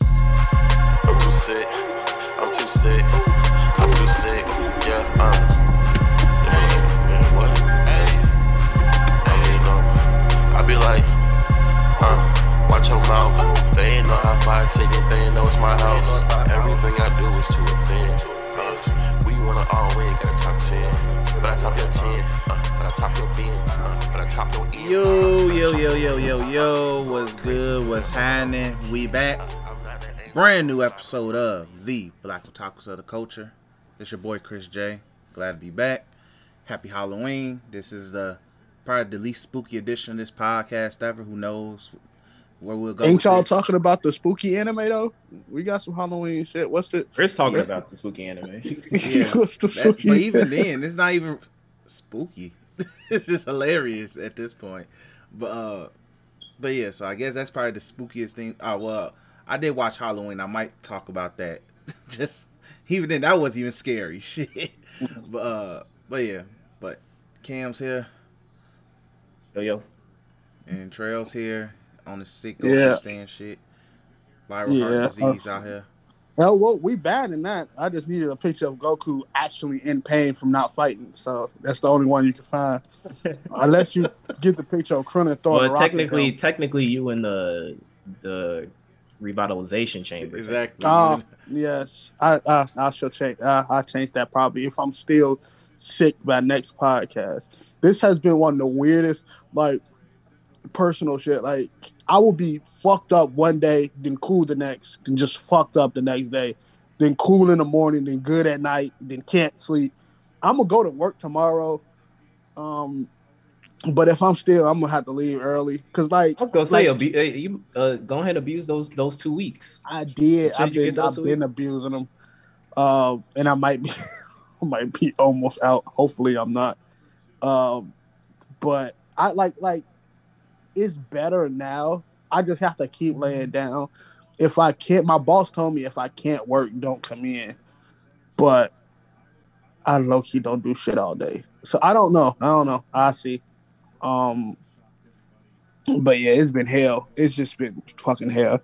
I'm too sick. I'm too sick. I'm too sick. Yeah, uh. Hey, man, what? Hey. Hey, no. I be like, uh, watch your mouth. They ain't know how far I take it. They ain't know it's my house. Everything I do is to offend. Uh, we wanna all win, got a top 10. But I top your 10. Uh, but I top your bins. Uh, but I top your ears. Yo, yo, yo, yo, yo, yo. What's good? What's happening? We back. Brand new episode of the Black Otakus of the Culture. It's your boy Chris J. Glad to be back. Happy Halloween. This is the probably the least spooky edition of this podcast ever. Who knows where we'll go? Ain't y'all this. talking about the spooky anime though? We got some Halloween shit. What's it? Chris talking Yes. about the spooky anime. Yeah. What's the spooky? but even then, it's not even spooky. it's just hilarious at this point. But uh but yeah, so I guess that's probably the spookiest thing. Oh well, I did watch Halloween. I might talk about that. just even then that wasn't even scary shit. but uh but yeah, but Cam's here Yo, yo. and Trell's here on the sick Yeah. stand shit. Viral Yeah, heart disease uh, out here. Oh well, we banning that. I just needed a picture of Goku actually in pain from not fighting. So that's the only one you can find. Unless you get the picture of Krillin throwing a Well, rocket. technically, technically, you in the the revitalization chamber. Exactly. Oh yes, I I I shall change. I I change that probably if I'm still sick by next podcast. This has been one of the weirdest like personal shit. Like I will be fucked up one day, then cool the next, then just fucked up the next day, then cool in the morning, then good at night, then can't sleep. I'm gonna go to work tomorrow. Um, but if I'm still, I'm gonna have to leave early because like I was gonna say, Like- uh, you uh, go ahead and abuse those those two weeks. I did. I've been, I've been abusing them, uh, and I might be, I might be almost out. Hopefully, I'm not. Um, but I like like it's better now. I just have to keep laying down. If I can't, my boss told me if I can't work, don't come in. But I low key don't do shit all day, so I don't know. I don't know. I see. Um, but yeah, it's been hell. It's just been fucking hell.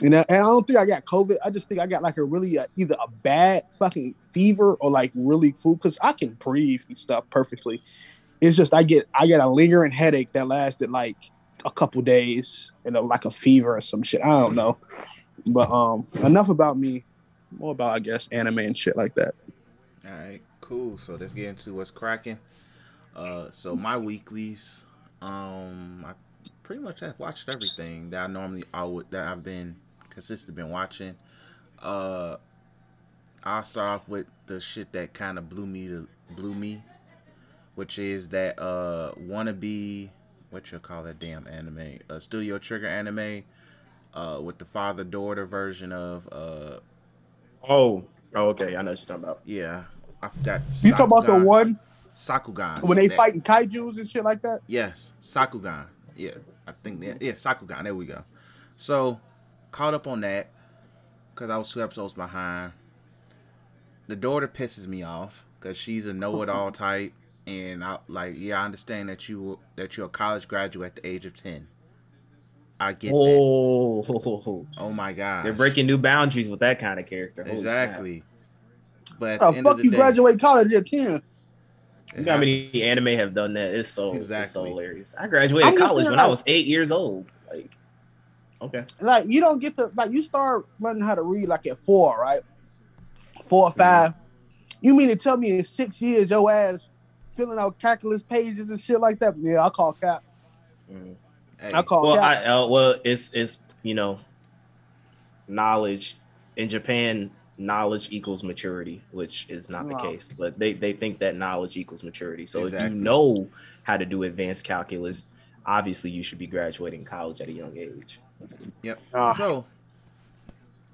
You know, and I don't think I got COVID. I just think I got like a really uh, either a bad fucking fever or like really flu because I can breathe and stuff perfectly. It's just I get I get a lingering headache that lasted like a couple days and a, like a fever or some shit. I don't know, but um, enough about me. More about I guess anime and shit like that. All right, cool. So let's get into what's cracking. Uh, so my weeklies, um, I pretty much have watched everything that I normally I would that I've been consistent been watching. Uh, I'll start off with the shit that kind of blew me to blew me, which is that uh wannabe what you call that damn anime, a Studio Trigger anime, uh, with the father daughter version of uh Oh, oh, okay. I know what you're talking about. yeah. I forgot. You talk about the one Sakugan. when they That- fighting kaiju's and shit like that? Yes, Sakugan. Yeah, I think that. Yeah, Sakugan. There we go. So, caught up on that because I was two episodes behind. The daughter pisses me off because she's a know-it-all type, and I like. Yeah, I understand that you that you're a college graduate at the age of ten. I get that. Oh, Oh my god. they're breaking new boundaries with that kind of character. Holy snap. exactly. But at Oh the end fuck! of the You day, graduate college at ten. It You know how many anime have done that? It's so it's so hilarious. I graduated I'm college when I was eight years old. Like, okay, like you don't get to like you start learning how to read like at four, right? Four or 5 You mean to tell me in six years your ass filling out calculus pages and shit like that? Yeah, I call cap. Mhm. Hey, I call well, cap. I uh, well, it's it's you know, knowledge in Japan. Knowledge equals maturity, which is not the case. But they they think that knowledge equals maturity. So if you know how to do advanced calculus, obviously you should be graduating college at a young age. Yep. Ah. So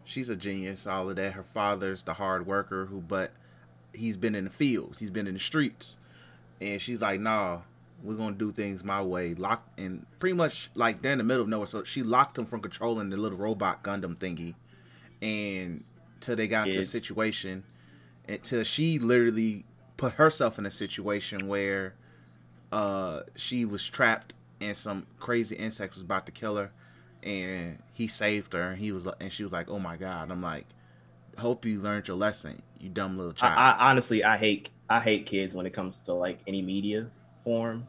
she's a genius, all of that. Her father's the hard worker who but he's been in the fields, he's been in the streets. And she's like, nah, we're gonna do things my way. Locked and pretty much like they're in the middle of nowhere. So she locked him from controlling the little robot Gundam thingy. And till they got into a situation until she literally put herself in a situation where uh she was trapped and some crazy insects was about to kill her and he saved her. And he was, and she was like, "Oh my god!" I'm like, "Hope you learned your lesson, you dumb little child." I, I honestly, I hate, I hate kids when it comes to like any media form.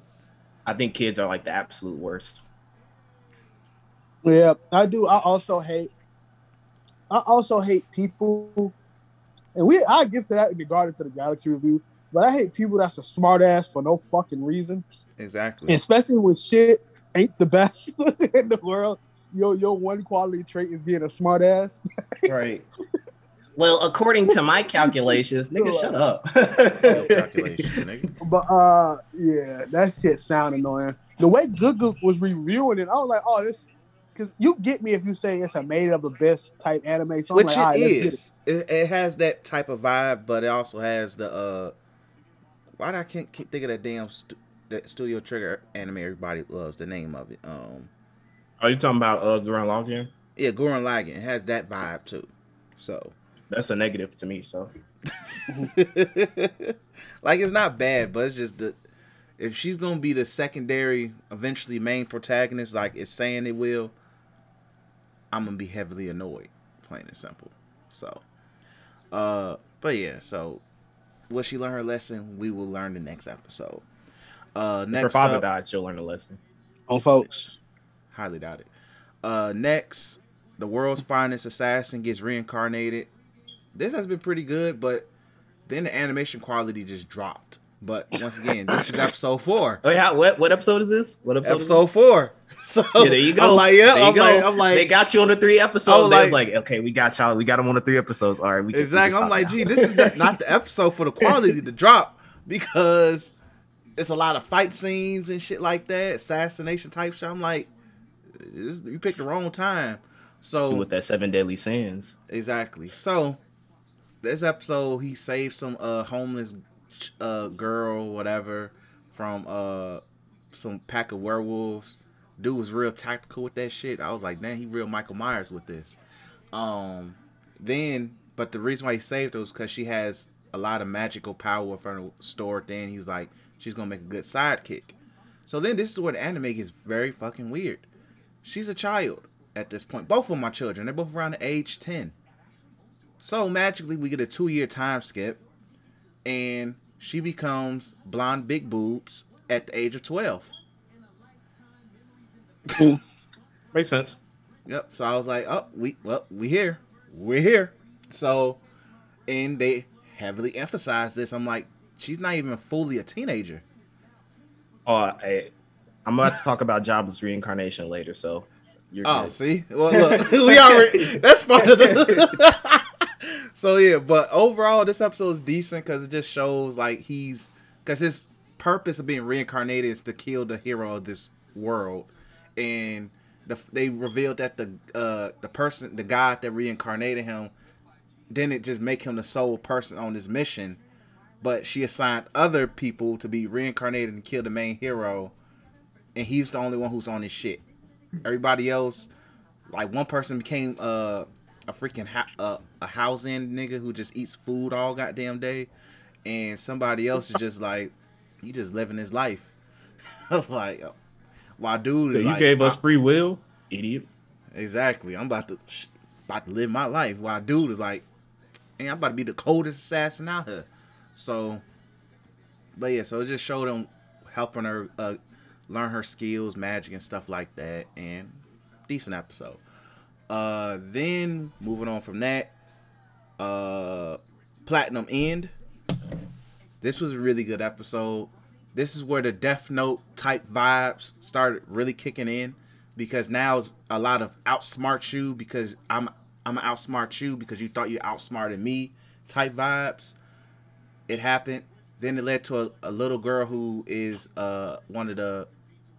I think kids are like the absolute worst. Yeah, I do. I also hate. I also hate people, and we. I get to that in the Guardians of the Galaxy review, but I hate people that's a smart ass for no fucking reason, exactly. especially when shit ain't the best in the world. Your your one quality trait is being a smart ass. Right. well, according to my calculations, nigga, shut up. Nigga. But uh, yeah, that shit sound annoying. The way Good Good was reviewing it, I was like, oh, this. Because you get me if you say it's a made of the best type anime. So I'm Which like, it all right, let's get it. is. It. it has that type of vibe, but it also has the uh. Why do I can't, can't think of that damn stu- that Studio Trigger anime everybody loves the name of it. Um, Are you talking about uh Gurren Lagann? yeah, Gurren Lagann it has that vibe too. So, That's a negative to me. So like it's not bad, but it's just the if she's gonna be the secondary, eventually main protagonist, like it's saying it will, I'm gonna be heavily annoyed, plain and simple. So, uh, but yeah, so will she learn her lesson? We will learn the next episode. Uh, if her father up, died, she'll learn a lesson. Oh, folks. highly doubt it. Uh, next, the world's finest assassin gets reincarnated. This has been pretty good, but then the animation quality just dropped. But once again, this is episode four. Oh yeah, what what episode is this? What episode? is Episode four. So? Yeah, there you go. I'm like, yeah, I'm go. like, I'm they got you on the three episodes. They was like- like, okay, we got y'all. We got them on the three episodes. All right, we can, we exactly. I'm like, now. gee, this is the, not the episode for the quality to drop because it's a lot of fight scenes and shit like that, assassination type shit. I'm like, this, you picked the wrong time. So with that seven deadly sins. Exactly. So this episode, he saved some uh homeless uh girl, whatever, from uh some pack of werewolves. Dude was real tactical with that shit. I was like, man, he real Michael Myers with this. Um, then, but the reason why he saved her was because she has a lot of magical power from the store. Then he's like, she's gonna make a good sidekick. So then this is where the anime gets very fucking weird. She's a child at this point. Both of my children. They're both around the age 10. So magically, we get a two year time skip, and she becomes blonde big boobs at the age of 12. Makes sense. Yep. So I was like, oh, we well, we here. We're here. So, and they heavily emphasize this. I'm like, she's not even fully a teenager. Oh, I, I'm about to talk about jobless reincarnation later. So you're Oh, good. see, well, look, we already that's part of the. so yeah, but overall, this episode is decent because it just shows like he's because his purpose of being reincarnated is to kill the hero of this world, and the, they revealed that the uh the person, the god that reincarnated him, didn't just make him the sole person on this mission, but she assigned other people to be reincarnated and kill the main hero, and he's the only one who's on his shit. Everybody else, like one person became uh, a freaking ha- uh, a housing nigga who just eats food all goddamn day, and somebody else is just like he just living his life. like, while dude So you like, gave us free will, idiot. exactly. I'm about to about to live my life. While dude is like, and I'm about to be the coldest assassin out here. So, but yeah, so it just showed him helping her uh, learn her skills, magic, and stuff like that. And decent episode. Uh, then moving on from that, uh, Platinum End. This was a really good episode. This is where the Death Note type vibes started really kicking in because now it's a lot of outsmart you because I'm I'm outsmart you because you thought you outsmarted me type vibes. It happened. Then it led to a, a little girl who is uh one of the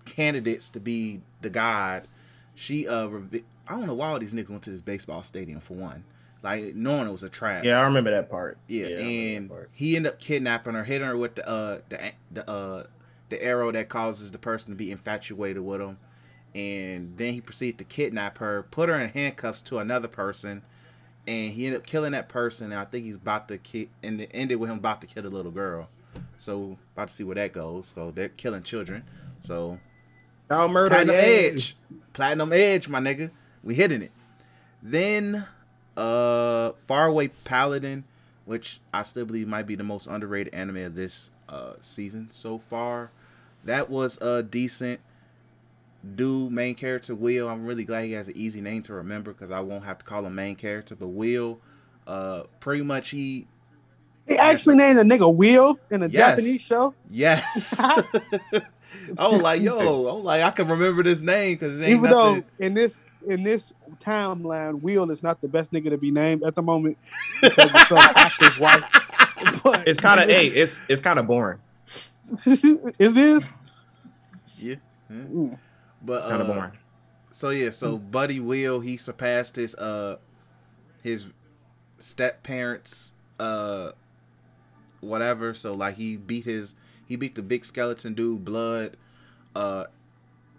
candidates to be the god. She uh I don't know why all these niggas went to this baseball stadium for one. Like knowing it was a trap. Yeah, I remember that part. Yeah, that and part. he ended up kidnapping her, hitting her with the uh the the uh the arrow that causes the person to be infatuated with him, and then he proceeded to kidnap her, put her in handcuffs to another person, and he ended up killing that person. And I think he's about to kill, and it ended with him about to kill the little girl. So about to see where that goes. So they're killing children. So Y'all murder Platinum. Edge. Platinum Edge, my nigga. We hitting it. Then uh Faraway Paladin, which I still believe might be the most underrated anime of this uh season so far. That was uh decent. Dude, main character Will. I'm really glad he has an easy name to remember because I won't have to call him main character. But Will, uh, pretty much he, He actually named a nigga Will in a Yes. Japanese show. yes. I was like, yo, I'm like, I can remember this name because Even nothing. though in this in this timeline, Will is not the best nigga to be named at the moment because of wife. But It's kind of hey, it's it's kind of boring. is this? Yeah. yeah. Mm. But It's kind of uh, boring. So yeah, so Buddy Will he surpassed his uh his step parents uh whatever. So like he beat his he beat the big skeleton dude blood uh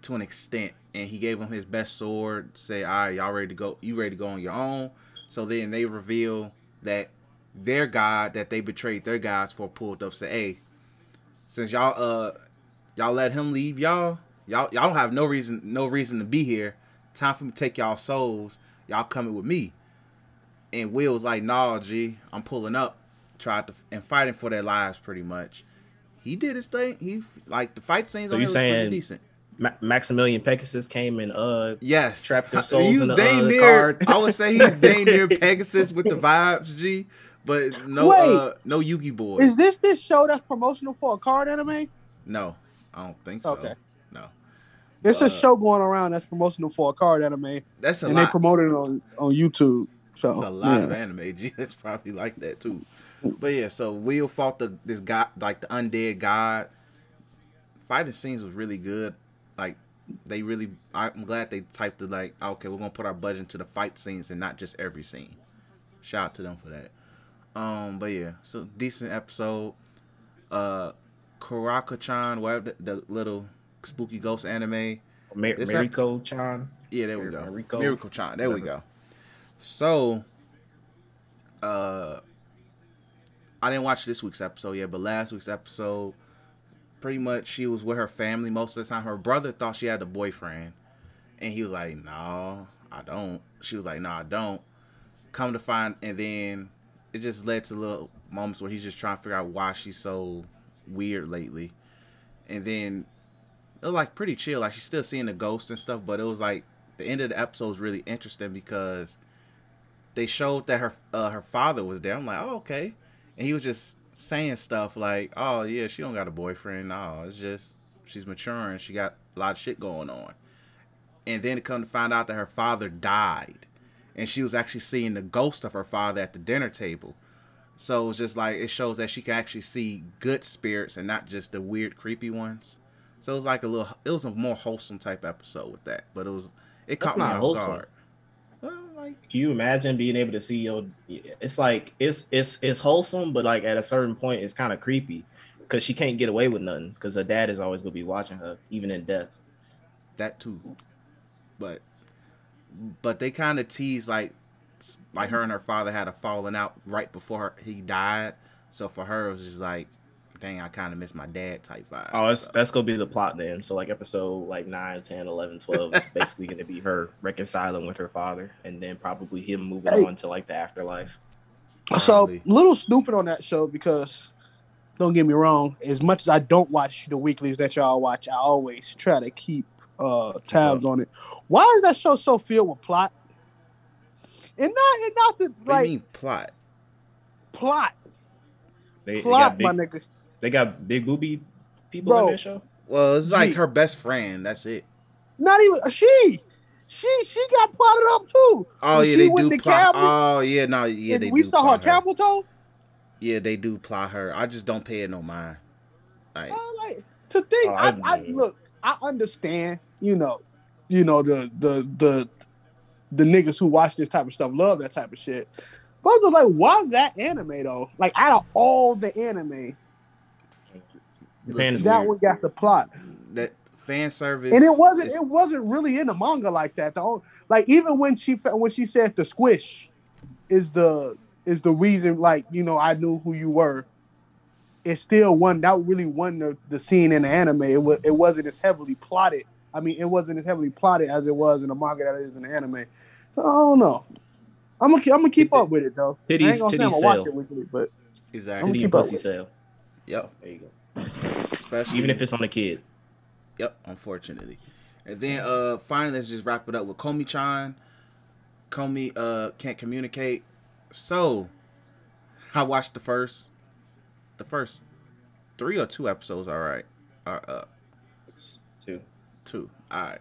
to an extent and he gave him his best sword, say, Alright, y'all ready to go you ready to go on your own. So then they reveal that their god that they betrayed their gods for pulled up say, Hey, since y'all uh y'all let him leave y'all y'all y'all don't have no reason no reason to be here. Time for me to take y'all souls. Y'all coming with me. And will was like nah g i'm pulling up. Tried to and fighting for their lives pretty much. He did his thing. He like the fight scenes So on you saying- decent Ma- Maximilian Pegasus came and uh yes Trapped their He souls was in the, dang uh, near card. i would say he's dang near pegasus with the vibes g but no Wait. uh no yugi boy Is this this show that's promotional for a card anime? no i don't think so Okay. no There's Uh, a show going around that's promotional for a card anime, that's a and they promoted it on on YouTube. So It's a lot of anime. G, it's probably like that too. But yeah, so Will fought the this guy like the undead god. Fighting scenes was really good. They really, I'm glad they typed it like, okay, we're gonna put our budget into the fight scenes and not just every scene. Shout out to them for that. Um, but yeah, so decent episode. Uh, Kuraka-chan, whatever the, the little spooky ghost anime. Mar- This ep- Mieruko Chan. Yeah, there we go. Miracle. Miracle Chan. There we go. So, uh, I didn't watch this week's episode yet, but last week's episode, pretty much she was with her family most of the time. Her brother thought she had a boyfriend, and he was like, "No, I don't." She was like, "No, I don't." Come to find, and then it just led to little moments where he's just trying to figure out why she's so weird lately, and then it was like pretty chill. Like she's still seeing the ghost and stuff, but it was like the end of the episode was really interesting because they showed that her uh, her father was there. I'm like, oh okay, and he was just saying stuff like, oh yeah, she don't got a boyfriend. No, it's just she's maturing. She got a lot of shit going on, and then it come to find out that her father died, and she was actually seeing the ghost of her father at the dinner table. So it's just like it shows that she can actually see good spirits and not just the weird, creepy ones. So it was like a little, it was a more wholesome type episode with that, but it was it That's caught me off wholesome. guard. Well, like Can you imagine being able to see your? It's like it's it's it's wholesome, but like at a certain point, it's kind of creepy because she can't get away with nothing because her dad is always gonna be watching her, even in death. that too, but but they kind of tease like like her and her father had a falling out right before her, he died. So for her, it was just like, dang, I kind of miss my dad type vibe. Oh, it's, So- that's gonna be the plot then. So like episode like 9, 10, 11, 12 is basically gonna be her reconciling with her father, and then probably him moving Hey. on to like the afterlife. So Probably. little stupid on that show because don't get me wrong, as much as I don't watch the weeklies that y'all watch, I always try to keep uh tabs on it. Why is that show so filled with plot? And not and not the what do like you mean plot? plot. They, they Plot, got my big, nigga. They got big booby people Bro. in that show. Well, it's like Gee. her best friend. That's it. Not even she. She she got plotted up too. Oh When yeah, she they went do to plot. Cabinet, Oh yeah, no, yeah, they we do saw her plot camel toe. Yeah, they do plot her. I just don't pay it no mind. Like, Uh, like to think, Oh, I, I- I look, I understand. You know, you know the the the the niggas who watch this type of stuff love that type of shit. But I was like, why that anime though? Like out of all the anime, Japan is that weird. one got the plot, that fan service, and it wasn't is- it wasn't really in the manga like that. though. like even when she fa- when she said the squish is the is the reason, like you know, I knew who you were. It still won. that really won the, the scene in the anime. It was it wasn't as heavily plotted I mean, it wasn't as heavily plotted as it was in the manga that it is in the anime. So I don't know. I'm gonna I'm gonna keep up with it though. I ain't gonna say I'm gonna watch sell. it weekly, but Exactly. Titty keep and up pussy with it. sale. Yep. There you go. Especially Even if it's on a kid. Yep, unfortunately. And then uh finally let's just wrap it up with Komi Chan. Komi uh can't communicate. So I watched the first the first three or two episodes, alright. Are up. Too. Two. Alright.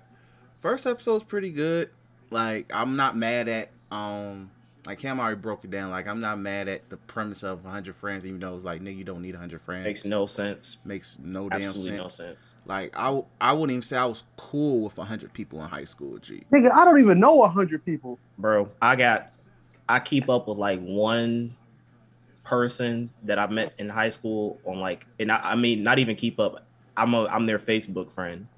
First episode's pretty good. Like I'm not mad at um like Cam already broke it down. Like I'm not mad at the premise of 100 friends, even though it's like nigga, you don't need 100 friends. Makes no sense. makes no damn Absolutely sense. no sense. Like I, w- I wouldn't even say I was cool with hundred people in high school. G. nigga, I don't even know hundred people. Bro, I got I keep up with like one person that I met in high school on like and I, I mean not even keep up. I'm a I'm their Facebook friend.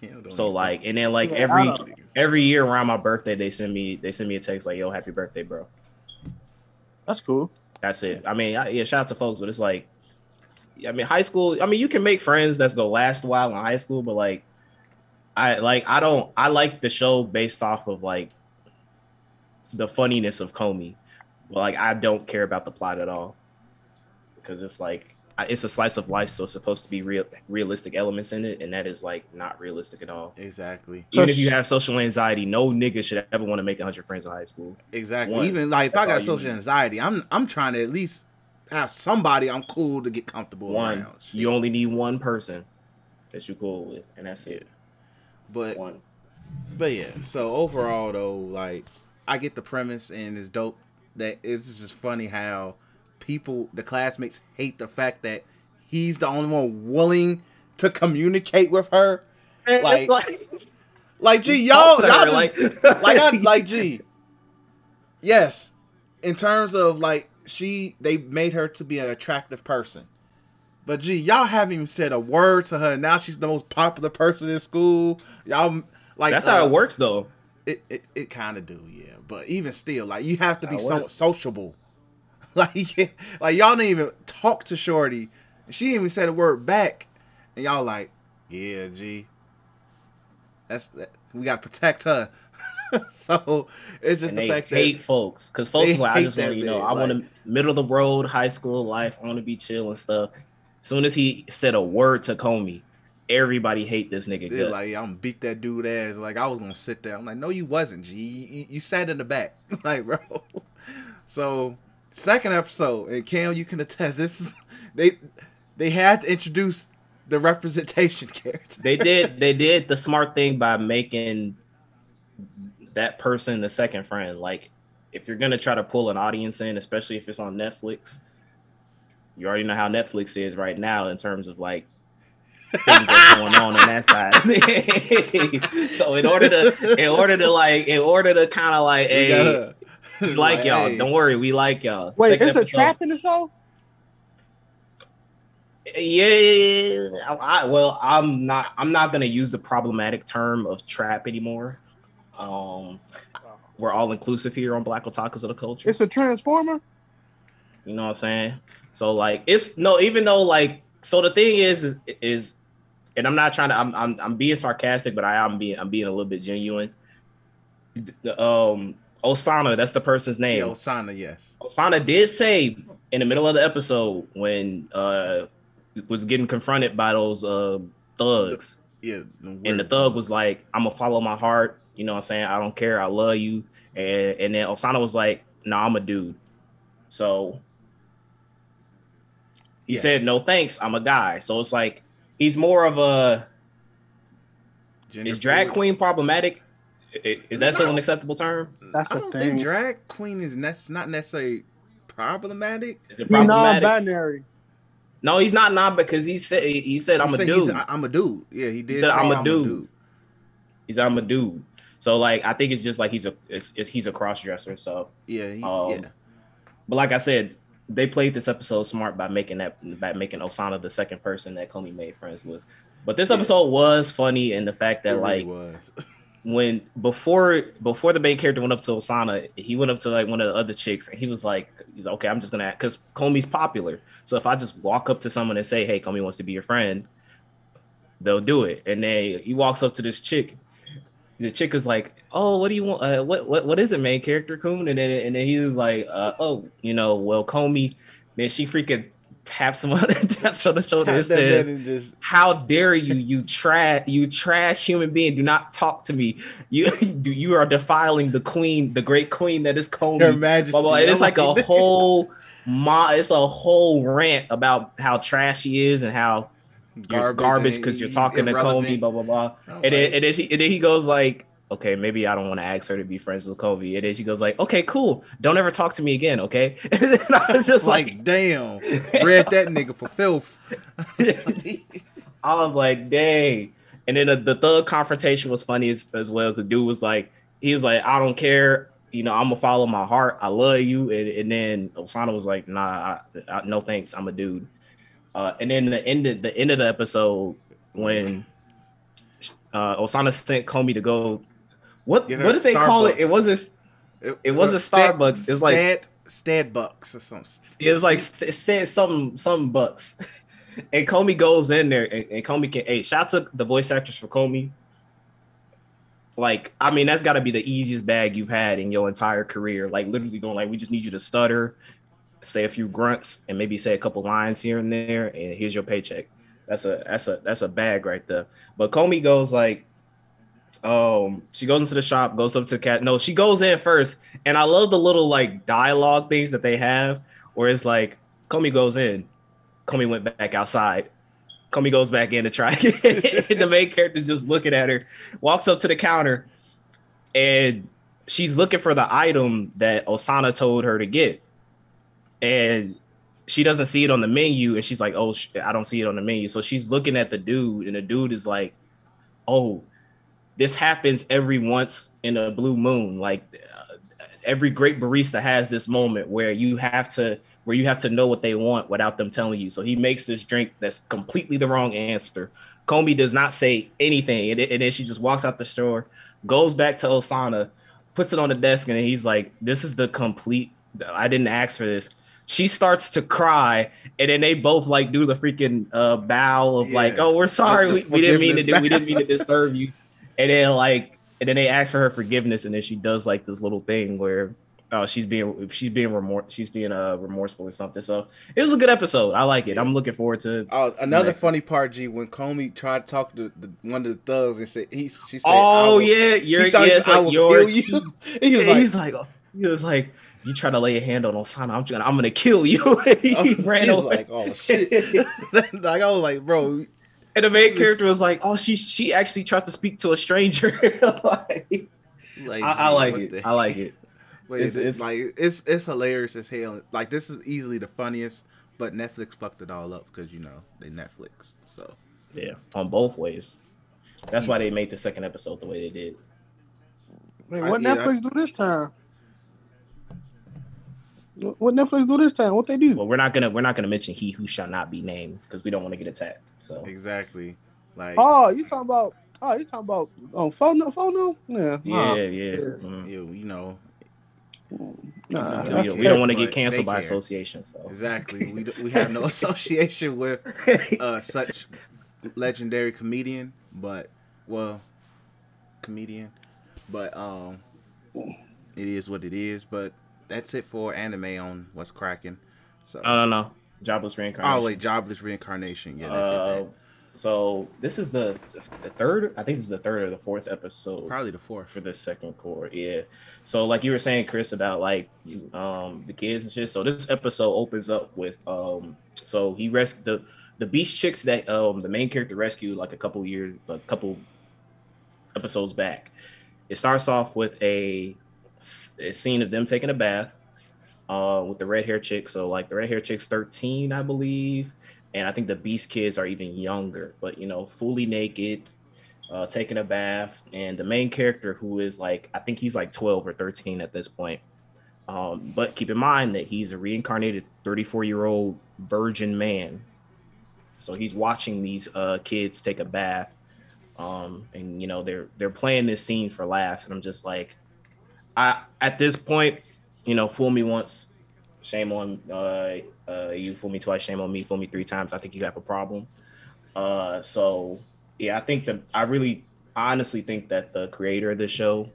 Cam So like and then like Yeah, every don't- every year around my birthday they send me they send me a text like yo happy birthday bro. That's cool. That's it. I mean, I, yeah, shout out to folks, but it's like, I mean, high school. I mean, you can make friends that's gonna last a while in high school, but like, I like, I don't, I like the show based off of like the funniness of Komi, but like, I don't care about the plot at all because it's like, it's a slice of life, so it's supposed to be real, realistic elements in it, and that is like not realistic at all. exactly, So Even if you have social anxiety, no nigga should ever want to make hundred friends in high school. exactly. One. Even like if I got social need. anxiety, I'm I'm trying to at least have somebody I'm cool to get comfortable One, around. You only need one person that you cool with, and that's it. but One. but yeah. So overall though, like I get the premise and it's dope. That it's just funny how people, the classmates, hate the fact that he's the only one willing to communicate with her. Like- Like, gee, y'all, y'all just, like, like I like G. Yes, in terms of like she, they made her to be an attractive person, but gee, y'all haven't even said a word to her. Now she's the most popular person in school. Y'all like that's how uh, it works, though. It it, it kind of do, yeah. But even still, like you have to be so how it works. sociable. Like like y'all didn't even talk to Shorty. She didn't even said the word back, and y'all like, yeah, G. That's that, we gotta protect her. so it's just And the they fact hate that folks because folks is like, I just want to, you know, I want to middle of the road high school life. I want to be chill and stuff. As soon as he said a word to Komi, everybody hate this nigga. they're Guts. like, I'm beat that dude ass. Like I was gonna sit there. I'm like, no, you wasn't. G, you, you- you sat in the back, like bro. So second episode, and Cam, you can attest. This is they they had to introduce the representation character. they did they did the smart thing by making that person the second friend. Like if you're gonna try to pull an audience in, especially if it's on Netflix, you already know how Netflix is right now in terms of like things that's going on on that side. so in order to in order to like in order to kind of like hey we like y'all, hey. don't worry, we like y'all. Wait, Second it's a trap in the show? Yeah, I, I- well, I'm not. I'm not gonna use the problematic term of trap anymore. Um, we're all inclusive here on Black Otakus of the Culture. It's a transformer? You know what I'm saying? So like, it's no. Even though like, so the thing is, is, is and I'm not trying to. I'm, I'm I'm being sarcastic, but I am being I'm being a little bit genuine. The, um, Osana, that's the person's name. Yeah, Osana, yes. Osana did say in the middle of the episode when uh was getting confronted by those uh thugs, Yeah. and the thug was like, "I'm gonna follow my heart." You know what I'm saying? I don't care. I love you. And and then Osana was like, "No, I'm a dude." So he Yeah. said, "No thanks. I'm a guy." So it's like he's more of a Gender is drag fluid. queen problematic? Is that still an acceptable term? That's I don't thing. think drag queen is nec- not necessarily problematic. Is it Be problematic? non-binary. No, he's not non because he said he said I'm He a said dude. I- I'm a dude. Yeah, he did. said, say "I'm a dude." He's I'm a dude. So like I think it's just like he's a it's, it's, he's a cross dresser. So Yeah, he, Um, yeah. but like I said, they played this episode smart by making that by making Osana the second person that Komi made friends with. But this Yeah. episode was funny in the fact that It really like was. when before before the main character went up to Osana, he went up to like one of the other chicks and he was like, he's like, okay, I'm just gonna because Komi's popular. So if I just walk up to someone and say, hey, Komi wants to be your friend, they'll do it. And then he walks up to this chick. The chick is like, "Oh, what do you want? Uh, what what what is it, main character kun?" And then and then he was like, uh, "Oh, you know, well, Komi." Then she freaking taps him on taps on the shoulder and Tap that man says, just "How dare you, you trash, you trash human being? Do not talk to me. You do you are defiling the queen, the great queen that is Komi." Her Majesty. blah, blah. And it's like a whole mo- it's a whole rant about how trash he is and how garbage because you're talking to. Kobe, blah blah blah. And then, and then she and then he goes like, okay, maybe I don't want to ask her to be friends with Kobe. And then she goes like, okay, cool. Don't ever talk to me again, okay? And I was just like, like, damn, read that nigga for filth. I was like, dang. And then the, the thug confrontation was funny as, as well. The dude was like, he was like, I don't care. You know, I'm gonna follow my heart. I love you. And, and then Osana was like, Nah, I, I, no thanks. I'm a dude. Uh, and then the end of the end of the episode when uh, Osana sent Komi to go. What what did they call it? It wasn't. It wasn't Starbucks, it's like- Stad Bucks or something. It was like it said something something bucks. And Komi goes in there and, and Komi can hey, shout out to the voice actors for Komi. Like, I mean, that's gotta be the easiest bag you've had in your entire career. Like literally going like, we just need you to stutter, say a few grunts, and maybe say a couple lines here and there, and here's your paycheck. That's a that's a that's a bag right there. But Komi goes like, um, she goes into the shop, goes up to the cat. No, she goes in first, and I love the little like dialogue things that they have, where it's like Komi goes in, Komi went back outside. Komi goes back in to try. and the main character's just looking at her, walks up to the counter, and she's looking for the item that Osana told her to get. And she doesn't see it on the menu, and she's like, "Oh, I don't see it on the menu." So she's looking at the dude, and the dude is like, "Oh, this happens every once in a blue moon. Like uh, every great barista has this moment where you have to where you have to know what they want without them telling you. So he makes this drink that's completely the wrong answer. Komi does not say anything, and, and then she just walks out the store, goes back to Osana, puts it on the desk, and he's like, "This is the complete. I didn't ask for this." She starts to cry, and then they both like do the freaking uh, bow of like, "Oh, we're sorry, we, we didn't mean to do, we didn't mean to disturb you." And then like, and then they ask for her forgiveness, and then she does like this little thing where uh, she's being she's being remor- she's being uh remorseful or something. So it was a good episode. I like it. I'm looking forward to. Oh, another funny part, G, when Komi tried to talk to the, one of the thugs and said he she said, Oh will- yeah, you're yeah, it's I like will your kill you. he was like, he's like, he was like, you try to lay a hand on Osana, I'm gonna, I'm gonna kill you. And he oh, ran he was away. like, oh shit. like I was like, bro, and the main character was like, oh, she she actually tried to speak to a stranger. like, like I, I G, like it. the I like it. But It's- it's, it's- like it's it's hilarious as hell. Like this is easily the funniest, but Netflix fucked it all up because you know they Netflix. So Yeah, on both ways. That's why they made the second episode the way they did. Man, I- what yeah, Netflix do this time? What what Netflix do this time? What they do? Well, we're not gonna we're not gonna mention he who shall not be named because we don't want to get attacked. So exactly, like Oh, you talking about? Oh, you talking about? Oh, phone no, phone no. Yeah, yeah, yeah. shit. Mm. you you know Nah, You We know, don't- we don't want to get canceled by care. association. So exactly. We d- we have no association with uh such legendary comedian, but well, comedian, but um, it is what it is. But that's it for anime on what's cracking. So no, no, no. Jobless reincarnation. oh wait, jobless reincarnation. Yeah, that's Uh, it. so this is the the third. I think this is the third or the fourth episode Probably the fourth. for the second cour. Yeah. So like you were saying, Chris, about like um the kids and shit. So this episode opens up with um so he rescued the the beast chicks that um the main character rescued like a couple years a couple episodes back. It starts off with a scene of them taking a bath uh with the red hair chick. So like the red hair chick's 13, I believe. And I think the beast kids are even younger, but you know, fully naked, uh, taking a bath, and the main character who is like I think he's like 12 or 13 at this point. Um, but keep in mind that he's a reincarnated 34 year old virgin man. So he's watching these uh, kids take a bath, um, and you know they're they're playing this scene for laughs, and I'm just like, I at this point, you know, fool me once, shame on uh, uh, you, fool me twice, shame on me, fool me three times. I think you have a problem. Uh, so Yeah, I think that I really honestly think that the creator of this show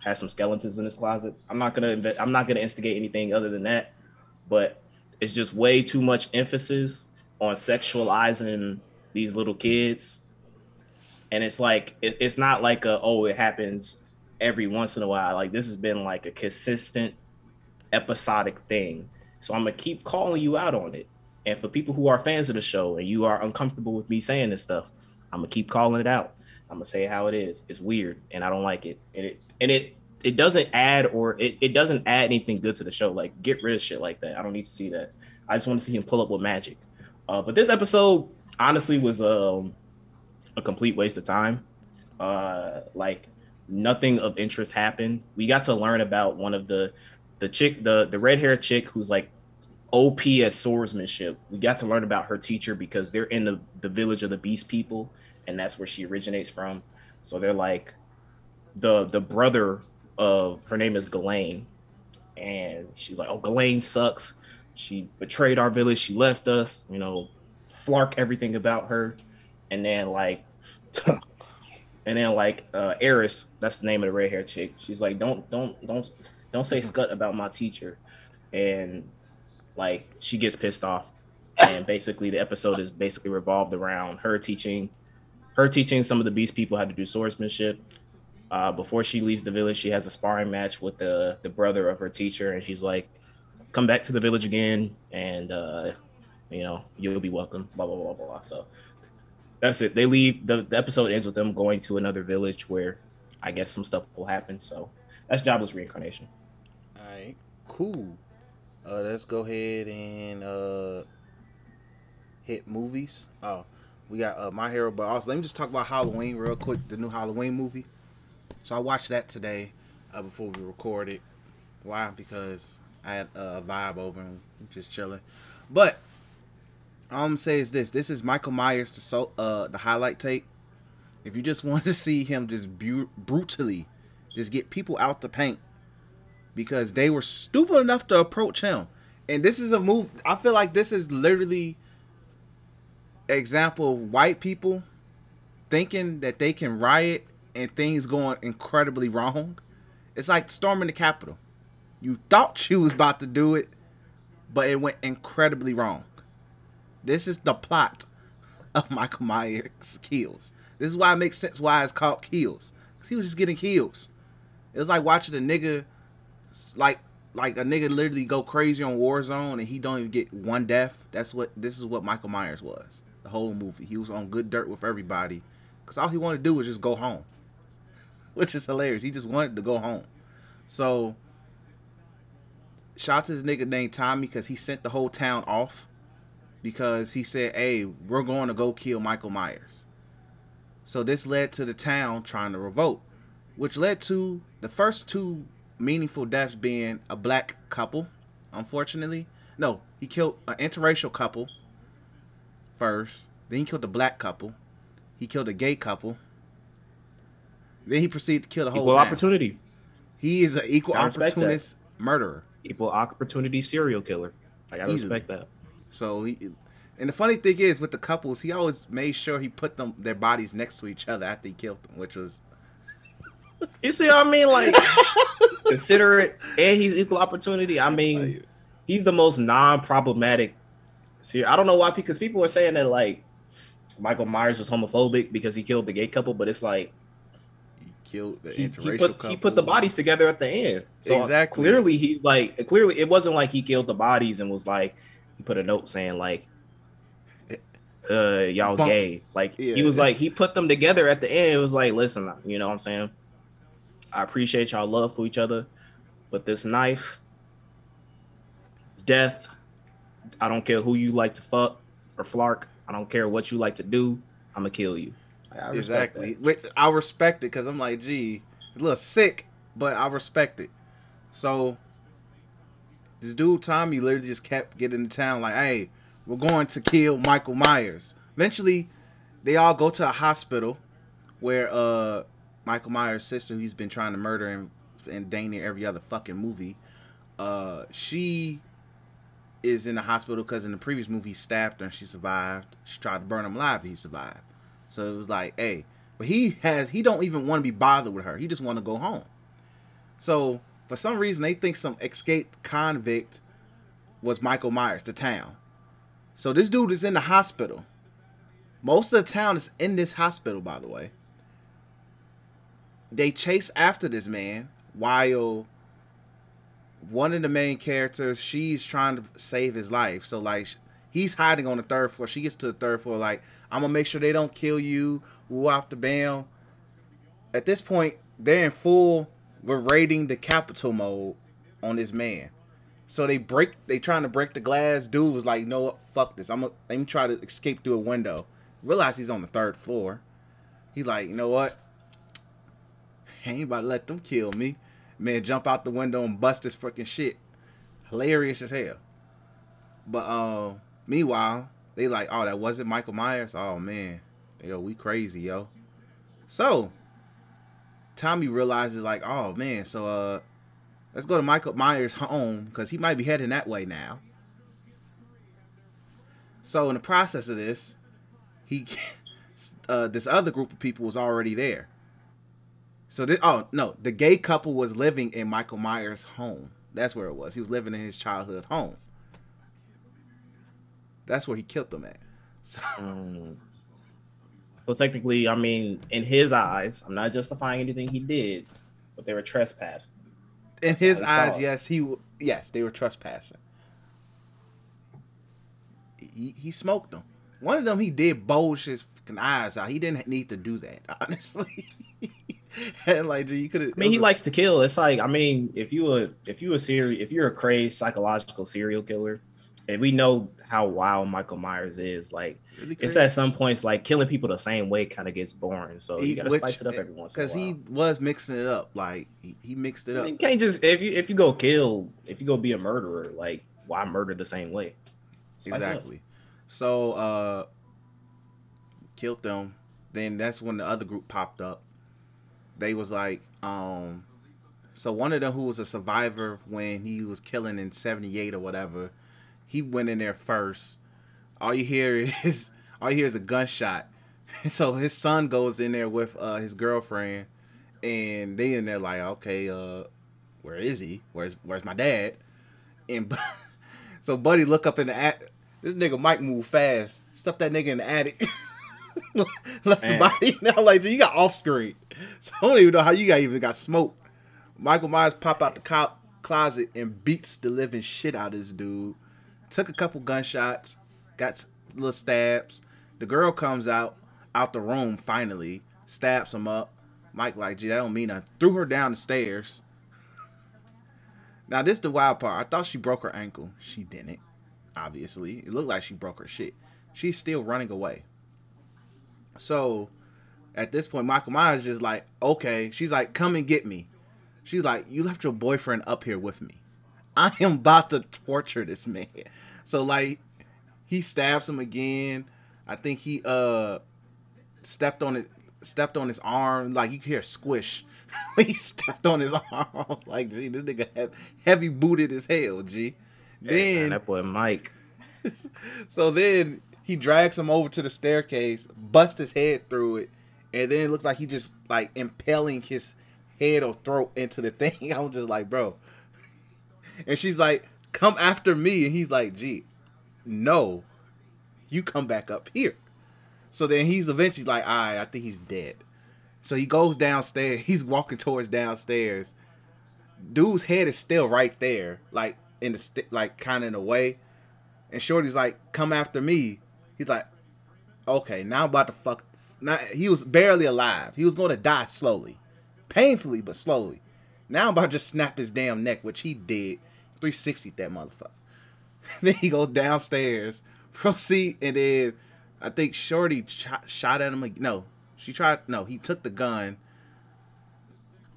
has some skeletons in his closet. I'm not gonna I'm not gonna instigate anything other than that, but it's just way too much emphasis on sexualizing these little kids, and it's like it, it's not like a oh it happens every once in a while. Like this has been like a consistent episodic thing. So I'm gonna keep calling you out on it. And for people who are fans of the show and you are uncomfortable with me saying this stuff, I'm gonna keep calling it out. I'm gonna say how it is. It's weird and I don't like it. And it and it it doesn't add or it, it doesn't add anything good to the show. Like get rid of shit like that. I don't need to see that. I just want to see him pull up with magic. Uh, but this episode honestly was um, a complete waste of time. Uh, like nothing of interest happened. We got to learn about one of the the chick, the the red hair chick who's like OP at swordsmanship. We got to learn about her teacher because they're in the, the village of the beast people, and that's where she originates from. So they're like the the brother of her name is Ghislaine, and she's like, "Oh, Ghislaine sucks. She betrayed our village. She left us. You know, flark everything about her." And then like, and then like uh Eris, that's the name of the red hair chick. She's like, "Don't don't don't don't say scut about my teacher," and like she gets pissed off. And basically, the episode is basically revolved around her teaching, her teaching some of the beast people how to do swordsmanship, uh, before she leaves the village, she has a sparring match with the the brother of her teacher, and she's like, "Come back to the village again, and uh, you know you'll be welcome." Blah blah blah blah blah. So that's it. They leave. The, the episode ends with them going to another village where I guess some stuff will happen. So that's jobless reincarnation. All right, cool. Uh, let's go ahead and uh hit movies. Oh, we got uh, My Hero, but also let me just talk about Halloween real quick. The new Halloween movie. So I watched that today uh, before we recorded. Why? Because I had a vibe over and just chilling. But all I'm say is this: this is Michael Myers, the so uh the highlight tape. If you just want to see him just bu- brutally, just get people out the paint because they were stupid enough to approach him. And this is a move. I feel like this is literally example of white people thinking that they can riot and things going incredibly wrong. It's like storming the Capitol. You thought you was about to do it, but it went incredibly wrong. This is the plot of Michael Myers kills. This is why it makes sense why it's called kills. Cause he was just getting kills. It was like watching a nigga like like a nigga literally go crazy on Warzone and he don't even get one death. That's what this is what Michael Myers was. The whole movie. He was on good dirt with everybody. Cause all he wanted to do was just go home. Which is hilarious. He just wanted to go home. So shout to this nigga named Tommy because he sent the whole town off because he said, Hey, we're going to go kill Michael Myers. So this led to the town trying to revolt, which led to the first two meaningful deaths being a black couple, unfortunately. No, he killed an interracial couple first. Then he killed a black couple. He killed a gay couple. Then he proceeded to kill the whole Equal town. opportunity. He is an equal respect that. opportunist murderer. Equal opportunity serial killer. Like I Easily. respect that. So he, and the funny thing is with the couples, he always made sure he put them their bodies next to each other after he killed them, which was You see what I mean? Like consider it, and he's equal opportunity. I mean, he's the most non-problematic. See, I don't know why because people are saying that like Michael Myers was homophobic because he killed the gay couple, but it's like he killed the he, he interracial put couple. he put the bodies together at the end. So Exactly. clearly he like clearly it wasn't like he killed the bodies and was like he put a note saying like uh y'all Bump. gay. Like Yeah. he was like he put them together at the end. It was like, listen, you know what I'm saying? I appreciate y'all love for each other, but this knife, death, I don't care who you like to fuck or flark. I don't care what you like to do. I'm gonna kill you. I exactly. that. Which I respect it because I'm like, gee, it's a little sick, but I respect it. So this dude Tommy literally just kept getting to town like, hey, we're going to kill Michael Myers. Eventually, they all go to a hospital where uh Michael Myers' sister, who he's been trying to murder and and dang near every other fucking movie, uh, she is in the hospital because in the previous movie he stabbed her and she survived. She tried to burn him alive, and he survived. So it was like, hey, but he has he don't even want to be bothered with her. He just want to go home. So for some reason they think some escaped convict was Michael Myers, the town. So this dude is in the hospital. Most of the town is in this hospital, by the way. They chase after this man while one of the main characters, she's trying to save his life. So like he's hiding on the third floor. She gets to the third floor, like, I'm gonna make sure they don't kill you. Woo off the bam. At this point, they're in full we're raiding the capital mode on this man. So they break they trying to break the glass. Dude was like, no, what fuck this. I'm gonna let me try to escape through a window. Realize he's on the third floor. He's like, you know what? Ain't about to let them kill me. Man, jump out the window and bust this fucking shit. Hilarious as hell. But uh meanwhile, they like, oh, that wasn't Michael Myers. Oh man. Yo, we crazy, yo. So Tommy realizes like, oh man, so uh let's go to Michael Myers' home because he might be heading that way now. So in the process of this, he uh, this other group of people was already there. So this, oh no, the gay couple was living in Michael Myers' home. That's where it was. He was living in his childhood home. That's where he killed them at. So, Mm. So technically, I mean, in his eyes, I'm not justifying anything he did, but they were trespassing. in That's his eyes, saw yes, he yes they were trespassing. He he smoked them. One of them he did bulge his eyes out. He didn't need to do that, honestly. and like, you could. I mean, he likes to kill. It's like, I mean, if you a if you a serial if you're a crazed psychological serial killer, and we know how wild Michael Myers is, like it's at some points like killing people the same way kind of gets boring. So you gotta spice it up every once in a because he was mixing it up. Like he, he mixed it I up. mean, you can't just if you if you go kill if you go be a murderer, like why murder the same way? Spice. Exactly. So uh killed them. Then that's when the other group popped up. They was like, um so one of them who was a survivor when he was killing in 78 or whatever, he went in there first. All you hear is all you hear is a gunshot. So his son goes in there with uh his girlfriend and they in there like, okay, uh where is he? Where's where's my dad? And so Buddy look up in the attic. this nigga Mike move fast. Stuff that nigga in the attic. Left Man. the body. Now like you got off screen. So I don't even know how you got even got smoked. Michael Myers pop out the co- closet and beats the living shit out of this dude. Took a couple gunshots, got little stabs. The girl comes out out the room finally, stabs him up. Mike like, gee, that don't mean nothing. Threw her down the stairs. Now this the wild part. I thought she broke her ankle. She didn't. Obviously, it looked like she broke her shit. She's still running away. So, at this point, Michael Myers is just like, okay. She's like, come and get me. She's like, you left your boyfriend up here with me. I am about to torture this man. So like, he stabs him again. I think he uh stepped on it, stepped on his arm. Like you can hear a squish. he stepped on his arm. like, gee, this nigga have heavy booted as hell. G. Hey, man, Then that boy Mike. so then he drags him over to the staircase, busts his head through it, and then it looks like he just like impaling his head or throat into the thing. I was just like, bro. And she's like, come after me. And he's like, gee, no, you come back up here. So then he's eventually like, all right, I think he's dead. So he goes downstairs. He's walking towards downstairs. Dude's head is still right there, like in the st- like kind of in a way. And Shorty's like, "Come after me." He's like, "Okay, now I'm about to fuck." Now he was barely alive. He was going to die slowly, painfully but slowly. Now I'm about to just snap his damn neck, which he did. 360 that motherfucker. then he goes downstairs, proceed, and then I think Shorty shot, shot at him. ag- No, she tried. No, he took the gun,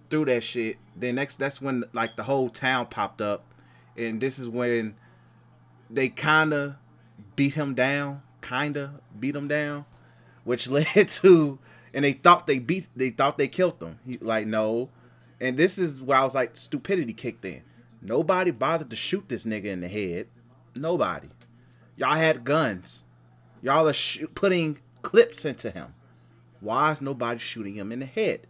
threw that shit. Then next, that's when like the whole town popped up, and this is when they kind of beat him down, kind of beat him down, which led to, and they thought they beat, they thought they killed him. He like no, and this is where I was like stupidity kicked in. Nobody bothered to shoot this nigga in the head. Nobody. Y'all had guns. Y'all are sh- putting clips into him. Why is nobody shooting him in the head?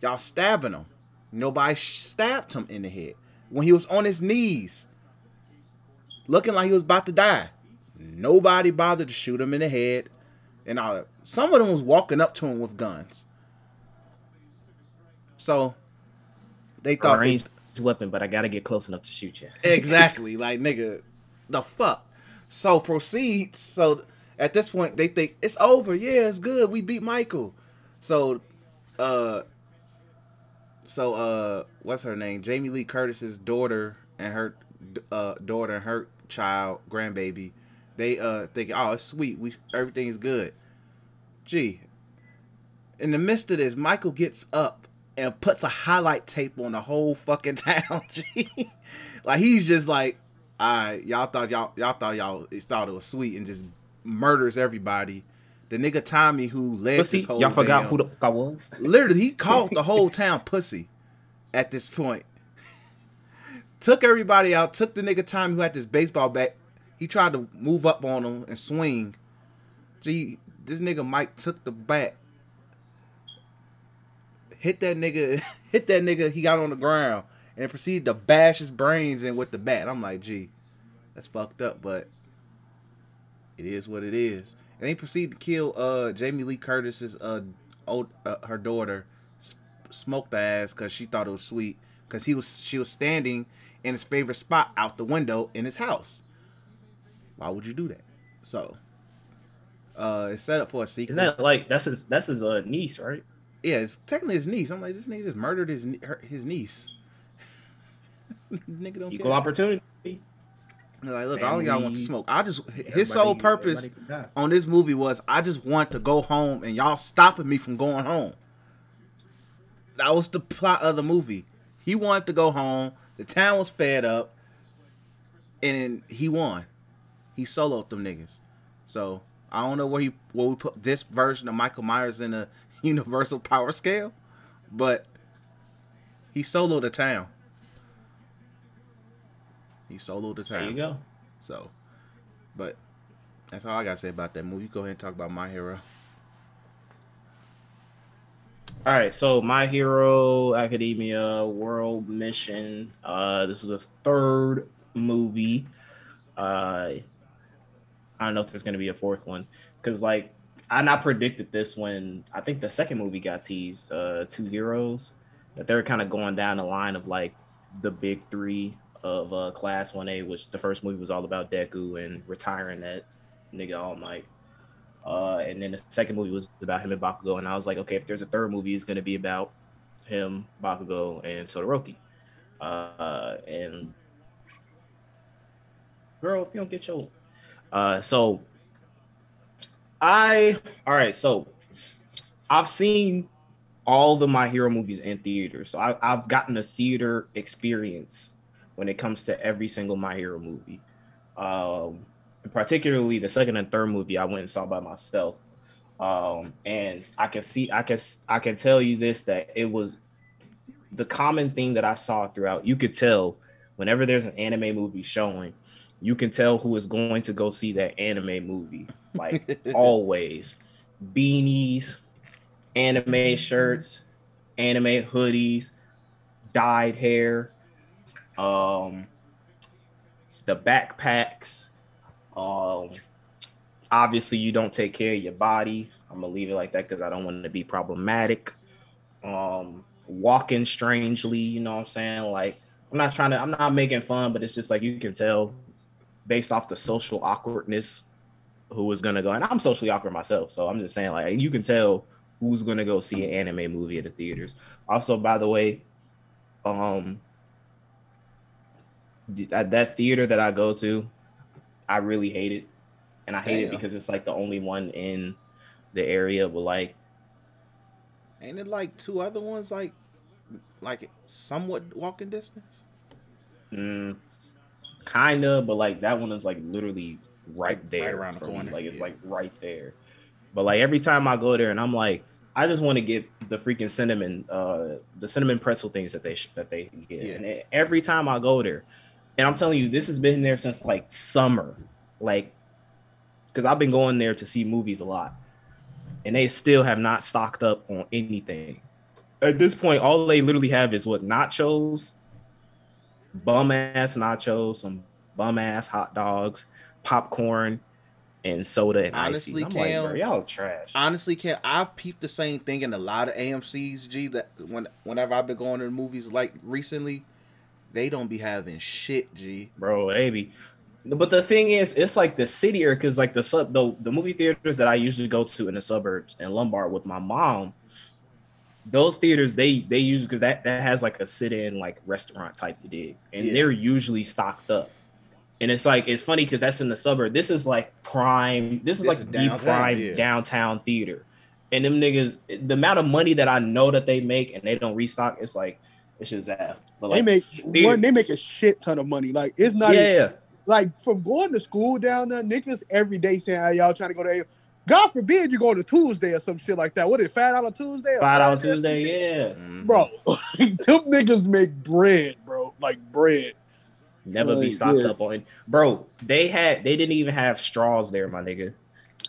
Y'all stabbing him. Nobody stabbed him in the head when he was on his knees, looking like he was about to die. Nobody bothered to shoot him in the head, and all. Some of them was walking up to him with guns. So they thought ranged weapon, but I gotta get close enough to shoot you. exactly like nigga, the fuck. So proceeds. So at this point, they think it's over. Yeah, it's good. We beat Michael. So, uh, so uh, what's her name? Jamie Lee Curtis's daughter and her uh daughter and her child grandbaby. They uh think, oh, it's sweet. We everything's good. Gee, in the midst of this, Michael gets up and puts a highlight tape on the whole fucking town. G. like he's just like, all right, y'all thought y'all y'all thought y'all thought it was sweet and just murders everybody. The nigga Tommy who led Pussy, this whole y'all forgot who the fuck I was. literally he called the whole town pussy at this point. took everybody out, took the nigga Tommy who had this baseball bat. He tried to move up on him and swing. Gee, this nigga Mike took the bat, hit that nigga, hit that nigga, he got on the ground and proceeded to bash his brains in with the bat. I'm like, gee, that's fucked up, but it is what it is. And he proceeded to kill uh Jamie Lee Curtis's uh old uh, her daughter, s- smoked the ass because she thought it was sweet because he was she was standing in his favorite spot out the window in his house. Why would you do that? So, uh, it's set up for a sequel. Isn't that like that's his that's his uh, niece, right? Yeah, it's technically his niece. I'm like, this nigga just murdered his her, his niece. nigga don't Equal care. opportunity. They're Like, look, all y'all want to smoke. I just his sole purpose everybody could die. on this movie was I just want to go home and y'all stopping me from going home. That was the plot of the movie. He wanted to go home. The town was fed up, and he won. He soloed them niggas. So I don't know where he where we put this version of Michael Myers in a universal power scale, but he soloed the town. He soloed the town. There you go. So, but that's all I gotta say about that movie. Go ahead and talk about My Hero. All right, so My Hero Academia World Mission. Uh, this is the third movie. Uh, I don't know if there's gonna be a fourth one because, like, I not predicted this when I think the second movie got teased. Uh, Two Heroes that they're kind of going down the line of like the big three of uh, Class One A, which the first movie was all about Deku and retiring that nigga All Might. Uh, and then the second movie was about him and Bakugo, and I was like, okay, if there's a third movie, it's gonna be about him, Bakugo, and Todoroki. Uh, and girl, if you don't get your, uh, so I, all right, so I've seen all the My Hero movies in theaters, so I, I've gotten a theater experience when it comes to every single My Hero movie. Um, particularly the second and third movie I went and saw by myself. Um, and I can see, I can, I can tell you this that it was the common thing that I saw throughout. You could tell whenever there's an anime movie showing, you can tell who is going to go see that anime movie. Like always, beanies, anime shirts, anime hoodies, dyed hair, um, the backpacks. Um, obviously, you don't take care of your body. I'm gonna leave it like that because I don't want to be problematic. Um, walking strangely, you know what I'm saying? Like, I'm not trying to, I'm not making fun, but it's just like you can tell based off the social awkwardness who was gonna go. And I'm socially awkward myself, so I'm just saying, like, you can tell who's gonna go see an anime movie at the theaters. Also, by the way, um, that, that theater that I go to, I really hate it, and I hate it because it's like the only one in the area. But like, Ain't it like two other ones like like somewhat walking distance? mm, kinda, but like that one is like literally right there, right around the for me. corner, Like it's yeah. like right there. But like every time I go there, and I'm like, I just want to get the freaking cinnamon, uh, the cinnamon pretzel things that they sh- that they get. Yeah. And every time I go there, and I'm telling you, this has been there since like summer, like because I've been going there to see movies a lot. and they still have not stocked up on anything. At this point, all they literally have is what nachos, bum ass nachos, some bum ass hot dogs, popcorn, and soda and Honestly, icy. Cam, like, y'all trash. Honestly, can I've peeped the same thing in a lot of AMC's. G that when whenever I've been going to the movies like recently, they don't be having shit. G. bro, baby. But the thing is, it's like the city or because like the sub the, the movie theaters that I usually go to in the suburbs in Lombard with my mom, those theaters they they use because that, that has like a sit-in like restaurant type of dig. And Yeah. they're usually stocked up. And it's like it's funny because that's in the suburb. This is like prime, this is This like is the downtown, prime yeah. downtown theater. And them niggas, the amount of money that I know that they make and they don't restock, it's like it's just that. But they make one. They make a shit ton of money. Like it's not yeah, like from going to school down there, niggas every day saying, "Hey, y'all trying to go to?" A-" God forbid you go to Tuesday or some shit like that. What is five dollar Tuesday? or five dollar Thursday or Tuesday, shit? yeah. Mhm. bro. them niggas make bread, bro. Like bread. Never be stocked yeah. up on. Bro, they had they didn't even have straws there, my nigga.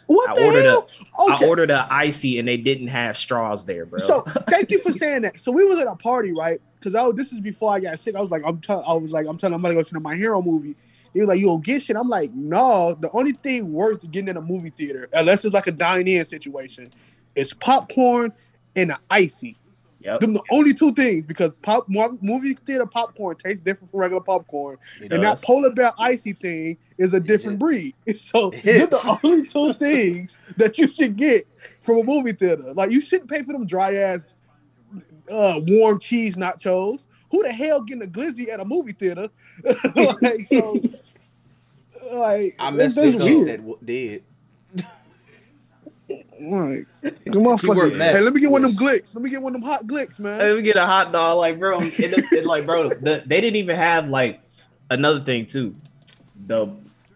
What I the ordered hell? I ordered a icy and they didn't have straws there, bro. So thank you for saying that. So we was at a party, right? Because I this is before I got sick. I was like, I'm telling, I was like, I'm telling, I'm gonna go to the My Hero movie. He was like, you gonna get shit? I'm like, no. The only thing worth getting in a movie theater, unless it's like a dine-in situation, is popcorn and an icy. yep. Them the only two things because pop movie theater popcorn tastes different from regular popcorn, It and does. that polar bear icy thing is a different breed. So they're the only two things that you should get from a movie theater. Like you shouldn't pay for them dry ass uh, warm cheese nachos. Who the hell getting a glizzy at a movie theater? like so, like I that's, messed that's with weird. that w- did. Like, come on, Keyword fucking, mess. hey, let me get one of them glicks. Let me get one of them hot glicks, man. Let me get a hot dog, like bro. And, it, it, like bro, the, they didn't even have like another thing too. The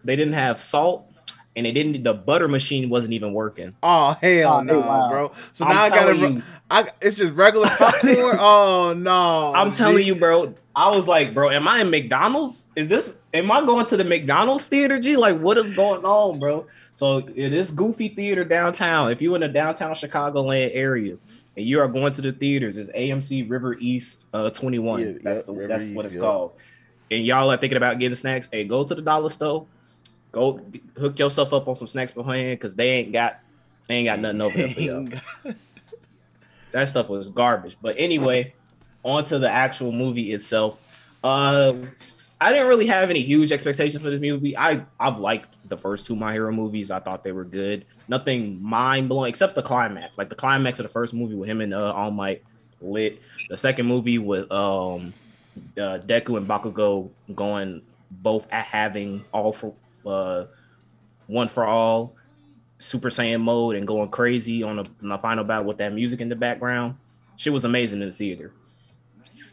they didn't have salt, and they didn't. The butter machine wasn't even working. Oh hell Oh, no, wow. bro. So I'm now I gotta. you. I it's just regular popcorn. oh no. I'm telling G. you, bro. I was like, bro, am I in McDonald's? Is this? Am I going to the McDonald's theater? G, like, what is going on, bro? So it is Goofy Theater downtown. If you're in the downtown Chicagoland area and you are going to the theaters, it's AMC River East uh 21. Yeah, that's yep, the River that's what it's yep. called. And y'all are thinking about getting snacks. Hey, go to the dollar store. Go hook yourself up on some snacks beforehand because they ain't got they ain't got nothing over there for y'all that stuff was garbage. But anyway, on to the actual movie itself. Uh, I didn't really have any huge expectations for this movie. I I've liked the first two My Hero movies. I thought they were good. Nothing mind blowing except the climax. Like the climax of the first movie with him and uh, All Might lit. The second movie with um uh, Deku and Bakugo going both at having all for uh one for all Super Saiyan mode and going crazy on the, on the final battle with that music in the background. Shit was amazing in the theater.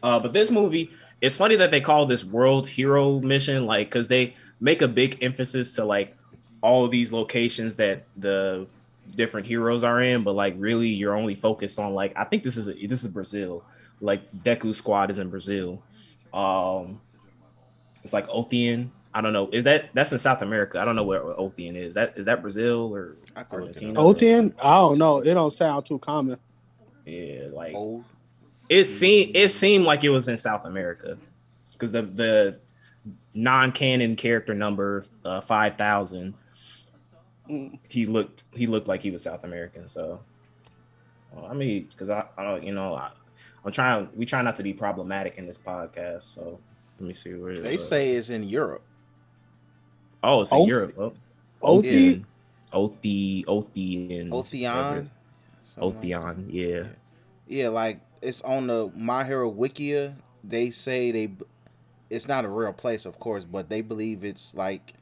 Uh, but this movie, it's funny that they call this World Hero Mission, like, because they make a big emphasis to like all these locations that the different heroes are in, but like really you're only focused on like I think this is a, this is Brazil, like Deku Squad is in Brazil. Um, it's like Otheon. I don't know. Is that that's in South America? I don't know where Otheon is. That is that Brazil or I could look it Argentina? up. I don't know. It don't sound too common. Yeah, like Oh, it seemed it seemed like it was in South America because the the non-canon character number uh, five thousand. He looked he looked like he was South American. So, well, I mean, because I, I don't you know I, I'm trying we try not to be problematic in this podcast. So let me see where they uh, say it's in Europe. Oh it's in Oth- Europe. Oh, Othi, Othi Othi and Otheon. something yeah. Yeah, like it's on the My Hero Wikia. They say they, it's not a real place, of course, but they believe it's like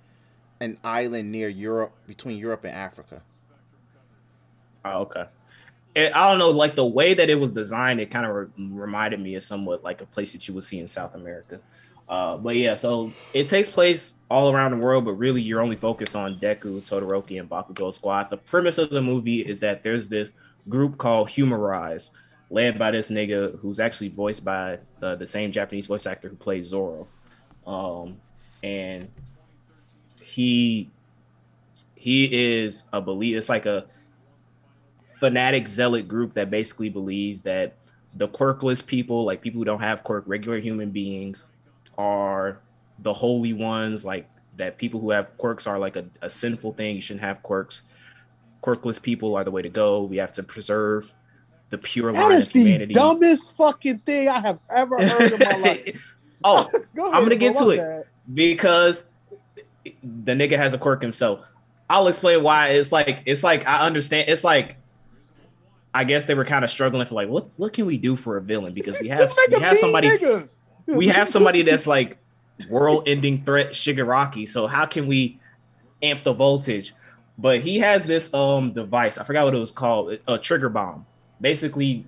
an island near Europe, between Europe and Africa. Oh, okay. It, I don't know, like the way that it was designed, it kind of re- reminded me of somewhat like a place that you would see in South America. Uh, but yeah, so it takes place all around the world, but really you're only focused on Deku, Todoroki, and Bakugo Squad. The premise of the movie is that there's this group called Humarise, led by this nigga who's actually voiced by uh, the same Japanese voice actor who plays Zoro. Um, and he he is a believe it's like a fanatic zealot group that basically believes that the quirkless people, like people who don't have quirk, regular human beings, are the holy ones. Like that people who have quirks are like a, a sinful thing. You shouldn't have quirks. Quirkless people are the way to go. We have to preserve the pure That line is of the humanity. dumbest fucking thing I have ever heard in my life. oh, Go I'm gonna get to it. bad. because the nigga has a quirk himself. I'll explain why. It's like it's like I understand. It's like I guess they were kind of struggling for like what what can we do for a villain because we have we have somebody nigga. We have somebody that's like world-ending threat Shigaraki. So how can we amp the voltage? But he has this um device. I forgot what it was called. A trigger bomb. Basically,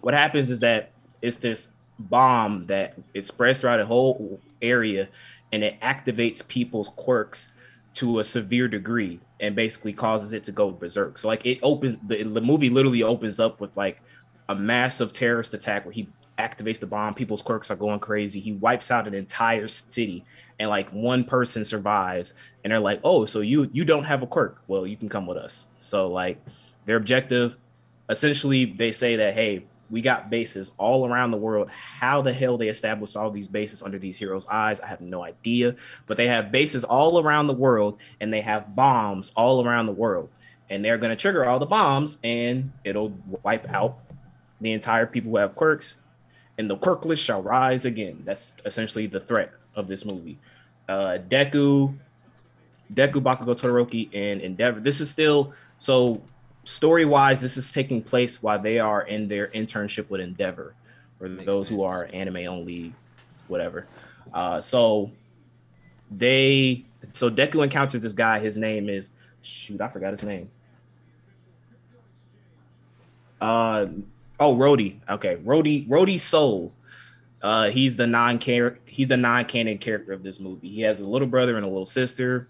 what happens is that it's this bomb that it spreads throughout a whole area, and it activates people's quirks to a severe degree, and basically causes it to go berserk. So like it opens the, the movie literally opens up with like a massive terrorist attack where he activates the bomb. People's quirks are going crazy. He wipes out an entire city, and like one person survives. And they're like, "Oh, so you you don't have a quirk? Well, you can come with us." So like, their objective, essentially, they say that hey, we got bases all around the world. How the hell they established all these bases under these heroes' eyes? I have no idea. But they have bases all around the world, and they have bombs all around the world. And they're gonna trigger all the bombs, and it'll wipe out the entire people who have quirks, and the quirkless shall rise again. That's essentially the threat of this movie. Uh, Deku, Deku Bakugo Todoroki, and Endeavor. This is still so story wise. This is taking place while they are in their internship with Endeavor, for Makes those who are anime only, whatever. Uh, so they, so Deku encounters this guy. His name is shoot, I forgot his name. Uh oh, Rody. Okay, Rody, Rody Soul. Uh, he's the non. He's the non canon character of this movie. He has a little brother and a little sister.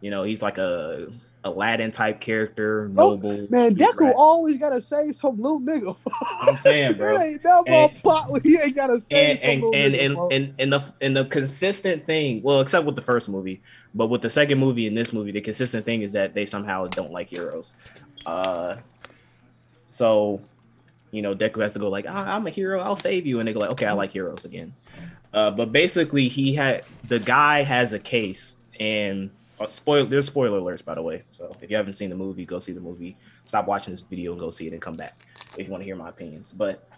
You know, he's like a Aladdin type character, Oh. Man, cute Deku rat. always gotta say some little nigga. I'm saying, bro. Ain't never And- plot he ain't gotta say and and and nigga. and, and and the and the consistent thing, well, except with the first movie, but with the second movie and this movie, the consistent thing is that they somehow don't like heroes. Uh, so you know, Deku has to go like, ah, "I'm a hero, I'll save you," and they go like, "Okay, I like heroes again." Uh, but basically, he had the guy has a case, and uh, spoil. There's spoiler alerts, by the way. So if you haven't seen the movie, go see the movie. Stop watching this video and go see it, and come back if you want to hear my opinions. But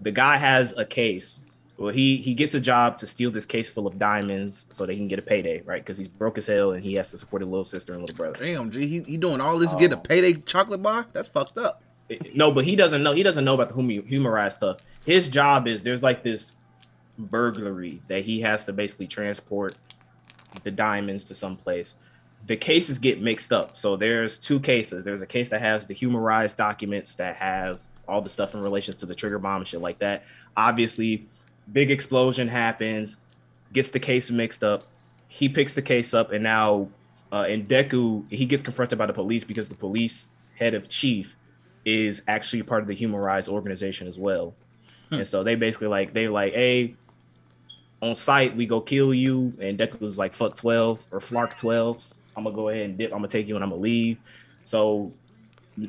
the guy has a case. Well, he he gets a job to steal this case full of diamonds so they can get a payday, right? Because he's broke as hell and he has to support a little sister and little brother. Damn, G, he, he doing all this to get a Oh. payday chocolate bar? That's fucked up. No, but he doesn't know. He doesn't know about the humorized stuff. His job is there's like this burglary that he has to basically transport the diamonds to some place. The cases get mixed up. So there's two cases. There's a case that has the humorized documents that have all the stuff in relations to the trigger bomb and shit like that. Obviously, big explosion happens, gets the case mixed up. He picks the case up, and now uh, in Deku, he gets confronted by the police because the police head of chief is actually part of the Human Rights organization as well. Hmm. And so they basically like they like, hey, on site we go kill you, and Deku was like, fuck twelve or Flark twelve. I'm gonna go ahead and dip. I'm gonna take you and I'm gonna leave. So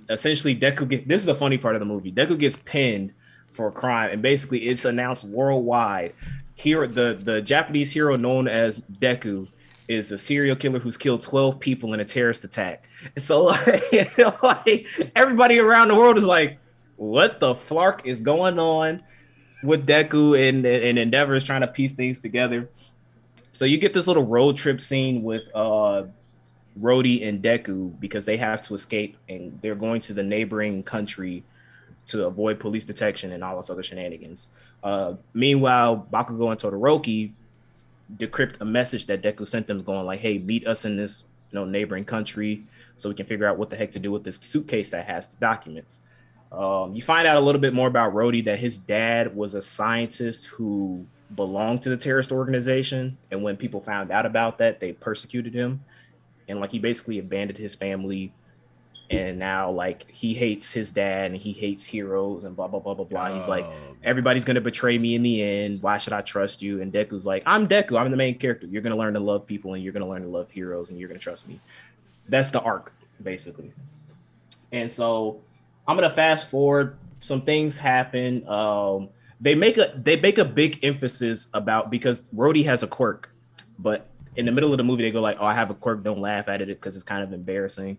essentially, Deku get this is the funny part of the movie. Deku gets pinned for a crime, and basically it's announced worldwide. Here, the the Japanese hero known as Deku is a serial killer who's killed 12 people in a terrorist attack. So like, like everybody around the world is like, what the flark is going on with Deku and, and Endeavor is trying to piece things together. So you get this little road trip scene with uh Rody and Deku because they have to escape and they're going to the neighboring country to avoid police detection and all this other shenanigans. Uh, meanwhile, Bakugo and Todoroki decrypt a message that Deku sent them, going like, "Hey, meet us in this you know neighboring country so we can figure out what the heck to do with this suitcase that has the documents." Um, you find out a little bit more about Rody that his dad was a scientist who belonged to the terrorist organization, and when people found out about that, they persecuted him, and like he basically abandoned his family. And now, like, he hates his dad and he hates heroes and blah, blah, blah, blah, blah. He's like, Oh, everybody's gonna betray me in the end. Why should I trust you? And Deku's like, I'm Deku. I'm the main character. You're gonna learn to love people and you're gonna learn to love heroes and you're gonna trust me. That's the arc, basically. And so I'm gonna fast forward. Some things happen. Um, they make a they make a big emphasis about because Rody has a quirk, but in the middle of the movie they go like, "Oh, I have a quirk. Don't laugh at it because it's kind of embarrassing."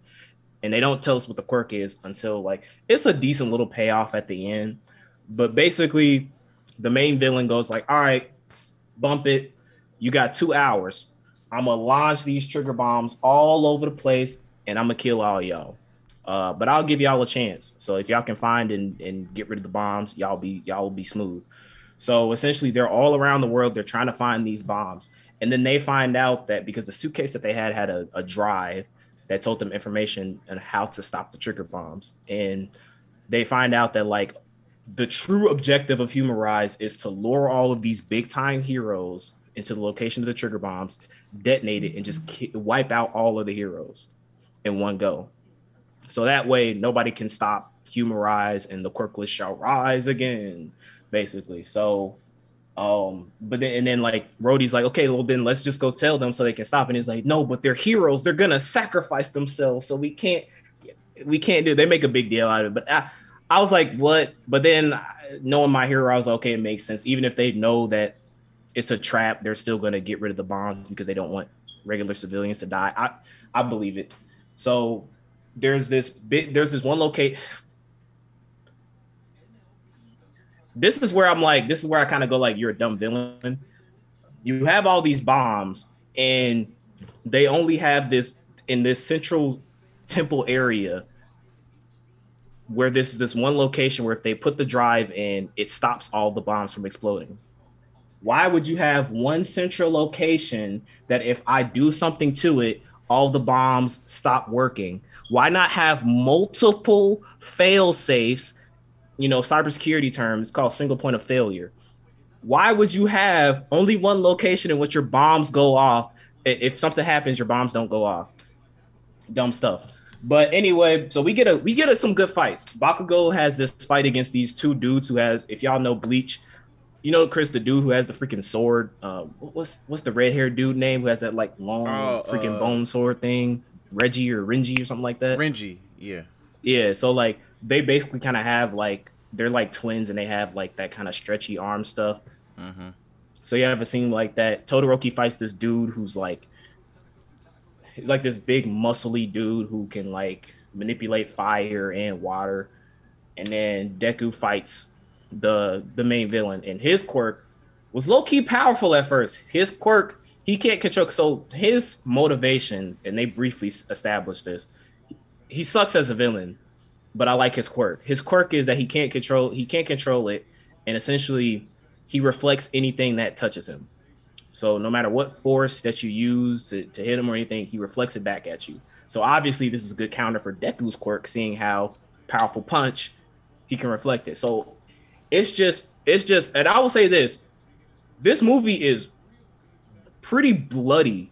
And they don't tell us what the quirk is until like it's a decent little payoff at the end. But basically, the main villain goes like, "All right, bump it. You got two hours. I'm gonna launch these trigger bombs all over the place, and I'm gonna kill all y'all." Uh, but I'll give y'all a chance. So if y'all can find and, and get rid of the bombs, y'all be y'all will be smooth. So essentially, they're all around the world. They're trying to find these bombs, and then they find out that because the suitcase that they had had a, a drive that told them information on how to stop the trigger bombs, and they find out that like the true objective of Humarise is to lure all of these big time heroes into the location of the trigger bombs, detonate it, and just ki- wipe out all of the heroes in one go. So that way, nobody can stop Humarise and the Quirkless shall rise again, basically. So, um, but then and then like Rody's like, okay, well then let's just go tell them so they can stop. And he's like, no, but they're heroes. They're gonna sacrifice themselves, so we can't, we can't do. They make a big deal out of it, but I, I was like, what? But then knowing my hero, I was like, okay, it makes sense. Even if they know that it's a trap, they're still gonna get rid of the bombs because they don't want regular civilians to die. I, I believe it. So there's this big there's this one locate this is where i'm like this is where i kind of go like you're a dumb villain you have all these bombs and they only have this in this central temple area where this is this one location where if they put the drive in it stops all the bombs from exploding why would you have one central location that if i do something to it all the bombs stop working why not have multiple fail safes? You know, cybersecurity terms called single point of failure. Why would you have only one location in which your bombs go off? If something happens, your bombs don't go off. Dumb stuff. But anyway, so we get a we get a, some good fights. Bakugo has this fight against these two dudes who has, if y'all know Bleach, you know Chris, the dude who has the freaking sword. Uh, what's what's the red haired dude name who has that like long oh, freaking uh, bone sword thing? Reggie or Renji or something like that. Renji, yeah. Yeah, so like they basically kind of have like they're like twins and they have like that kind of stretchy arm stuff. Mm-hmm. So you have a scene like that. Todoroki fights this dude who's like he's like this big muscly dude who can like manipulate fire and water. And then Deku fights the the main villain and his quirk was low key powerful at first. His quirk he can't control. So his motivation, and they briefly established this, he sucks as a villain, but I like his quirk. His quirk is that he can't control. He can't control it, and essentially, he reflects anything that touches him. So no matter what force that you use to, to hit him or anything, he reflects it back at you. So obviously, this is a good counter for Deku's quirk, seeing how powerful punch he can reflect it. So it's just, it's just, and I will say this: this movie is pretty bloody,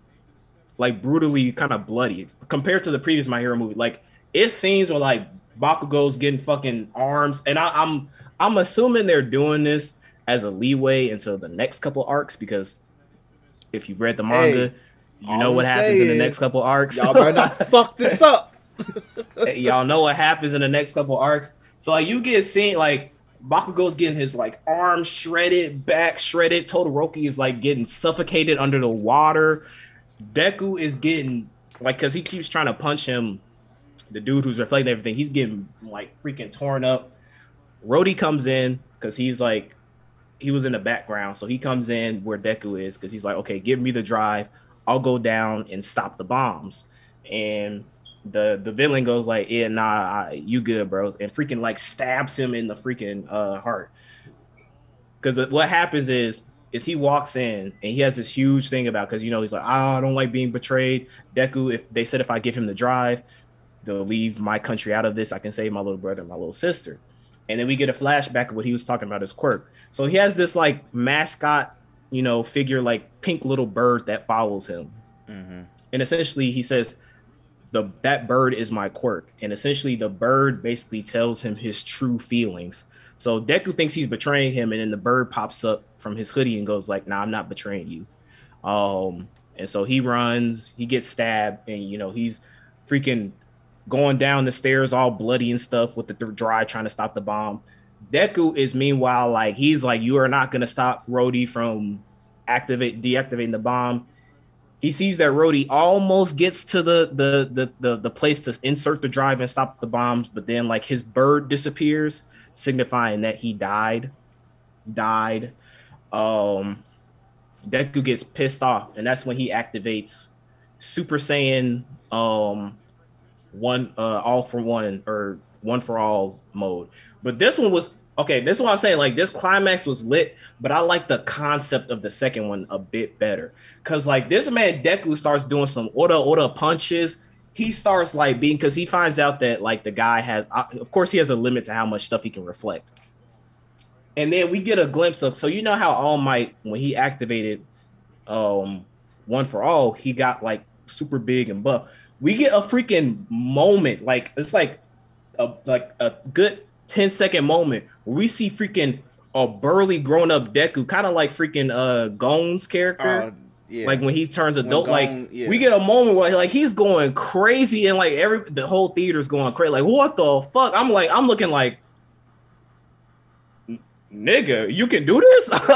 like brutally kind of bloody compared to the previous My Hero movie. Like it scenes where like Bakugo's getting fucking arms, and I, I'm I'm assuming they're doing this as a leeway into the next couple arcs because if you've read the manga, hey, you know what happens in the next couple arcs. Y'all better not fuck this up. y'all know what happens in the next couple arcs. So like you get seen like Bakugo's getting his like arm shredded, back shredded. Todoroki is like getting suffocated under the water. Deku is getting like because he keeps trying to punch him. The dude who's reflecting everything, he's getting like freaking torn up. Rody comes in because he's like he was in the background, so he comes in where Deku is because he's like, okay, give me the drive. I'll go down and stop the bombs. And the the villain goes like, "Yeah, nah, I, you good, bro," and freaking like stabs him in the freaking uh, heart. Because what happens is is he walks in and he has this huge thing about because you know he's like, oh, I don't like being betrayed. Deku, if they said if I give him the drive, they'll leave my country out of this. I can save my little brother and my little sister. And then we get a flashback of what he was talking about his quirk. So he has this like mascot, you know, figure like pink little bird that follows him. Mm-hmm. And essentially he says, the that bird is my quirk and essentially the bird basically tells him his true feelings so deku thinks he's betraying him and then the bird pops up from his hoodie and goes like nah i'm not betraying you um and so he runs he gets stabbed and you know he's freaking going down the stairs all bloody and stuff with the th- dry trying to stop the bomb. Deku is meanwhile like he's like you are not gonna stop Rody from activate deactivating the bomb. He sees that Rody almost gets to the, the the the the place to insert the drive and stop the bombs, but then like his bird disappears, signifying that he died. Died. Um Deku gets pissed off, and that's when he activates Super Saiyan um one uh all for one or one for all mode. But this one was okay. This is what I'm saying. Like this climax was lit, but I like the concept of the second one a bit better. Cause like this man Deku starts doing some order order punches. He starts like being because he finds out that like the guy has, uh, of course, he has a limit to how much stuff he can reflect. And then we get a glimpse of so you know how All Might when he activated um one for all, he got like super big and buff. We get a freaking moment, like it's like a like a good 10 second moment where we see freaking a burly grown up Deku, kind of like freaking uh Gon's character. Uh, yeah. Like when he turns adult, like yeah. we get a moment where like he's going crazy and like every the whole theater's going crazy. Like what the fuck? I'm like I'm looking like nigga, you can do this?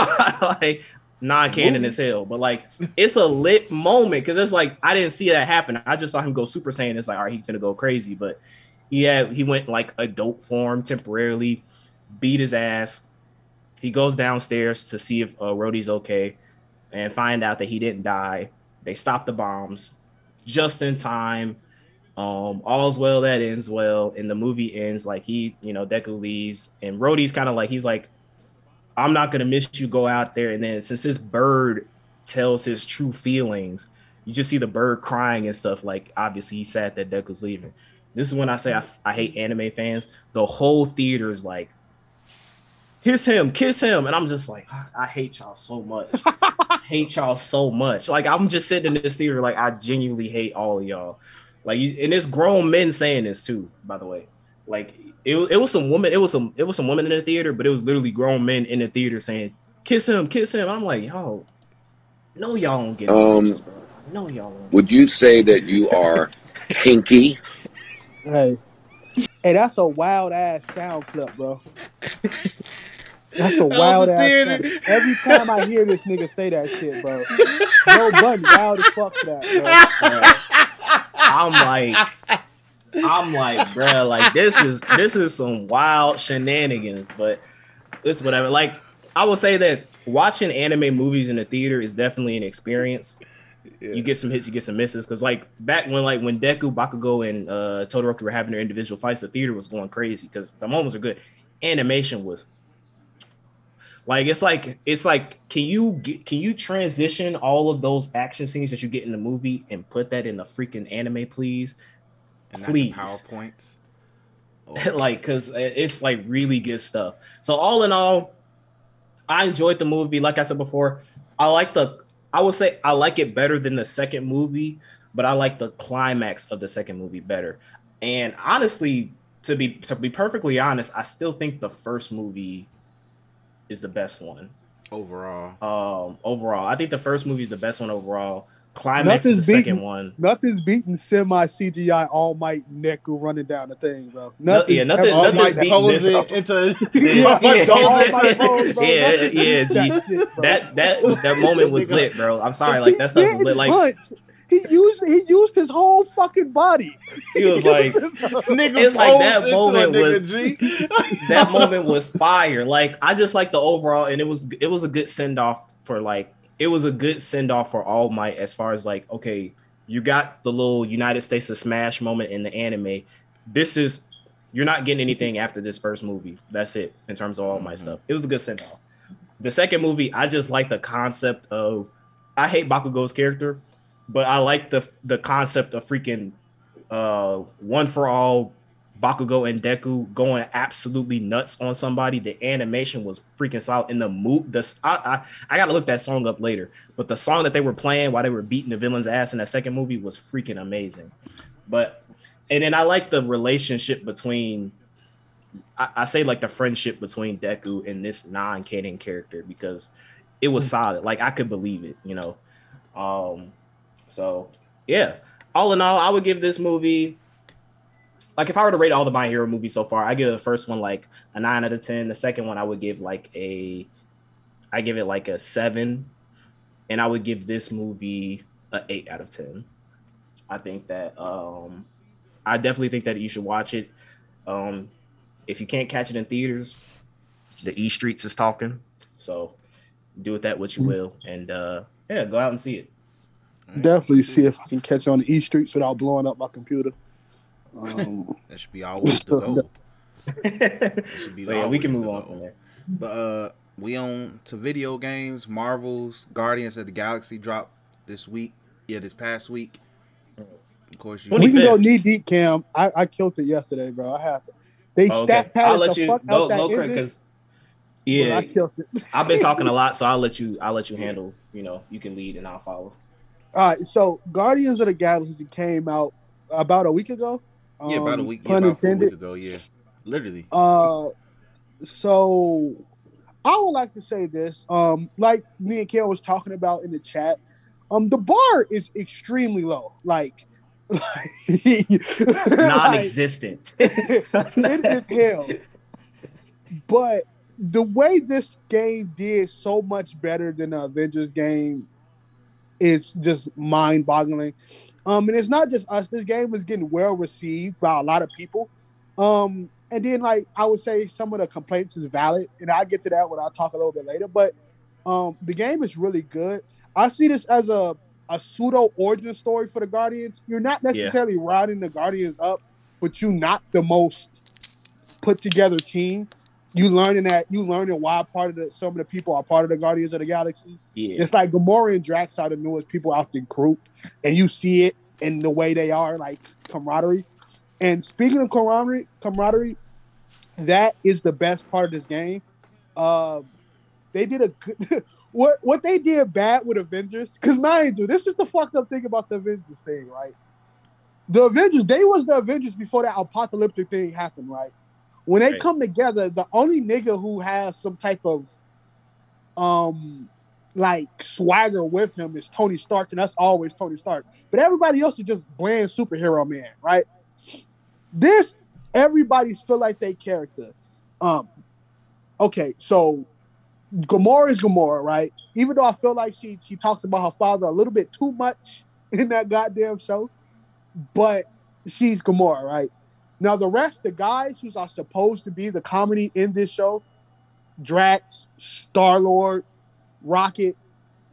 like non-canon as hell, but like it's a lit moment because it's like I didn't see that happen. I just saw him go Super Saiyan. It's like all right, he's gonna go crazy, but yeah, he went like adult form temporarily, beat his ass. He goes downstairs to see if uh, Rody's okay, and find out that he didn't die. They stop the bombs just in time. Um, all's well that ends well, and the movie ends like he, you know, Deku leaves, and Rody's kind of like he's like, I'm not gonna miss you. Go out there, and then since this bird tells his true feelings, you just see the bird crying and stuff. Like obviously he's sad that Deku's leaving. This is when I say I, I hate anime fans. The whole theater is like, kiss him, kiss him, and I'm just like, I, hate y'all so much. I hate y'all so much. Like I'm just sitting in this theater, like I genuinely hate all of y'all. Like, and it's grown men saying this too. By the way, like it, it was some woman, it was some it was some women in the theater, but it was literally grown men in the theater saying, "Kiss him, kiss him." I'm like, yo, no, y'all don't get Um, it, bro. No, y'all don't. Would you say that you are kinky? Hey, hey, that's a wild ass sound clip, bro. That's a wild the ass. theater. Sound. Every time I hear this nigga say that shit, bro, no button, wild as fuck that, bro. I'm like, I'm like, bro, like this is this is some wild shenanigans, but it's whatever. Like, I will say that watching anime movies in the theater is definitely an experience. Yeah. You get some hits, you get some misses. Cause like back when like when Deku, Bakugo, and uh Todoroki were having their individual fights, the theater was going crazy because the moments are good. Animation was like it's like it's like can you get, can you transition all of those action scenes that you get in the movie and put that in the freaking anime, please? And not the please. PowerPoints. Oh, like because it's like really good stuff. So all in all, I enjoyed the movie. Like I said before, I like the. I would say I like it better than the second movie, but I like the climax of the second movie better. And honestly, to be to be perfectly honest, I still think the first movie is the best one. overall. Um, overall, I think the first movie is the best one overall. Climax is the Nothing's second beaten- one. Nothing's beating semi CGI All Might Neku running down the thing, bro. No- yeah, nothing- All nothing's might beating pose this. into. Yeah, All yeah. pose All it Might into- pose, bro. Yeah, Nothing yeah, that shit. That that that moment was lit, bro. I'm sorry, like that stuff was lit. Like Punch. He used he used his whole fucking body. he was like Nigga It's like that moment was- that moment was fire. Like I just like the overall, and it was it was a good send off for like it was a good send off for All Might as far as like okay, you got the little United States of Smash moment in the anime. This is you're not getting anything after this first movie. That's it in terms of All Might Mhm. stuff. It was a good send off. The second movie, I just like the concept of I hate Bakugo's character, but I like the the concept of freaking uh one for all Bakugo and Deku going absolutely nuts on somebody. The animation was freaking solid. In the move, the I, I I gotta look that song up later. But the song that they were playing while they were beating the villain's ass in that second movie was freaking amazing. But and then I like the relationship between I, I say like the friendship between Deku and this non-canon character because it was solid. Like I could believe it, you know. Um, so yeah. All in all, I would give this movie like if I were to rate all the My Hero movies so far, I give the first one like a nine out of ten. The second one I would give like a, I give it like a seven, and I would give this movie a eight out of ten. I think that um, I definitely think that you should watch it. Um, if you can't catch it in theaters, the E Streets is talking, so do with that what you will, and uh, yeah, go out and see it. Definitely see if I can catch it on the E streets without blowing up my computer. Um, That should be always the goal. That should be so yeah, we can move on from there. But uh, we on to video games. Marvel's Guardians of the Galaxy dropped this week. Yeah, this past week. Of course, you. We can go knee deep, Cam. I, I killed it yesterday, bro. I have. They Oh, stack okay. I'll let the you fuck go out that go ending, because yeah, I killed it. I've been talking a lot, so I'll let you I'll let you handle. You know, you can lead and I'll follow. All right, so Guardians of the Galaxy came out about a week ago. Yeah, about a Um, week. Yeah, Pun about a intended. week ago. Yeah, literally. Uh, so I would like to say this. Um, like me and Ken was talking about in the chat, um, the bar is extremely low. Like, like Non-existent. it is hell. But the way this game did so much better than the Avengers game is just mind-boggling. Um, and it's not just us. This game was getting well received by a lot of people. Um, and then like I would say some of the complaints is valid, and I'll get to that when I talk a little bit later. But um, the game is really good. I see this as a a pseudo origin story for the Guardians. You're not necessarily riding the Guardians up, but you're not the most put together team. You learning that you learning why part of the some of the people are part of the Guardians of the Galaxy. yeah. It's like Gamora and Drax are the newest people out the group, and you see it in the way they are, like camaraderie. And speaking of camaraderie, camaraderie, that is the best part of this game. Uh, they did a good. what what they did bad with Avengers, because mind you, this is the fucked up thing about the Avengers thing, right? The Avengers, they was the Avengers before that apocalyptic thing happened, right? When they Right. come together, the only nigga who has some type of um like swagger with him is Tony Stark, and that's always Tony Stark. But everybody else is just bland superhero man, right? This everybody's feel like they character. Um, okay, so Gamora is Gamora, right? Even though I feel like she she talks about her father a little bit too much in that goddamn show, but she's Gamora, right? Now the rest, the guys who are supposed to be the comedy in this show, Drax, Star Lord, Rocket,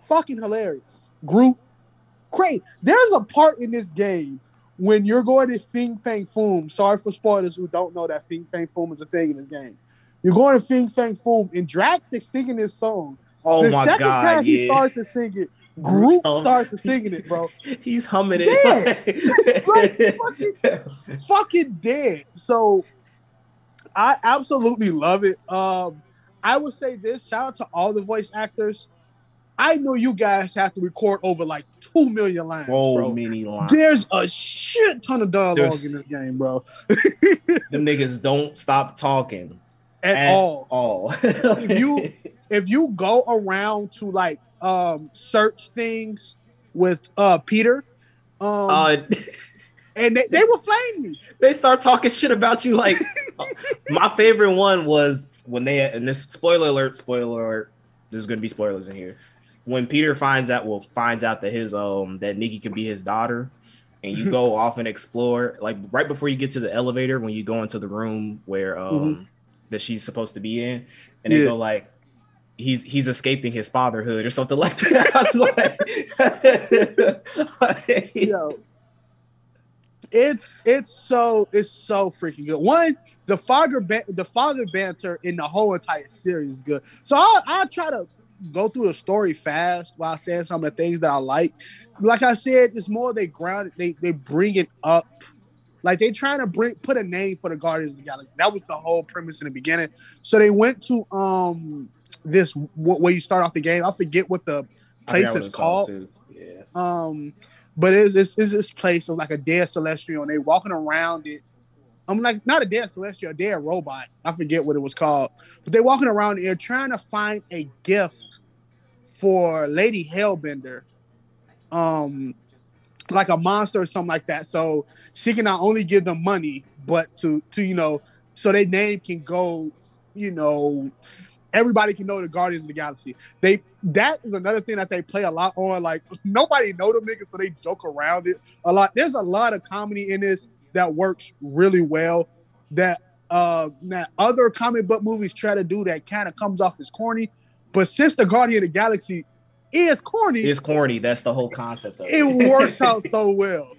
fucking hilarious. Group, great. There's a part in this game when you're going to Fing Fang Foom. Sorry for spoilers who don't know that Fing Fang Foom is a thing in this game. You're going to Fing Fang Foom, and Drax is singing this song. Oh the my second god, time he starts to sing it, Groot hum- starts to singing it, bro. He's humming Like, it. fucking dead. So I absolutely love it. Um, I would say this: shout out to all the voice actors. I know you guys have to record over like two million lines, Whoa, bro. mini line. There's a shit ton of dialogue There's- in this game, bro. Them niggas don't stop talking At, all. All. If you- If you go around to like um search things with uh Peter, um, uh, and they, they will flame you. they start talking shit about you. Like my favorite one was when they and this spoiler alert, spoiler alert. There's gonna be spoilers in here. When Peter finds out, well, finds out that his um that Nikki can be his daughter, and you go off and explore. Like right before you get to the elevator, when you go into the room where um that she's supposed to be in, and they go like. He's he's escaping his fatherhood or something like that. I was like, Yo, it's it's so it's so freaking good. One, the father the father banter in the whole entire series is good. So I I try to go through the story fast while saying some of the things that I like. Like I said, it's more they ground they they bring it up. Like they trying to bring put a name for the Guardians of the Galaxy. That was the whole premise in the beginning. So they went to um this wh- where you start off the game. I forget what the place is is called. Yeah. Um, but it's, it's, it's this place of like a dead celestial, and they walking around it. I'm like not a dead celestial, a dead robot. I forget what it was called, but they walking around here trying to find a gift for Lady Hellbender. Um, like a monster or something like that. So she can not only give them money, but to to you know, so their name can go, you know, everybody can know the Guardians of the Galaxy. They that is another thing that they play a lot on. Like nobody know them niggas, so they joke around it a lot. There's a lot of comedy in this that works really well. That uh that other comic book movies try to do that kind of comes off as corny. But since the Guardian of the Galaxy is corny, It's corny. That's the whole concept of it. it works out so well.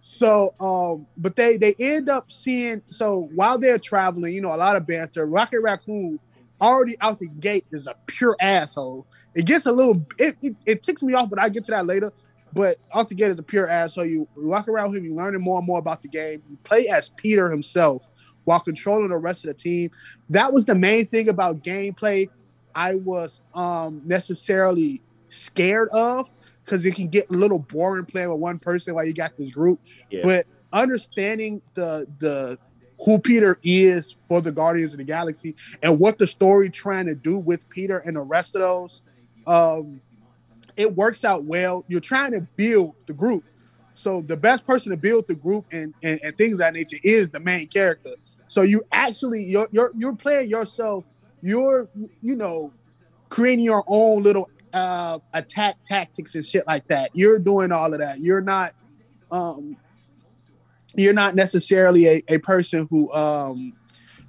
So, um, but they they end up seeing. So while they're traveling, you know, a lot of banter. Rocket Raccoon already out the gate is a pure asshole. It gets a little. It it, it ticks me off, but I get to that later. But out the gate is a pure asshole. You walk around with him, you learning more and more about the game. You play as Peter himself while controlling the rest of the team. That was the main thing about gameplay. I was um necessarily scared of because it can get a little boring playing with one person while you got this group. Yeah. But understanding the the who Peter is for the Guardians of the Galaxy and what the story trying to do with Peter and the rest of those, um, it works out well. You're trying to build the group. So the best person to build the group and, and, and things that nature is the main character. So you actually you're you're you're playing yourself. You're you know creating your own little uh attack tactics and shit like that. You're doing all of that. You're not um you're not necessarily a, a person who um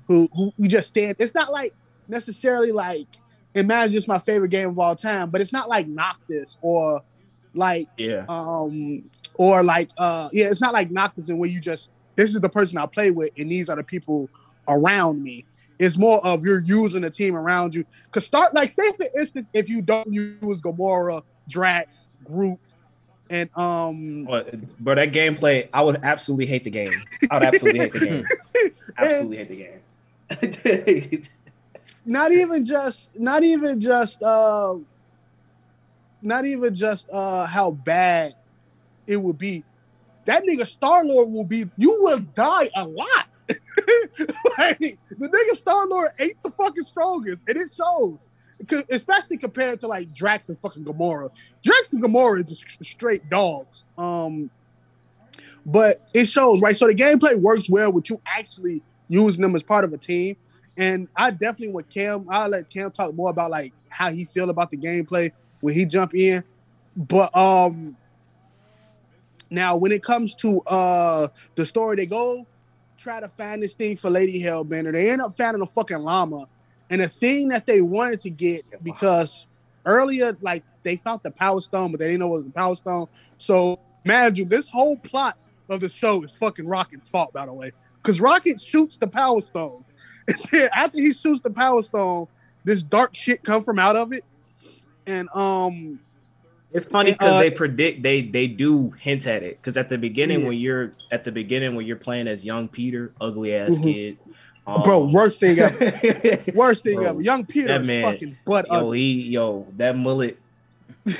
who who you just stand. It's not like necessarily like imagine it's my favorite game of all time, but it's not like Noctis or like Yeah. um or like uh yeah it's not like Noctis and where you just this is the person I play with and these are the people around me. It's more of you're using the team around you. Cause start like say for instance if you don't use Gamora, Drax, Groot, and um But, but that gameplay, I would absolutely hate the game. I would absolutely hate the game. Absolutely hate the game. not even just not even just uh not even just uh how bad it would be that nigga star lord will be you will die a lot like, the nigga star lord ain't the fucking strongest and it shows. especially compared to like drax and fucking gamora drax and gamora is just straight dogs um but it shows right so the gameplay works well with you actually using them as part of a team and I definitely with Cam, I'll let Cam talk more about like how he feel about the gameplay when he jump in. But um now when it comes to uh the story, they go try to find this thing for Lady Hellbender. They end up finding a fucking llama. And the thing that they wanted to get because earlier, like they found the power stone, but they didn't know it was the power stone. So imagine this whole plot of the show is fucking Rocket's fault, by the way. Because Rocket shoots the power stone. And then after he shoots the power stone, this dark shit come from out of it. And um It's funny because Uh, they predict they they do hint at it because at the beginning Yeah. when you're at the beginning when you're playing as young Peter, ugly ass Mhm. kid, um, bro, worst thing ever. Worst thing Bro, ever. Young Peter that is man- fucking butt yo, ugly. he yo that mullet.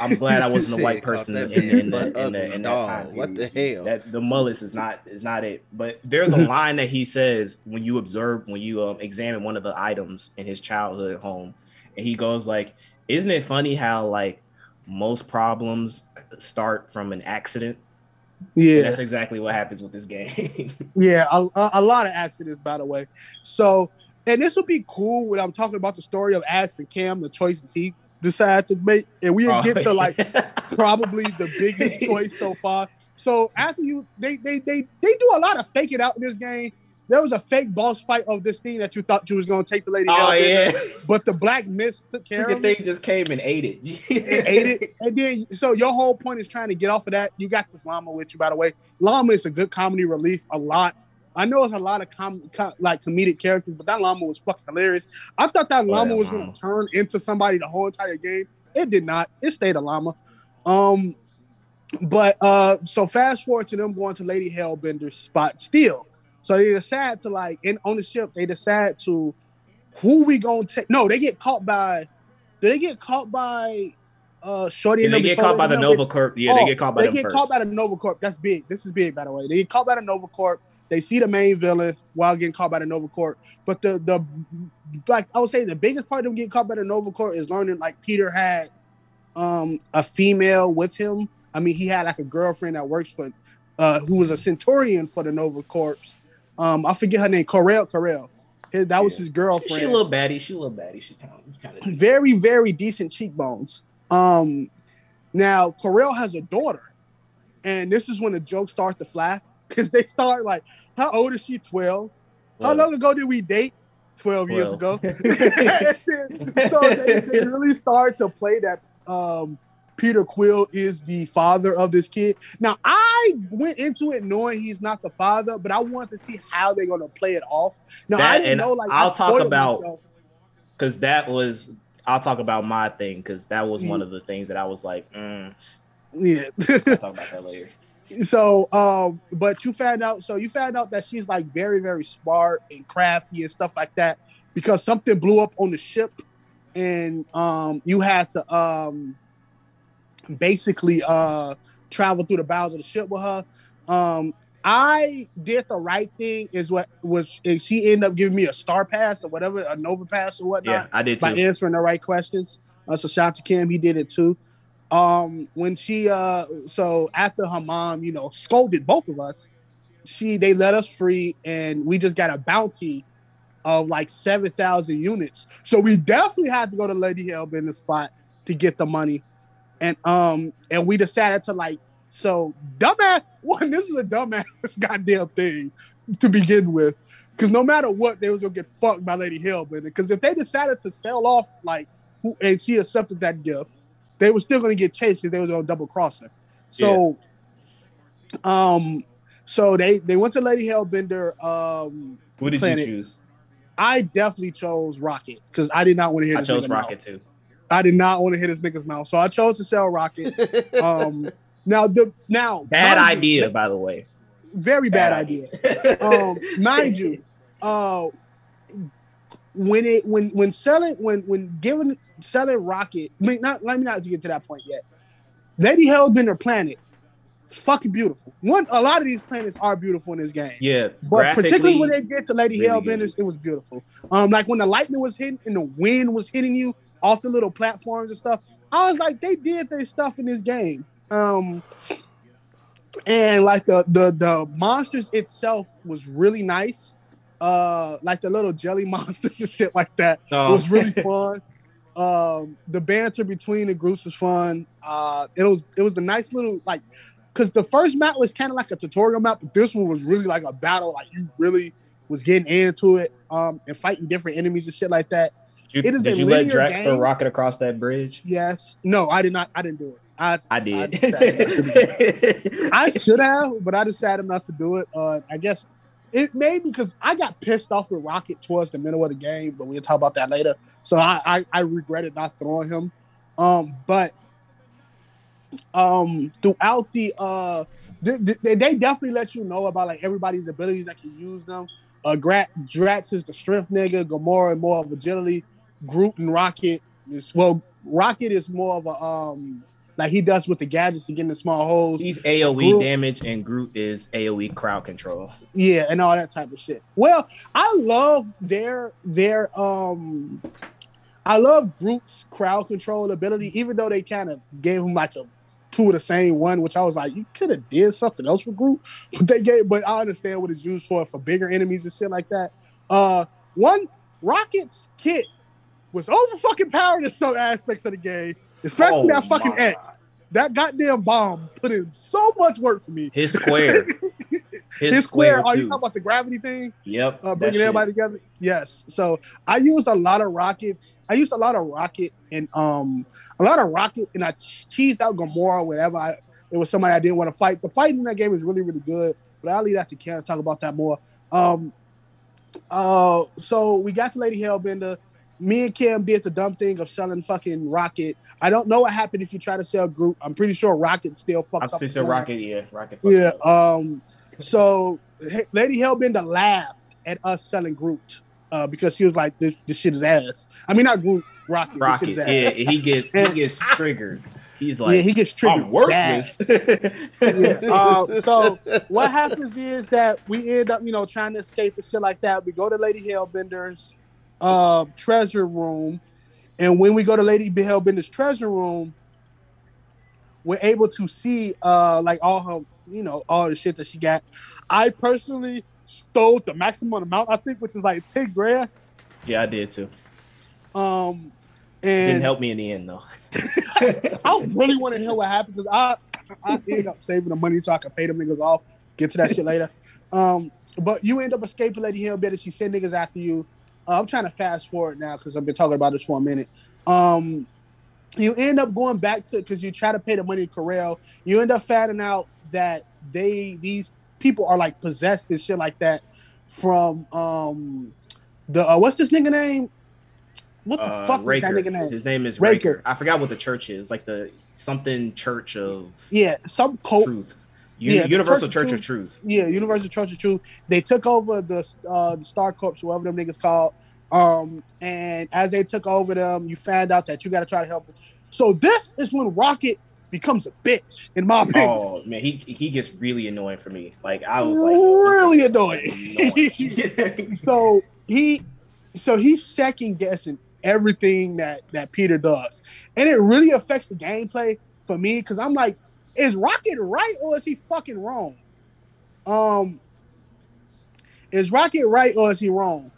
I'm glad I wasn't a white person that in, in, man in, butt the, in, the, in that dog. time. What the hell? That the mullets is not is not it. But there's a line that he says when you observe when you um, examine one of the items in his childhood home, and he goes like, "Isn't it funny how like most problems start from an accident?" And Yeah. that's exactly what happens with this game. Yeah, a, a, lot of accidents, by the way. So, and this would be cool when I'm talking about the story of Axe and Cam, the choices he decided to make, and we Oh, get to like probably the biggest choice so far. So after you, they they they they do a lot of fake it out in this game. There was a fake boss fight of this thing that you thought you was gonna take the lady. oh yeah, but the Black Mist took care the of it. thing just came and ate it. and ate it. And then, so your whole point is trying to get off of that. You got this llama with you, by the way. Llama is a good comedy relief. A lot. I know it's a lot of com- co- like comedic characters, but that llama was fucking hilarious. I thought that llama that was llama. to turn into somebody the whole entire game. It did not. It stayed a llama. Um, but uh, so fast forward to them going to Lady Hellbender's spot still. So they decide to like in on the ship. They decide to who we gonna take. No, they get caught by. Do they get caught by uh Shorty? And and they get caught by the Nova Corps. Yeah, Oh, they get caught by they get first. caught by the Nova Corps. That's big. This is big, by the way. They get caught by the Nova Corps. They see the main villain while getting caught by the Nova Corps. But the the like I would say the biggest part of them getting caught by the Nova Corps is learning like Peter had um a female with him I mean, he had like a girlfriend that works for, uh, who was a Centurion for the Nova Corps. Um, I forget her name, Ko-Rel. Ko-Rel. His, that was Yeah. his girlfriend. she a little baddie. She a little baddie. She kind of kind of very, very decent cheekbones. Um, now Ko-Rel has a daughter, and this is when the jokes start to fly because they start like, "How old is she? Twelve? How long ago did we date? Twelve years Well. ago." so they, they really start to play that. Um, Peter Quill is the father of this kid. Now I went into it knowing he's not the father, but I wanted to see how they're gonna play it off. Now I didn't know. Like I'll talk about- because that was I'll talk about my thing because that was one of the things that I was like, mm, Yeah. I'll talk about that later. so um but you found out so you found out that she's like very very smart and crafty and stuff like that because something blew up on the ship and um you had to um basically uh travel through the bowels of the ship with her um i did the right thing is what was and she ended up giving me a star pass or whatever a nova pass or whatnot Yeah, I did by answering the right questions. Uh, so shout out to Cam, he did it too. Um, when she uh, so after her mom, you know, scolded both of us, she they let us free, and we just got a bounty of like seven thousand units. So we definitely had to go to Lady Hellbender spot to get the money, and um, and we decided to like so dumbass. One, this is a dumbass goddamn thing to begin with. Because no matter what, they was gonna get fucked by Lady Hellbender. Because if they decided to sell off like who and she accepted that gift, they were still gonna get chased because they was gonna double cross her. So um so they they went to Lady Hellbender. Um Who did Planet. you choose? I definitely chose Rocket because I did not want to hear. I chose Rocket too. I did not want to hit his nigga's mouth. So I chose to sell Rocket. Um now the now Bad mind you, idea, by the way. Very bad, idea. um, mind you, uh, when it when when selling when when giving selling rocket, I mean not let me not get to that point yet. Lady Hellbender planet, fucking beautiful. One, a lot of these planets are beautiful in this game, Yeah, but particularly when they graphically, get to Lady really Hellbenders, it was beautiful. Um, like when the lightning was hitting and the wind was hitting you off the little platforms and stuff. I was like, they did their stuff in this game. Um, and like the the the monsters itself was really nice. Uh, like the little jelly monsters and shit like that Oh. was really fun. Um, the banter between the groups was fun. Uh, it was it was the nice little like, because the first map was kind of like a tutorial map, but this one was really like a battle. Like you really was getting into it, um, and fighting different enemies and shit like that. Did it you, is did you let Drax throw rocket across that bridge? Yes, no, I did not. I didn't do it. I I did. decided not to do it. I should have, but I decided not to do it. Uh, I guess it may because I got pissed off with Rocket towards the middle of the game, but we'll talk about that later. So I I, I regretted not throwing him. Um, but um, throughout the uh, they, they, they definitely let you know about like everybody's abilities that can use them. Uh, Drax is the strength nigga. Gamora more of agility. Groot and Rocket is well. Rocket is more of a um like he does with the gadgets to get in the small holes. He's AOE Groot- damage, and Groot is AOE crowd control. Yeah, and all that type of shit. Well, I love their their um I love Groot's crowd control ability, even though they kind of gave him like a two of the same one, which I was like, you could have did something else with Groot. But they gave but I understand what it's used for for bigger enemies and shit like that. Uh one Rocket's kit was over fucking powered in some aspects of the game, especially Oh that fucking my X. That goddamn bomb put in so much work for me. His square, his, His square, square, are you talking about the gravity thing? yep, uh, bringing everybody together. Yes. So I used a lot of rockets. I used a lot of rocket and um a lot of rocket, and I cheesed out Gamora whenever I it was somebody I didn't want to fight. The fight in that game is really really good, but I'll leave that to Ken to talk about that more. Um. Uh. So we got to Lady Hellbender. Me and Cam did the dumb thing of selling fucking Rocket. I don't know what happened if you try to sell Groot. I'm pretty sure Rocket still fucks I'm up. still. Rocket, yeah, Rocket. Yeah. up. Um. So Lady Hellbender laughed at us selling Groot uh, because she was like, "This, this shit is ass." I mean, not Groot, Rocket. Rocket, ass. yeah, he gets he gets triggered. He's like, yeah, he gets triggered. I'm worthless. Yeah. Uh, so what happens is that we end up, you know, trying to escape and shit like that. We go to Lady Hellbender's uh, treasure room, and when we go to Lady Hellbender's treasure room, we're able to see uh like all her, you know, all the shit that she got. I personally stole the maximum amount, I think, which is like 10 grand. Yeah, I did too. Um Didn't help me in the end though. I really want to hear what happened because I I ended up saving the money so I could pay them niggas off. Get to that shit later. Um, but you end up escaping Lady Hellbender. She send niggas after you. Uh, I'm trying to fast forward now because I've been talking about this for a minute. Um, you end up going back to because you try to pay the money to Ko-Rel. You end up finding out that they these people are like possessed and shit like that from um the uh, what's this nigga name? What the Uh, fuck Raker. is that nigga name? His name is Raker. Raker. I forgot what the church is. Like the something Church of Yeah, some cult Truth. U- Yeah, Universal Church of Church of Truth. Yeah, Universal Church of Truth. They took over the uh, the Star Corps, whatever them niggas called. Um, and as they took over them, you found out that you got to try to help them. So this is when Rocket becomes a bitch, in my opinion. Oh man, he he gets really annoying for me. Like I was like, really annoying. so he, so he's second guessing everything that that Peter does, and it really affects the gameplay for me because I'm like, is Rocket right or is he fucking wrong? Um, is Rocket right or is he wrong?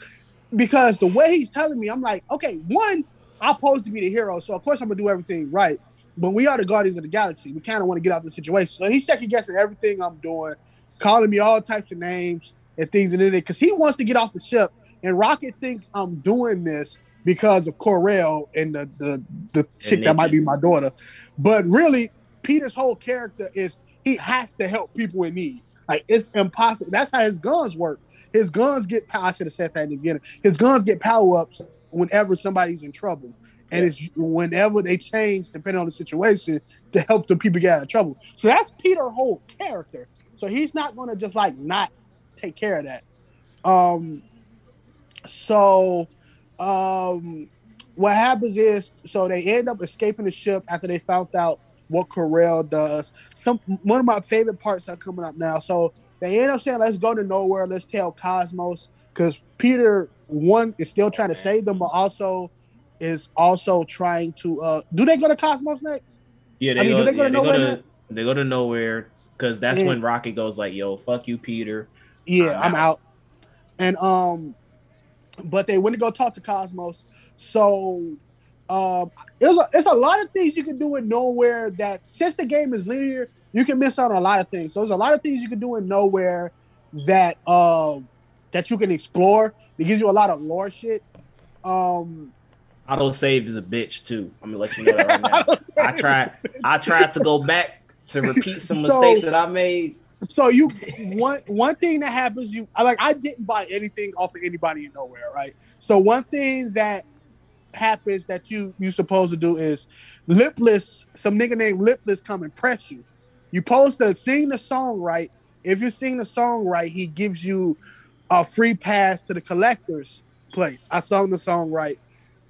Because the way he's telling me, I'm like, okay, one, I'm supposed to be the hero, so of course I'm gonna do everything right. But we are the Guardians of the Galaxy. We kind of want to get out of the situation. So he's second guessing everything I'm doing, calling me all types of names and things and everything because he wants to get off the ship. And Rocket thinks I'm doing this because of Ko-Rel and the the, the chick that might be my daughter. But really, Peter's whole character is he has to help people in need. Like it's impossible. That's how his guns work. His guns get power. I should have said that in the beginning. His guns get power ups whenever somebody's in trouble. And it's whenever they change, depending on the situation, to help the people get out of trouble. So that's Peter's whole character. So he's not gonna just like not take care of that. Um so um what happens is so they end up escaping the ship after they found out what Ko-Rel does. Some one of my favorite parts are coming up now. So they end up saying, "Let's go to Knowhere. Let's tell Cosmos," because Peter one is still trying to save them, but also is also trying to. uh Do they go to Cosmos next? Yeah, they I mean, go, do they go yeah, to they go Knowhere to next? they go to Knowhere because that's Yeah. when Rocket goes like, "Yo, fuck you, Peter." Yeah, I'm I'm out. And um, but they went to go talk to Cosmos. So um, it's a, it's a lot of things you can do in Knowhere that since the game is linear, you can miss out on a lot of things. So there's a lot of things you can do in Knowhere that um that you can explore. It gives you a lot of lore shit. Um, Auto save is a bitch too. I'm gonna let you know that right now. I tried. I tried to go back to repeat some So- mistakes that I made. so you one one thing that happens you like I didn't buy anything off of anybody in Knowhere, right? So one thing that happens that you you supposed to do is lipless some nigga named lipless come and press you. You supposed to sing the song right. If you sing the song right, he gives you a free pass to the collector's place. I sung the song right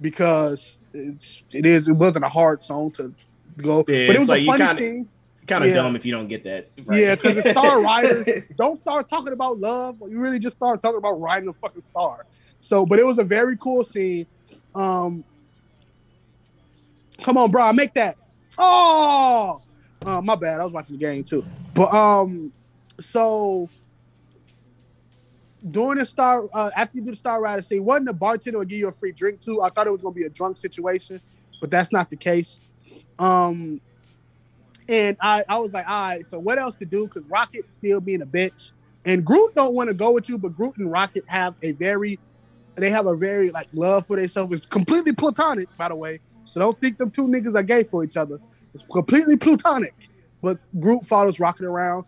because it's it is it wasn't a hard song to go, Yeah, but it was like a funny kinda- scene. Kind of Yeah. dumb if you don't get that. Yeah, because the Star Riders. don't start talking about love. You really just start talking about riding a fucking star. So, but it was a very cool scene. Um, come on, bro, make that. Oh, uh, my bad. I was watching the game too. But um, so during the star, uh, after you do the star rider scene, wasn't the bartender would give you a free drink too? I thought it was gonna be a drunk situation, but that's not the case. Um, and I, I was like, all right, so what else to do? Because Rocket still being a bitch, and Groot don't want to go with you, but Groot and Rocket have a very, they have a very like love for themselves. It's completely platonic, by the way. So don't think them two niggas are gay for each other. It's completely platonic. But Groot follows Rocket around.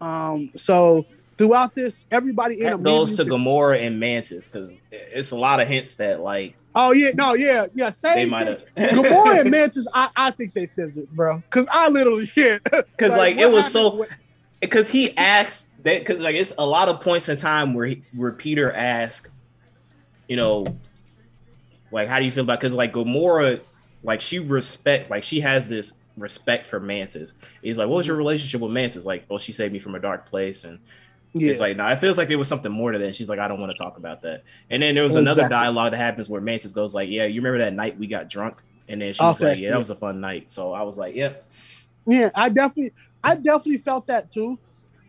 Um, so throughout this, everybody in That a goes to Gamora and Mantis because it's a lot of hints that like Oh yeah, no, yeah, yeah. they Same have. Gamora and Mantis, I, I think they says it, bro. Cause I literally yeah. because like, what it was happened so because he asked that because like it's a lot of points in time where he, where Peter asked, you know, like how do you feel about because like Gamora, like she respect like she has this respect for Mantis. He's like, what was your mm-hmm. relationship with Mantis? Like, oh, she saved me from a dark place, and yeah. it's like, no, it feels like there was something more to that. She's like, I don't want to talk about that. And then there was another dialogue that happens where Mantis goes like, yeah, you remember that night we got drunk, and then she was Okay, like, yeah, yeah. that was a fun night. So I was like, yep. Yeah, I definitely, I definitely felt that too.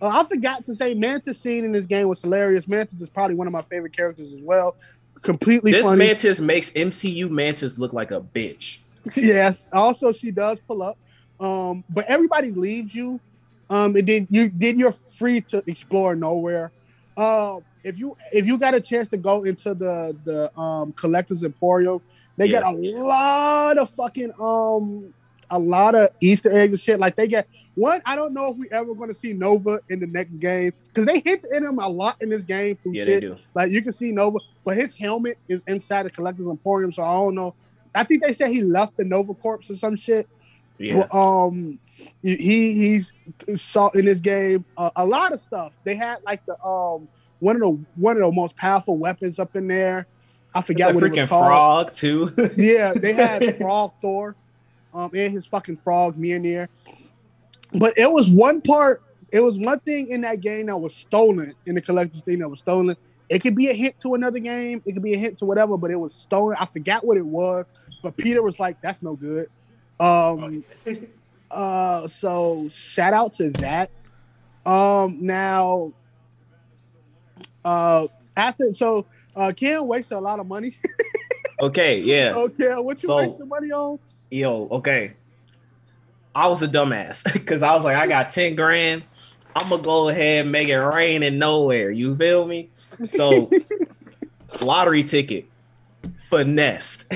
Uh, I forgot to say, Mantis scene in this game was hilarious. Mantis is probably one of my favorite characters as well. Completely This funny. Mantis makes MCU Mantis look like a bitch. yes. Also, she does pull up. Um, but everybody leaves you. Um, and then you then you're free to explore Knowhere. Uh, if you if you got a chance to go into the the um collectors emporium, they Yeah. got a lot of fucking um a lot of Easter eggs and shit. Like they get one. I don't know if we ever going to see Nova in the next game because they hint in him a lot in this game through Yeah, shit. they do. Like you can see Nova, but his helmet is inside the collector's emporium, so I don't know. I think they said he left the Nova Corps or some shit. Yeah. Um, he he's saw in this game uh, a lot of stuff. They had like the um one of the one of the most powerful weapons up in there. I forgot The what it was called. frog too. Yeah, they had Frog Thor, um, and his fucking frog Mjolnir. But it was one part. It was one thing in that game that was stolen in the collector's thing that was stolen. It could be a hint to another game. It could be a hint to whatever, but it was stolen. I forgot what it was. But Peter was like, "That's no good." Um, uh, so shout out to that. Um, now, uh, after so, uh, Cam wasted a lot of money. okay, yeah. Okay, what you So- waste the money on? Yo, okay. I was a dumbass because I was like, I got 10 grand. I'm gonna go ahead and make it rain in Knowhere. You feel me? So lottery ticket finessed.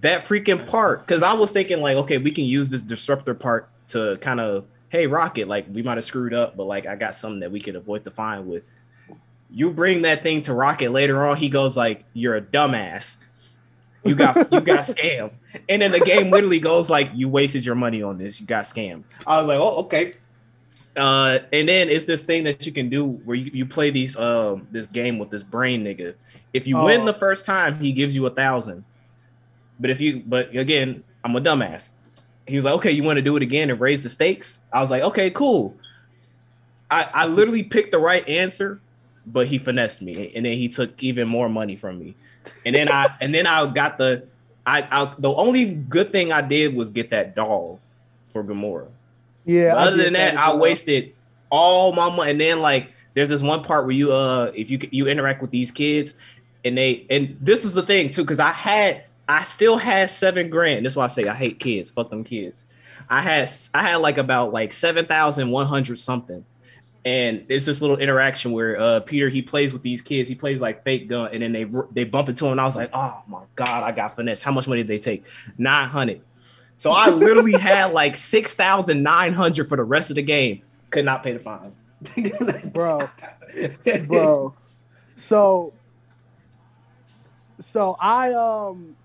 That freaking part. Cause I was thinking, like, okay, we can use this disruptor part to kind of hey, Rocket, like we might have screwed up, but like I got something that we could avoid the fine with. You bring that thing to Rocket later on, he goes like, You're a dumbass. You got you got scammed. And then the game literally goes like, You wasted your money on this, you got scammed. I was like, Oh, okay. Uh, and then it's this thing that you can do where you, you play these um this game with this brain nigga. If you win Oh. the first time, he gives you a thousand. But if you but again, I'm a dumbass. He was like, okay, you want to do it again and raise the stakes? I was like, okay, cool. I, I literally picked the right answer, but he finessed me, and then he took even more money from me. And then I and then I got the I, I the only good thing I did was get that doll for Gamora. Yeah. But other than that, as I wasted all my money. And then like, there's this one part where you uh, if you you interact with these kids, and they and this is the thing too, because I had I still had seven grand. That's why I say I hate kids. Fuck them kids. I had I had like about like seven thousand one hundred something. And it's this little interaction where uh, Peter he plays with these kids. He plays like fake gun, and then they they bump into him. And I was like, oh my god, I got finesse. How much money did they take? Nine hundred. So I literally had like six thousand nine hundred for the rest of the game. Could not pay the fine. bro, bro. So, so I um,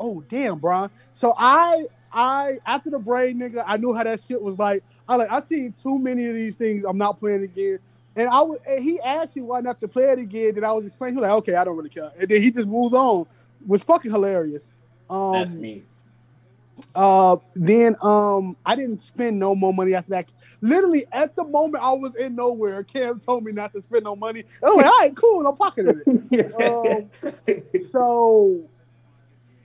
oh damn, bro. So I I after the brain nigga, I knew how that shit was like. I like I seen too many of these things. I'm not playing again. And I was and he actually wanted not to play it again. And I was explaining, he was like, okay, I don't really care. And then he just moved on. Was fucking hilarious. Um, That's me. uh, then um, I didn't spend no more money after that. Literally at the moment I was in Knowhere, Cam told me not to spend no money. I was like, all right, cool, I'm pocketing it. so,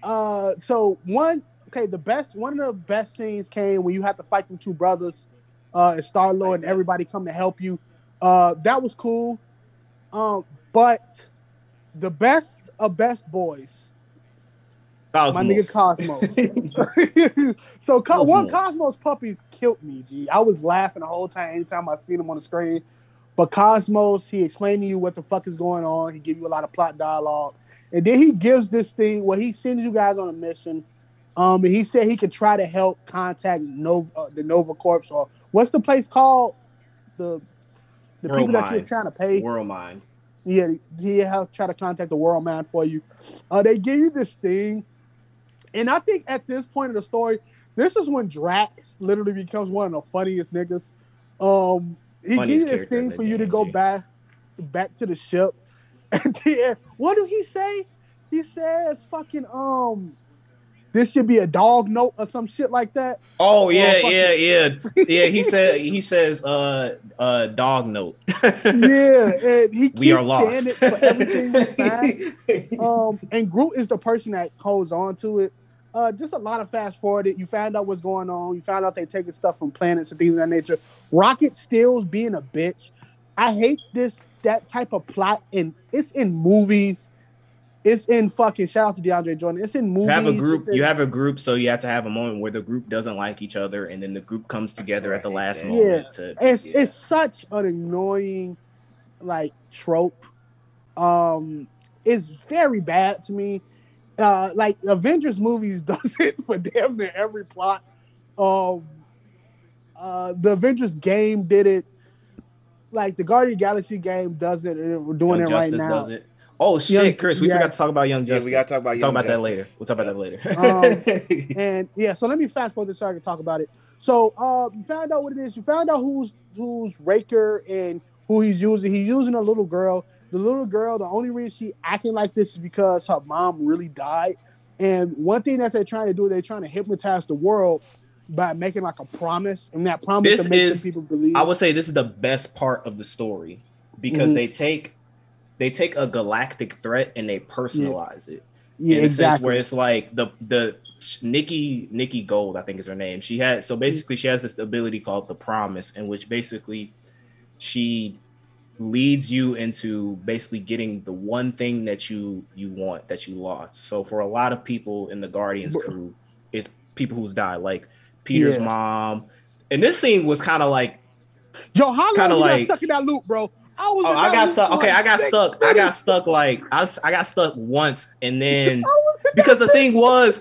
uh, so one, okay, the best, one of the best scenes came when you had to fight them two brothers, uh, and Star Lord, and everybody come to help you. Uh, that was cool. Um, but the best of best boys, my nigga Cosmos. so Co- one Cosmos. Cosmos puppies killed me, G. I was laughing the whole time anytime I seen him on the screen. But Cosmos, he explained to you what the fuck is going on. He give you a lot of plot dialogue, and then he gives this thing where he sends you guys on a mission. Um, and he said he could try to help contact Nova, uh, the Nova Corps, or what's the place called? The the World people that you're trying to pay. World Mind. Yeah, he have try to contact the world man for you. Uh, they give you this thing, and I think at this point of the story, this is when Drax literally becomes one of the funniest niggas. Um, he gives this thing for you to go back back to the ship, and then what do he say? He says, "Fucking um." This should be a dog note or some shit like that. Oh yeah, fucking- yeah, yeah, yeah. He said he says uh uh dog note. Yeah, and he keeps we are lost. it for everything we um, and Groot is the person that holds on to it. uh, just a lot of fast forwarded. You found out what's going on. You found out they taking stuff from planets and things of that nature. Rocket Stills being a bitch. I hate this that type of plot, and it's in movies. It's in fucking shout out to DeAndre Jordan. It's in movies. You have a group. in- You have a group, so you have to have a moment where the group doesn't like each other, and then the group comes together at the last that. moment. To it's yeah. it's such an annoying like trope um it's very bad to me uh like avengers movies does it for damn near every plot um uh the avengers game did it like the guardian galaxy game does it we're doing Young it right now does it. Oh shit, Young- Chris, we yeah. forgot to talk about Young Yeah, Justice. we gotta talk about We'll Young talk about that later. We'll talk about that later. and yeah, so let me fast forward this so I can talk about it. So uh, you found out what it is. You found out who's who's Raker and who he's using. He's using a little girl. The little girl, the only reason she acting like this is because her mom really died. And one thing that they're trying to do, they're trying to hypnotize the world by making like a promise, and that promise This is- people believe. I would say this is the best part of the story because Mhm. they take they take a galactic threat and they personalize it. yeah, in a sense exactly. where it's like the the Nikki Nikki Gold, I think is her name. She had so basically she has this ability called the Promise, in which basically she leads you into basically getting the one thing that you you want that you lost. So for a lot of people in the Guardians crew, it's people who's died, like Peter's Yeah. mom. And this scene was kind of like Yo, how long you like- stuck in that loop, bro? I was. oh, I got stuck. Okay, I got stuck. I got stuck like I, I got stuck once and then I was in because the thing was,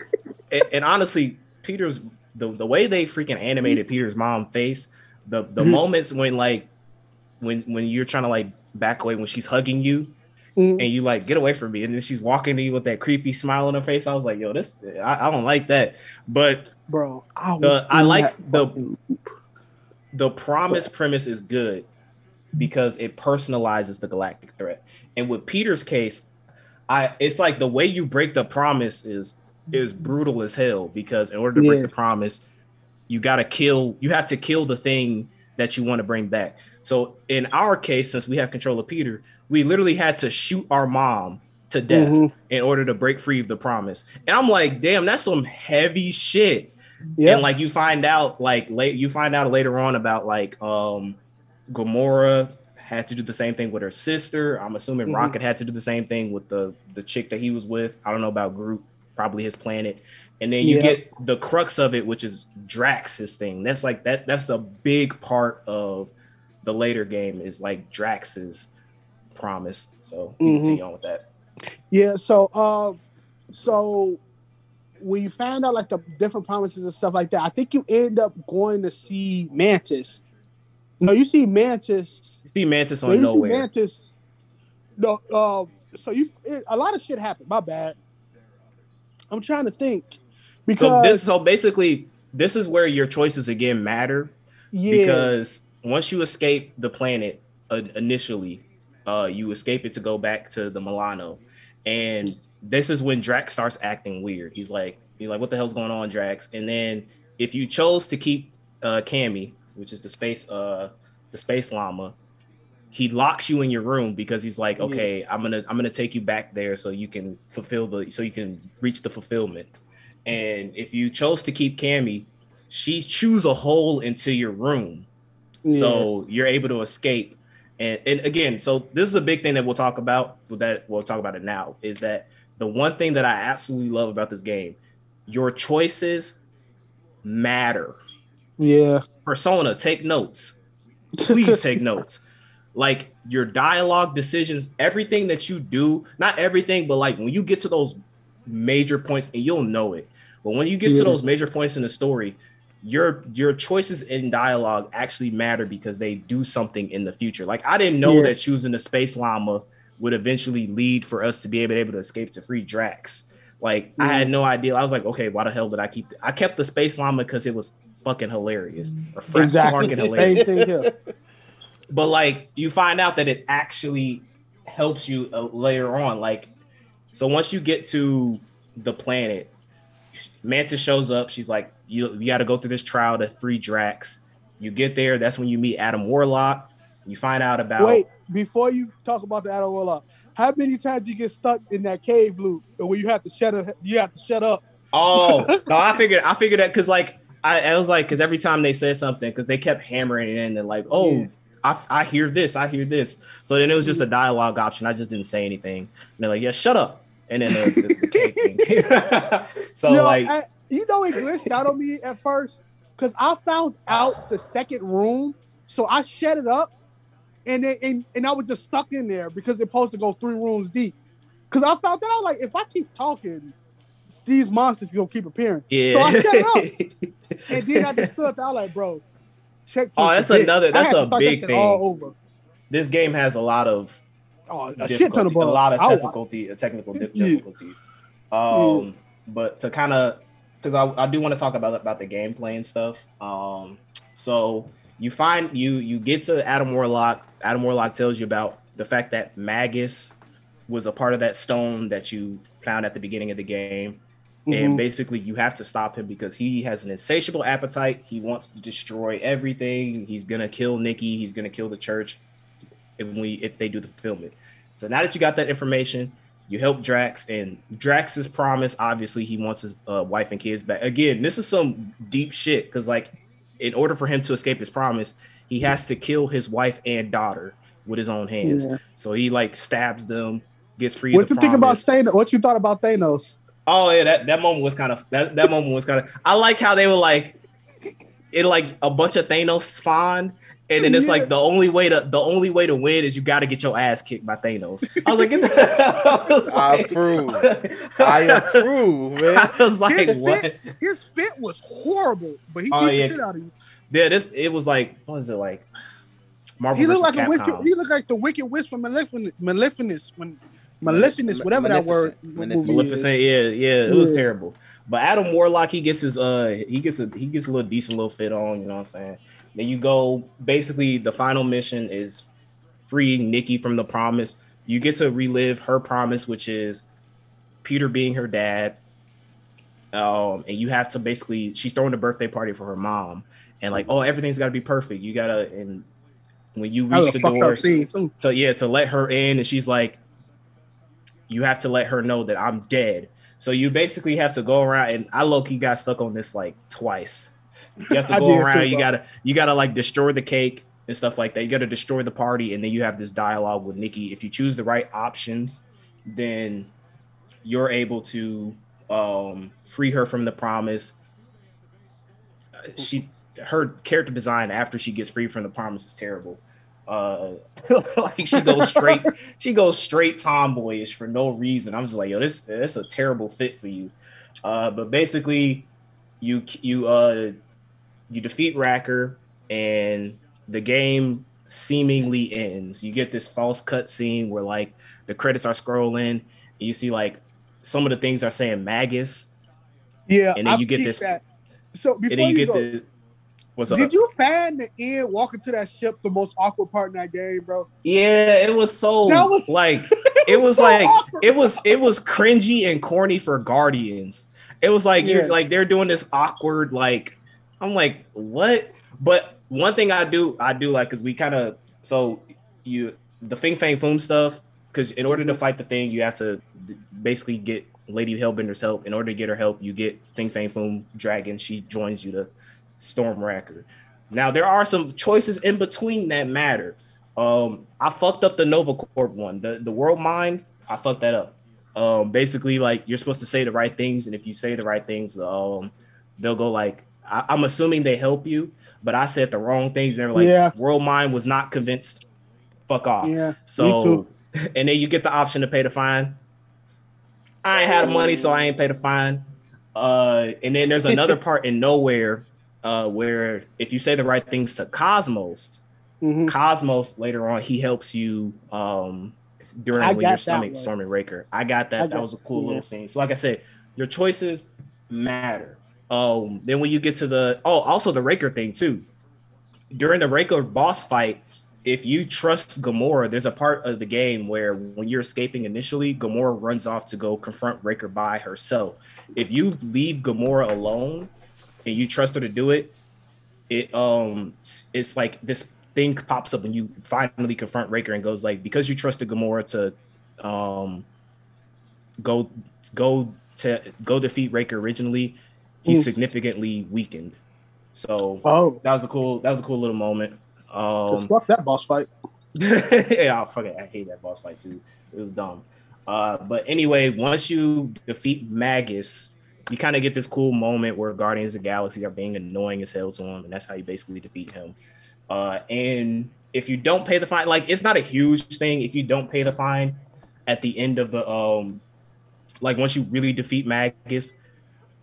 and, and honestly, Peter's the, the way they freaking animated Peter's mom face, the the Mhm. moments when like when when you're trying to like back away when she's hugging you Mm. and you like get away from me, and then she's walking to you with that creepy smile on her face. I was like, yo, this I, I don't like that. But bro. I, The- I like the- fucking- the promise premise is good because it personalizes the galactic threat. And with Peter's case, I it's like the way you break the promise is is brutal as hell because in order to break the promise, you got to kill you have to kill the thing that you want to bring back. So in our case, since we have control of Peter, we literally had to shoot our mom to death Mhm. in order to break free of the promise. And I'm like, damn, that's some heavy shit Yeah, and like you find out like late you find out later on about like um Gamora had to do the same thing with her sister. I'm assuming Mhm. Rocket had to do the same thing with the the chick that he was with. I don't know about Groot, probably his planet. And then you Yeah. get the crux of it, which is Drax's thing. That's like that. That's the big part of the later game is like Drax's promise. So you Mhm. continue on with that. Yeah, so uh, so when you find out like the different promises and stuff like that, I think you end up going to see Mantis. No, you see Mantis. You see Mantis No, on you see. Mantis. No, um, so you it, a lot of shit happened. My bad. I'm trying to think So because this so basically this is where your choices again matter yeah, because once you escape the planet uh, initially, uh, you escape it to go back to the Milano, and this is when Drax starts acting weird. He's like, he's like, "What the hell's going on, Drax?" And then if you chose to keep uh, Cammy, which is the space, uh, the space llama, he locks you in your room because he's like, Yeah. "Okay, I'm gonna, I'm gonna take you back there so you can fulfill the, so you can reach the fulfillment." And if you chose to keep Cammy, she chews a hole into your room yeah. so you're able to escape. And and again so this is a big thing that we'll talk about that we'll talk about it now is that the one thing that i absolutely love about this game your choices matter. Yeah, persona take notes. Please take notes. Like your dialogue decisions everything that you do not everything but like when you get to those major points and you'll know it. But when you get Yeah. to those major points in the story your your choices in dialogue actually matter because they do something in the future. Like i didn't know Yeah. that choosing the space llama would eventually lead for us to be able, able to escape to free drax. Like i had no idea. I was like okay why the hell did i keep i kept the space llama because it was fucking hilarious. Or fucking exactly. hilarious. but like you find out that it actually helps you uh, later on. Like so once you get to the planet mantis shows up. She's like you, you got to go through this trial to free drax. You get there that's when you meet adam warlock. You find out about Wait, before you talk about the Adam Warlock, how many times you get stuck in that cave loop where you have to shut up, you have to shut up? Oh no, I figured I figured that because like I, I was like because every time they said something because they kept hammering it in and like oh Yeah. I, I hear this I hear this. So then it was just a dialogue option. I just didn't say anything. And they're like yeah shut up and then the, the, the so like I- you know, it glitched out on me at first because I found out the second room, so I shut it up, and then and, and I was just stuck in there because it's supposed to go three rooms deep. Because I found that out like if I keep talking, these monsters gonna keep appearing. yeah So I shut it up, and then I just stood there like, bro, check. Oh, that's another- that's a that big thing. This game has a lot of Oh, a shit ton of bugs. a lot of difficulty, uh, technical dif- Yeah. difficulties. Um, but to kind of because I, I do want to talk about about the gameplay and stuff. Um, so you find you you get to Adam Warlock. Adam Warlock tells you about the fact that Magus was a part of that stone that you found at the beginning of the game. And Mhm. basically, you have to stop him because he has an insatiable appetite. He wants to destroy everything. He's gonna kill Nikki. He's gonna kill the church if we if they do the fulfillment. So now that you got that information, you help Drax, and Drax's promise. Obviously, he wants his uh, wife and kids back. Again, this is some deep shit because, like, in order for him to escape his promise, he has to kill his wife and daughter with his own hands. Yeah. So he like stabs them, gets free. What you think about. Thanos? What you thought about Thanos? Oh yeah, that, that moment was kind of that, that moment was kind of. I like how they were like, it like a bunch of Thanos spawned, and then it's like the only way to the only way to win is you got to get your ass kicked by Thanos. I was like, I, was I like approve. I approve, man. I was like, His what? fit, his fit was horrible, but he Oh, beat yeah. the shit out of you. Yeah, this it was like what was it like? Marvel He looked versus like a wicked, Capcom. he looked like the wicked witch from Maleficent, Maleficent, when Maleficent, whatever that word Maleficent. movie is. Maleficent, yeah, yeah, it was Yeah. terrible. But Adam Warlock, he gets his uh he gets a he gets a little decent little fit on, you know what I'm saying? Then you go basically the final mission is freeing Nikki from the promise. You get to relive her promise, which is Peter being her dad. Um, and you have to basically she's throwing a birthday party for her mom, and like, oh, everything's gotta be perfect. You gotta and when you reach the door, so yeah, to let her in, and she's like, "You have to let her know that I'm dead." So you basically have to go around, and I low key got stuck on this like twice. You have to go around. You gotta you gotta like destroy the cake and stuff like that. You gotta destroy the party, and then you have this dialogue with Nikki. If you choose the right options, then you're able to um, free her from the promise. Uh, She her character design after she gets free from the promise is terrible. Uh, like she goes straight, she goes straight tomboyish for no reason. I'm just like, yo, this this is a terrible fit for you. Uh, but basically, you you uh you defeat Raker, and the game seemingly ends. You get this false cut scene where like the credits are scrolling, and you see like some of the things are saying Magus, Yeah, and then I you get this- That. So and before then you you, get go, the what's up? did you find the end walking to that ship the most awkward part in that game, bro? Yeah, it was so That was- like it was so like awkward. it was it was cringy and corny for Guardians. It was like Yeah. you're like they're doing this awkward like I'm like what? But one thing I do I do like because we kind of so you the Fing Fang Foom stuff because in order to fight the thing you have to basically get Lady Hellbender's help. In order to get her help, you get Fing Fang Foom Dragon. She joins you to Storm Raker. Now there are some choices in between that matter. Um, I fucked up the Nova Corps one, the the World Mind. I fucked that up. Um, basically, like you're supposed to say the right things, and if you say the right things, um, they'll go like. I, I'm assuming they help you, but I said the wrong things. And they're like, Yeah. World Mind was not convinced. Fuck off. Yeah, me So, too. and then you get the option to pay the fine. I ain't had the money, so I ain't paid the fine. Uh, and then there's another part in Knowhere uh, where if you say the right things to Cosmos, Mhm. Cosmos later on he helps you um, during I when got you're storming, Raker. I got that. I that got- was a cool yeah. little scene. So like I said, your choices matter. Um, then when you get to the oh, also the Raker thing too. During the Raker boss fight, if you trust Gamora, there's a part of the game where when you're escaping initially, Gamora runs off to go confront Raker by herself. If you leave Gamora alone and you trust her to do it, it um it's like this thing pops up and you finally confront Raker and goes like because you trusted Gamora to um go go to go defeat Raker originally, he's Mm. significantly weakened. So Oh, that was a cool that was a cool little moment. Um, fuck that boss fight. yeah, I fucking I hate that boss fight too. It was dumb. Uh, but anyway, once you defeat Magus, you kind of get this cool moment where Guardians of the Galaxy are being annoying as hell to him, and that's how you basically defeat him. Uh, and if you don't pay the fine, like it's not a huge thing if you don't pay the fine at the end of the um, like once you really defeat Magus,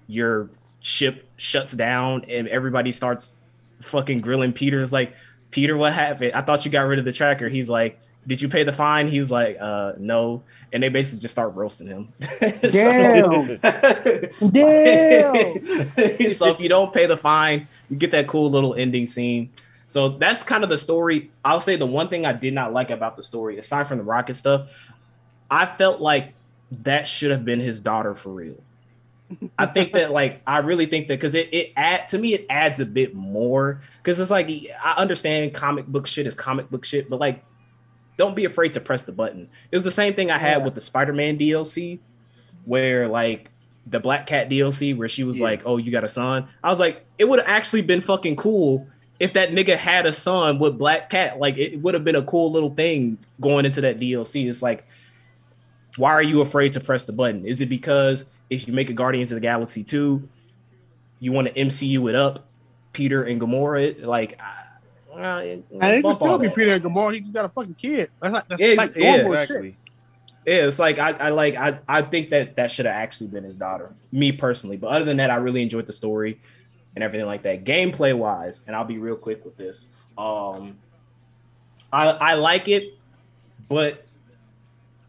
your ship shuts down and everybody starts fucking grilling Peter. It's like, Peter, what happened? I thought you got rid of the tracker. He's like, Did you pay the fine? He was like, uh, no. And they basically just start roasting him. Damn. Damn. so if you don't pay the fine, you get that cool little ending scene. So that's kind of the story. I'll say the one thing I did not like about the story, aside from the rocket stuff, I felt like that should have been his daughter for real. I think that like I really think that because it it add to me it adds a bit more because it's like I understand comic book shit is comic book shit, but like don't be afraid to press the button. It was the same thing I had Yeah. with the Spider-Man DLC, where like the Black Cat DLC, where she was Yeah. like, "Oh, you got a son." I was like, it would have actually been fucking cool if that nigga had a son with Black Cat. Like, it would have been a cool little thing going into that DLC. It's like, why are you afraid to press the button? Is it because if you make a Guardians of the Galaxy 2, you want to MCU it up, Peter and Gamora? Like, uh, uh, And it can bump still all be that. Peter and Gamora. He just got a fucking kid. That's like that's Yeah, like yeah, normal shit. Yeah, it's like I, I like I, I think that that should have actually been his daughter, me personally. But other than that, I really enjoyed the story and everything like that. Gameplay wise, and I'll be real quick with this. Um, I I like it, but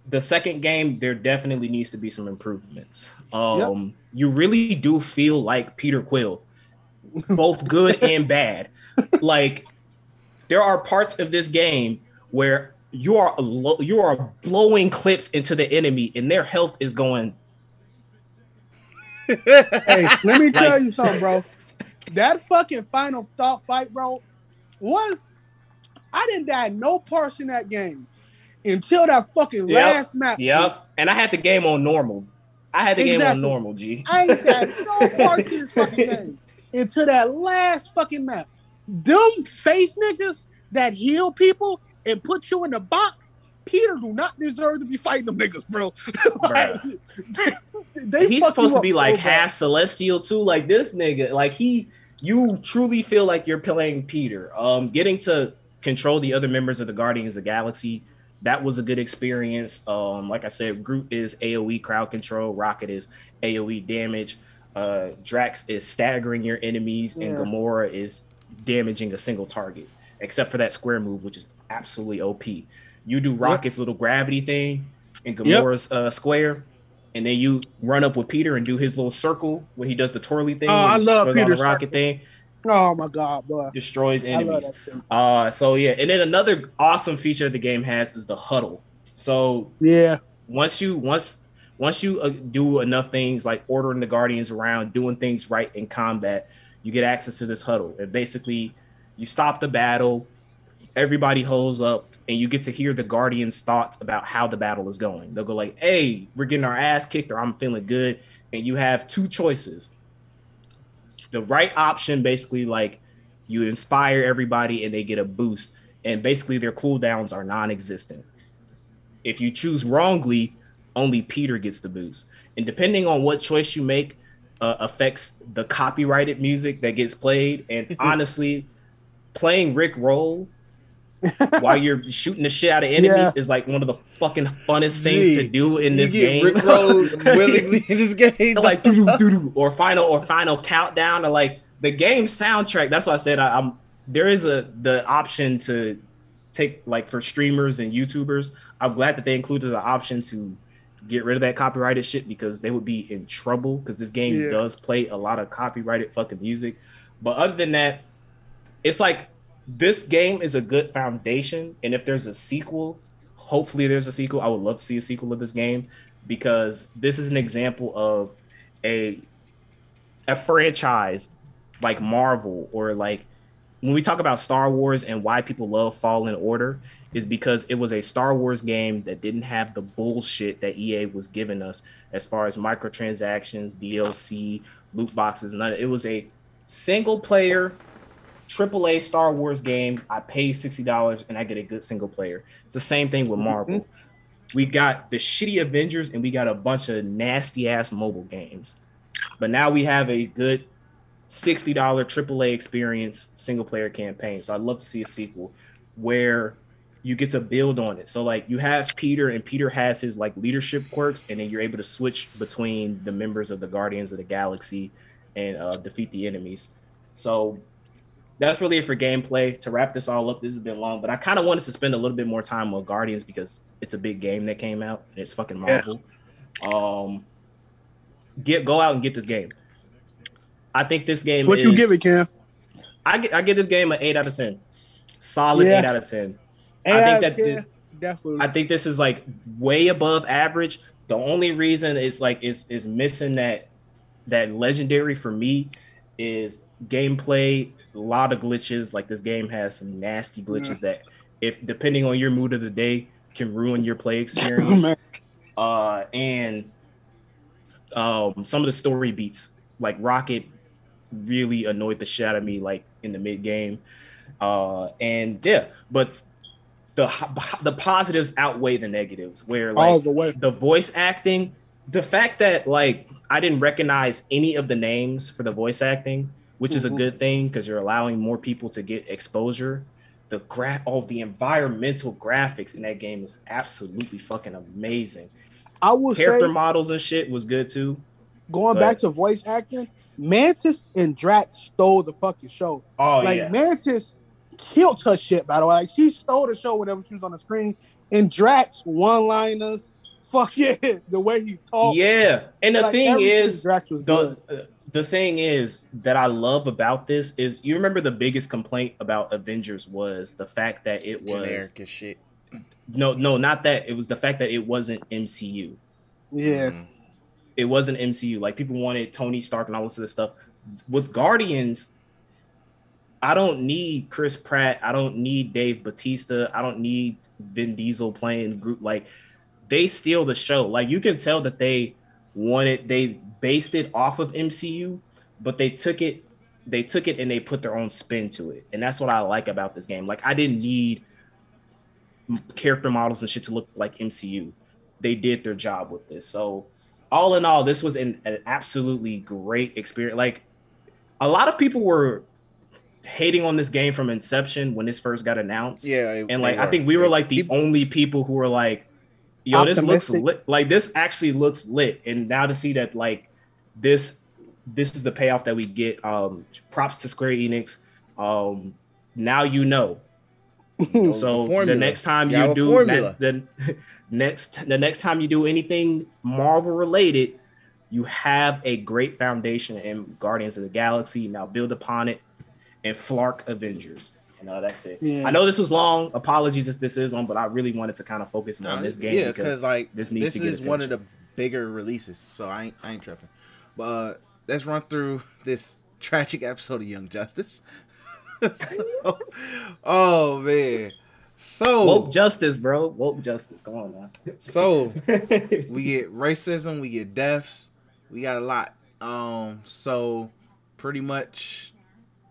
the second game there definitely needs to be some improvements. Um, you really do feel like Peter Quill, both good and bad. Like there are parts of this game where you are you are blowing clips into the enemy and their health is going Hey, let me tell Like- you something, bro. That fucking final thought fight, bro. One, I didn't die no parts in that game until that fucking Yep. last map. yep and i had the game on normal i had the game on normal g. I ain't got no parts in this fucking game until that last fucking map. Them face niggas that heal people and put you in the box, Peter do not deserve to be fighting them niggas, bro. Like, they he's supposed to be like half celestial too. Like this nigga like he you truly feel like you're playing peter. Um getting to control the other members of the guardians of the galaxy that was a good experience um like i said groot is aoe crowd control rocket is aoe damage uh drax is staggering your enemies and Yeah. gamora is damaging a single target except for that square move which is absolutely op you do rocket's little gravity thing and Yep. gamora's uh square and then you run up with Peter and do his little circle when he does the twirly thing. Oh, I love Peter's rocket thing, Oh my god, boy. destroys enemies. Uh, so yeah, and then another awesome feature the game has is the huddle. So Yeah. once you once once you uh, do enough things like ordering the guardians around, doing things right in combat, you get access to this huddle. And basically, you stop the battle, everybody holds up, and you get to hear the guardians' thoughts about how the battle is going. They'll go like, "Hey, we're getting our ass kicked," or "I'm feeling good," and you have two choices. The right option, basically, like you inspire everybody and they get a boost, and basically their cooldowns are non-existent. If you choose wrongly, only Peter gets the boost. And depending on what choice you make, uh, affects the copyrighted music that gets played. And honestly, playing Rick Roll while you're shooting the shit out of enemies Yeah. is like one of the fucking funnest things to do in this game. Willingly in this game. like or final or final countdown or like the game soundtrack. That's why I said I, I'm there is a the option to take like for streamers and YouTubers. I'm glad that they included the option to get rid of that copyrighted shit because they would be in trouble because this game Yeah. does play a lot of copyrighted fucking music. But other than that, it's like this game is a good foundation. And if there's a sequel, hopefully there's a sequel. I would love to see a sequel of this game because this is an example of a a franchise like Marvel or like when we talk about Star Wars and why people love Fallen Order is because it was a Star Wars game that didn't have the bullshit that EA was giving us as far as microtransactions, DLC, loot boxes, none. It was a single player AAA Star Wars game. I pay $60 and I get a good single player. It's the same thing with Marvel. We got the shitty Avengers and we got a bunch of nasty ass mobile games. But now we have a good $60 AAA experience single player campaign. So I'd love to see a sequel where you get to build on it. So like you have Peter and Peter has his like leadership quirks and then you're able to switch between the members of the Guardians of the Galaxy and uh, defeat the enemies. So that's really it for gameplay. To wrap this all up, this has been long, but I kind of wanted to spend a little bit more time on Guardians because it's a big game that came out and it's fucking Marvel. Um, get go out and get this game. I think this game. What is, you give it, Cam? I get I get this game an eight out of ten. Solid Yeah. eight out of ten. I think that yeah, the- definitely. I think this is like way above average. The only reason it's like is is missing that that legendary for me is gameplay. A lot of glitches. Like this game has some nasty glitches that, if depending on your mood of the day, can ruin your play experience. Uh, and um, some of the story beats, like Rocket, really annoyed the shit out of me, like in the mid game. Uh, and yeah, but the the positives outweigh the negatives. Where like all the way. the voice acting, the fact that like I didn't recognize any of the names for the voice acting, which is a Mhm. good thing because you're allowing more people to get exposure. The graph, all the environmental graphics in that game is absolutely fucking amazing. I will Character say, models and shit was good too. going but- back to voice acting, Mantis and Drax stole the fucking show. Oh like yeah, Mantis killed her shit, by the way. Like she stole the show whenever she was on the screen. And Drax one liners, fuck yeah, the way he talked. yeah. And the like, thing is, Drax was the good. The thing is that I love about this is you remember the biggest complaint about Avengers was the fact that it was Generic as shit. no no not that it was the fact that it wasn't MCU. Yeah, Mhm. It wasn't MCU. Like people wanted Tony Stark and all this other stuff. With Guardians, I don't need Chris Pratt. I don't need Dave Bautista. I don't need Vin Diesel playing Groot. Like they steal the show. Like you can tell that they wanted they based it off of MCU, but they took it they took it and they put their own spin to it. And that's what I like about this game. Like I didn't need character models and shit to look like MCU. They did their job with this. So all in all, this was an, an absolutely great experience. Like a lot of people were hating on this game from inception when this first got announced. Yeah, it- And like I think we were like the People- only people who were like, yo, this looks lit. Like this actually looks lit. And now to see that like this this is the payoff that we get. Um props to Square Enix. Um now you know. So the next time You you do that, the next the next time you do anything Marvel related, you have a great foundation in Guardians of the Galaxy. Now build upon it and Flark Avengers. And uh, that's it. Yeah. I know this was long. Apologies if this is on, but I really wanted to kind of focus on this game yeah, because like this this, needs to get is one of the bigger releases, so I ain't, I ain't tripping. But uh, let's run through this tragic episode of Young Justice. so, oh man, so woke justice, bro. Woke justice. Come on now. so we get racism, we get deaths, we got a lot. Um, so pretty much,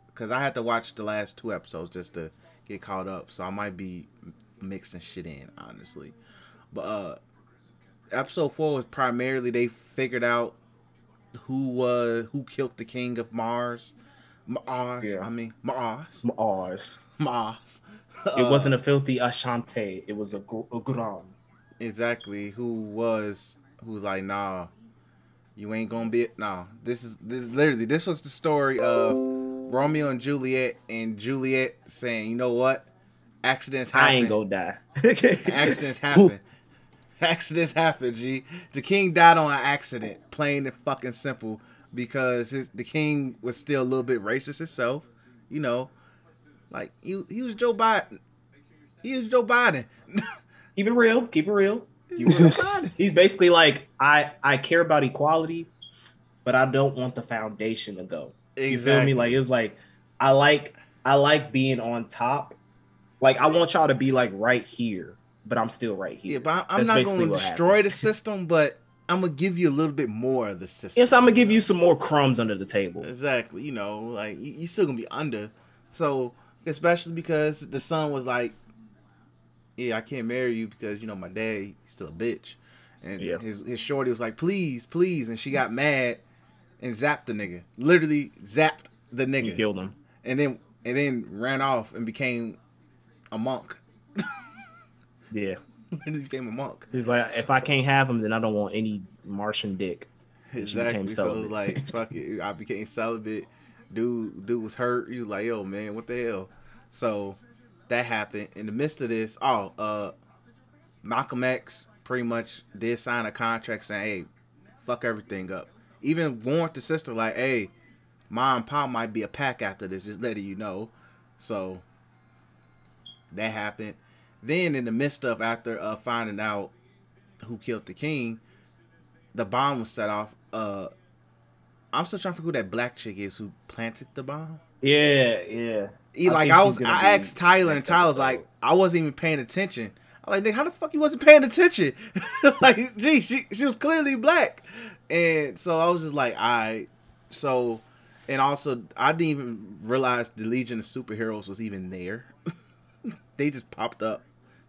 because I had to watch the last two episodes just to get caught up, so I might be mixing shit in, honestly. But uh, episode four was primarily they figured out who was who killed the king of Mars. Mars, Yeah. I mean Mars, Ours. Mars. It wasn't a uh, filthy Ashante. It was a, gr- a grand. exactly who was who's like nah you ain't gonna be nah this is this literally this was the story of romeo and juliet and juliet saying you know what accidents happen I ain't gonna die. accidents happen accidents happen g the king died on an accident plain and fucking simple because his the king was still a little bit racist himself you know like he, he was joe biden he was joe biden Keep it real. Keep it real. was He's basically like, I I care about equality, but I don't want the foundation to go. You feel me? Like it's like I like I like being on top. Like I want y'all to be like right here, but I'm still right here. Yeah, but I'm That's not going to destroy the system, but I'm gonna give you a little bit more of the system. Yes, I'm gonna give you some more crumbs under the table. Exactly. You know, like you're still gonna be under. So especially because the son was like, "Yeah, I can't marry you because you know my dad he's still a bitch," and Yeah. his his shorty was like, "Please, please," and she got mad and zapped the nigga. Literally zapped the You nigga, killed him. and then and then ran off and became a monk. Yeah. Literally became a monk. He's like, if I can't have him, then I don't want any Martian dick. Exactly. So it was like, fuck it. I became celibate. Dude, dude was hurt. He was like, yo, man, what the hell? So that happened. In the midst of this, oh, uh, Malcolm X pretty much did sign a contract saying, hey, fuck everything up. Even warned the sister, like, hey, mom and pop might be a pack after this, just letting you know. So that happened. Then in the midst of after uh, finding out who killed the king, the bomb was set off. Uh, I'm still trying to figure who that black chick is who planted the bomb. Yeah, yeah. He, I like think I was, I asked Tyler, and next Tyler was like, I wasn't even paying attention. I'm like, nigga, how the fuck you wasn't paying attention? like, gee, she she was clearly black, and so I was just like, I, so, and also I didn't even realize the Legion of Superheroes was even there. they just popped up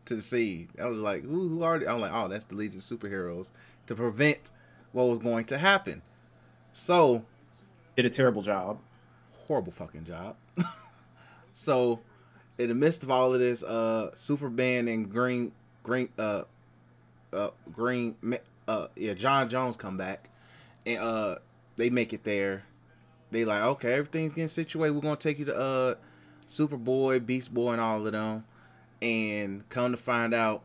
to see. I was like, who, who are they? I'm like, oh, that's the Legion of Superheroes to prevent what was going to happen. So Did a terrible job. horrible fucking job. so, in the midst of all of this, uh, Superman and Green, Green, uh, uh, Green, uh, yeah, J'onn J'onzz come back, and uh, they make it there. They like, okay, everything's getting situated. We're gonna take you to uh, Superboy, Beast Boy, and all of them. And come to find out,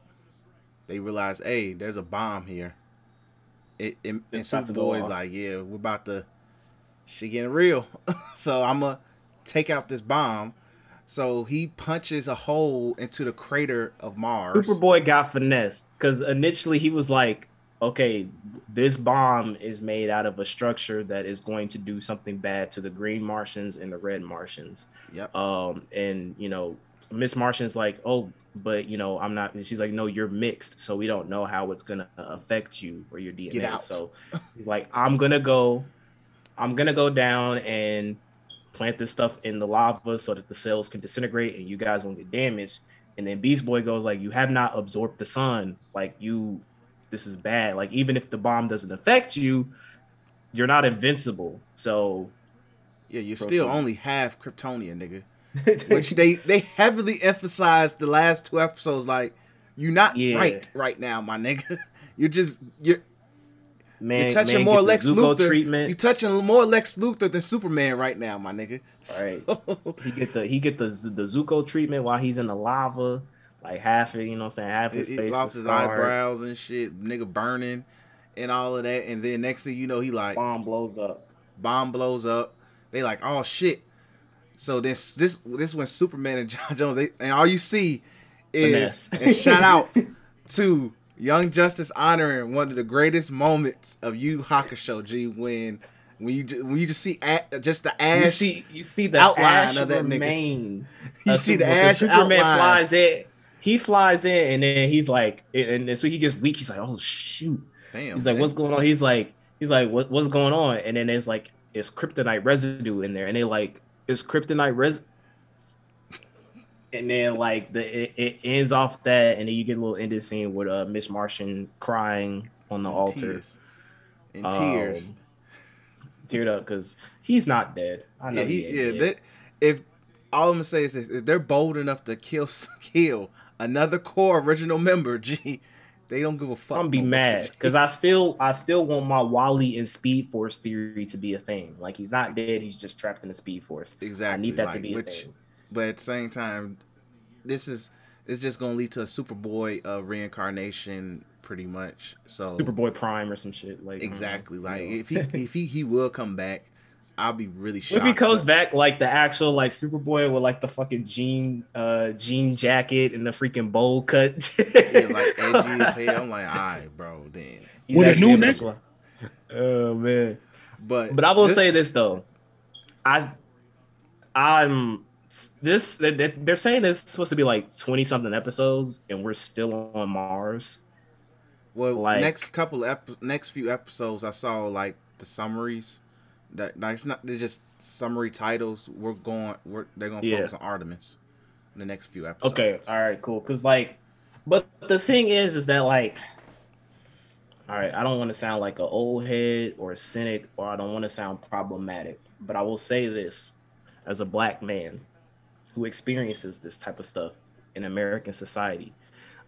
they realize, hey, there's a bomb here. It, it and It's about to go Superboy's like, yeah, we're about to shit getting real. so I'm gonna take out this bomb. So he punches a hole into the crater of Mars. Superboy got finessed because initially he was like, okay, this bomb is made out of a structure that is going to do something bad to the green Martians and the red Martians. Yep. Um, and you know, Miss Martian's like, oh, but you know, I'm not. and She's like, no, you're mixed, so we don't know how it's gonna uh, affect you or your DNA. So he's like, I'm gonna go, I'm gonna go down and plant this stuff in the lava so that the cells can disintegrate and you guys won't get damaged. And then Beast Boy goes like, you have not absorbed the sun. Like you, this is bad. Like even if the bomb doesn't affect you, you're not invincible. So Yeah, you're Proceed. still only half Kryptonian, nigga. Which they they heavily emphasized the last two episodes. Like, you're not Yeah. right right now, my nigga. You're just you're man, you're touching man, more Lex Luthor. treatment. You're touching more Lex Luthor than Superman right now, my nigga. Right. he get the he get the the Zuko treatment while he's in the lava. Like half it, you know what I'm saying? Half his he face lost his scarred. eyebrows and shit, nigga burning and all of that. And then next thing you know, he like Bomb blows up. bomb blows up. They like, oh shit. So this this this when Superman and J'onn J'onzz they and all you see is and shout out to Young Justice honoring one of the greatest moments of Yu Hakusho G when when you when you just see a, just the ash You see, you see the outline ash of that nigga. remain. You Uh, see the ash Superman outline. flies in. He flies in, and then he's like, and then so he gets weak. He's like, oh shoot. Damn, He's like, man. what's going on? He's like, he's like, what, what's going on? And then there's like, it's kryptonite residue in there, and they like, it's kryptonite res. And then like the it, it ends off that, and then you get a little ending scene with uh Miss Martian crying on the In altar, tears. In tears. Um, teared up because he's not dead. I know Yeah, he, he, yeah. dead. That, if all I'm gonna say is this, if they're bold enough to kill kill another core original member, gee, they don't give a fuck. I'm gonna be mad because I still I still want my Wally and Speed Force theory to be a thing. Like he's not dead, he's just trapped in the Speed Force. exactly. I need that to like, be a thing. But at the same time, this is it's just gonna lead to a Superboy uh, reincarnation, pretty much. So Superboy Prime or some shit. Like exactly, mm, like you know. if he if he he will come back, I'll be really shocked. if he comes but- back like the actual like Superboy with like the fucking jean uh jean jacket and the freaking bowl cut. yeah, like edgy as hell, I'm like, all right, bro, then. With a new able to neck? Oh man. But But I will this- say this though. I I'm this they- they- they're saying it's supposed to be like 20 something episodes and we're still on Mars. Well, Like- next couple ep- next few episodes, I saw like the summaries. That like, it's not they're just summary titles. We're going. We're they're gonna Yeah. focus on Artemis. In the next few episodes. Okay, all right, cool. Cause like, but the thing is, is that like, all right, I don't want to sound like an old head or a cynic, or I don't want to sound problematic, but I will say this as a black man who experiences this type of stuff in American society.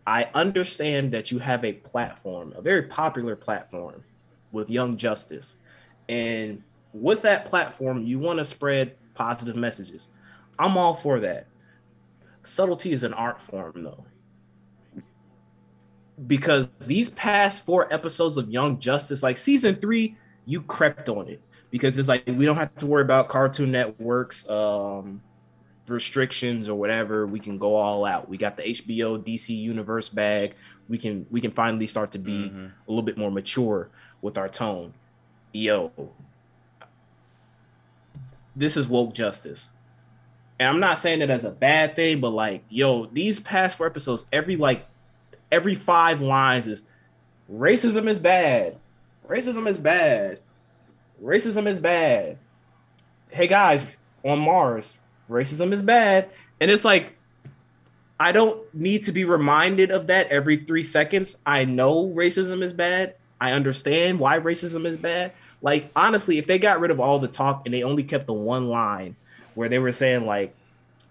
I understand that you have a platform, a very popular platform with Young Justice. And with that platform, you want to spread positive messages. I'm all for that. Subtlety is an art form though. Because these past four episodes of young justice like season three you crept on it. Because it's like we don't have to worry about cartoon networks um restrictions or whatever. We can go all out. We got the hbo dc universe bag. We can we can finally start to be Mhm. a little bit more mature with our tone. Yo this is woke justice and I'm not saying it as a bad thing, but like, yo, these past four episodes, every like every five lines is racism is bad. Racism is bad. Racism is bad. Hey guys, on Mars, racism is bad. And it's like I don't need to be reminded of that every three seconds. I know racism is bad. I understand why racism is bad. Like, honestly, if they got rid of all the talk and they only kept the one line where they were saying, like,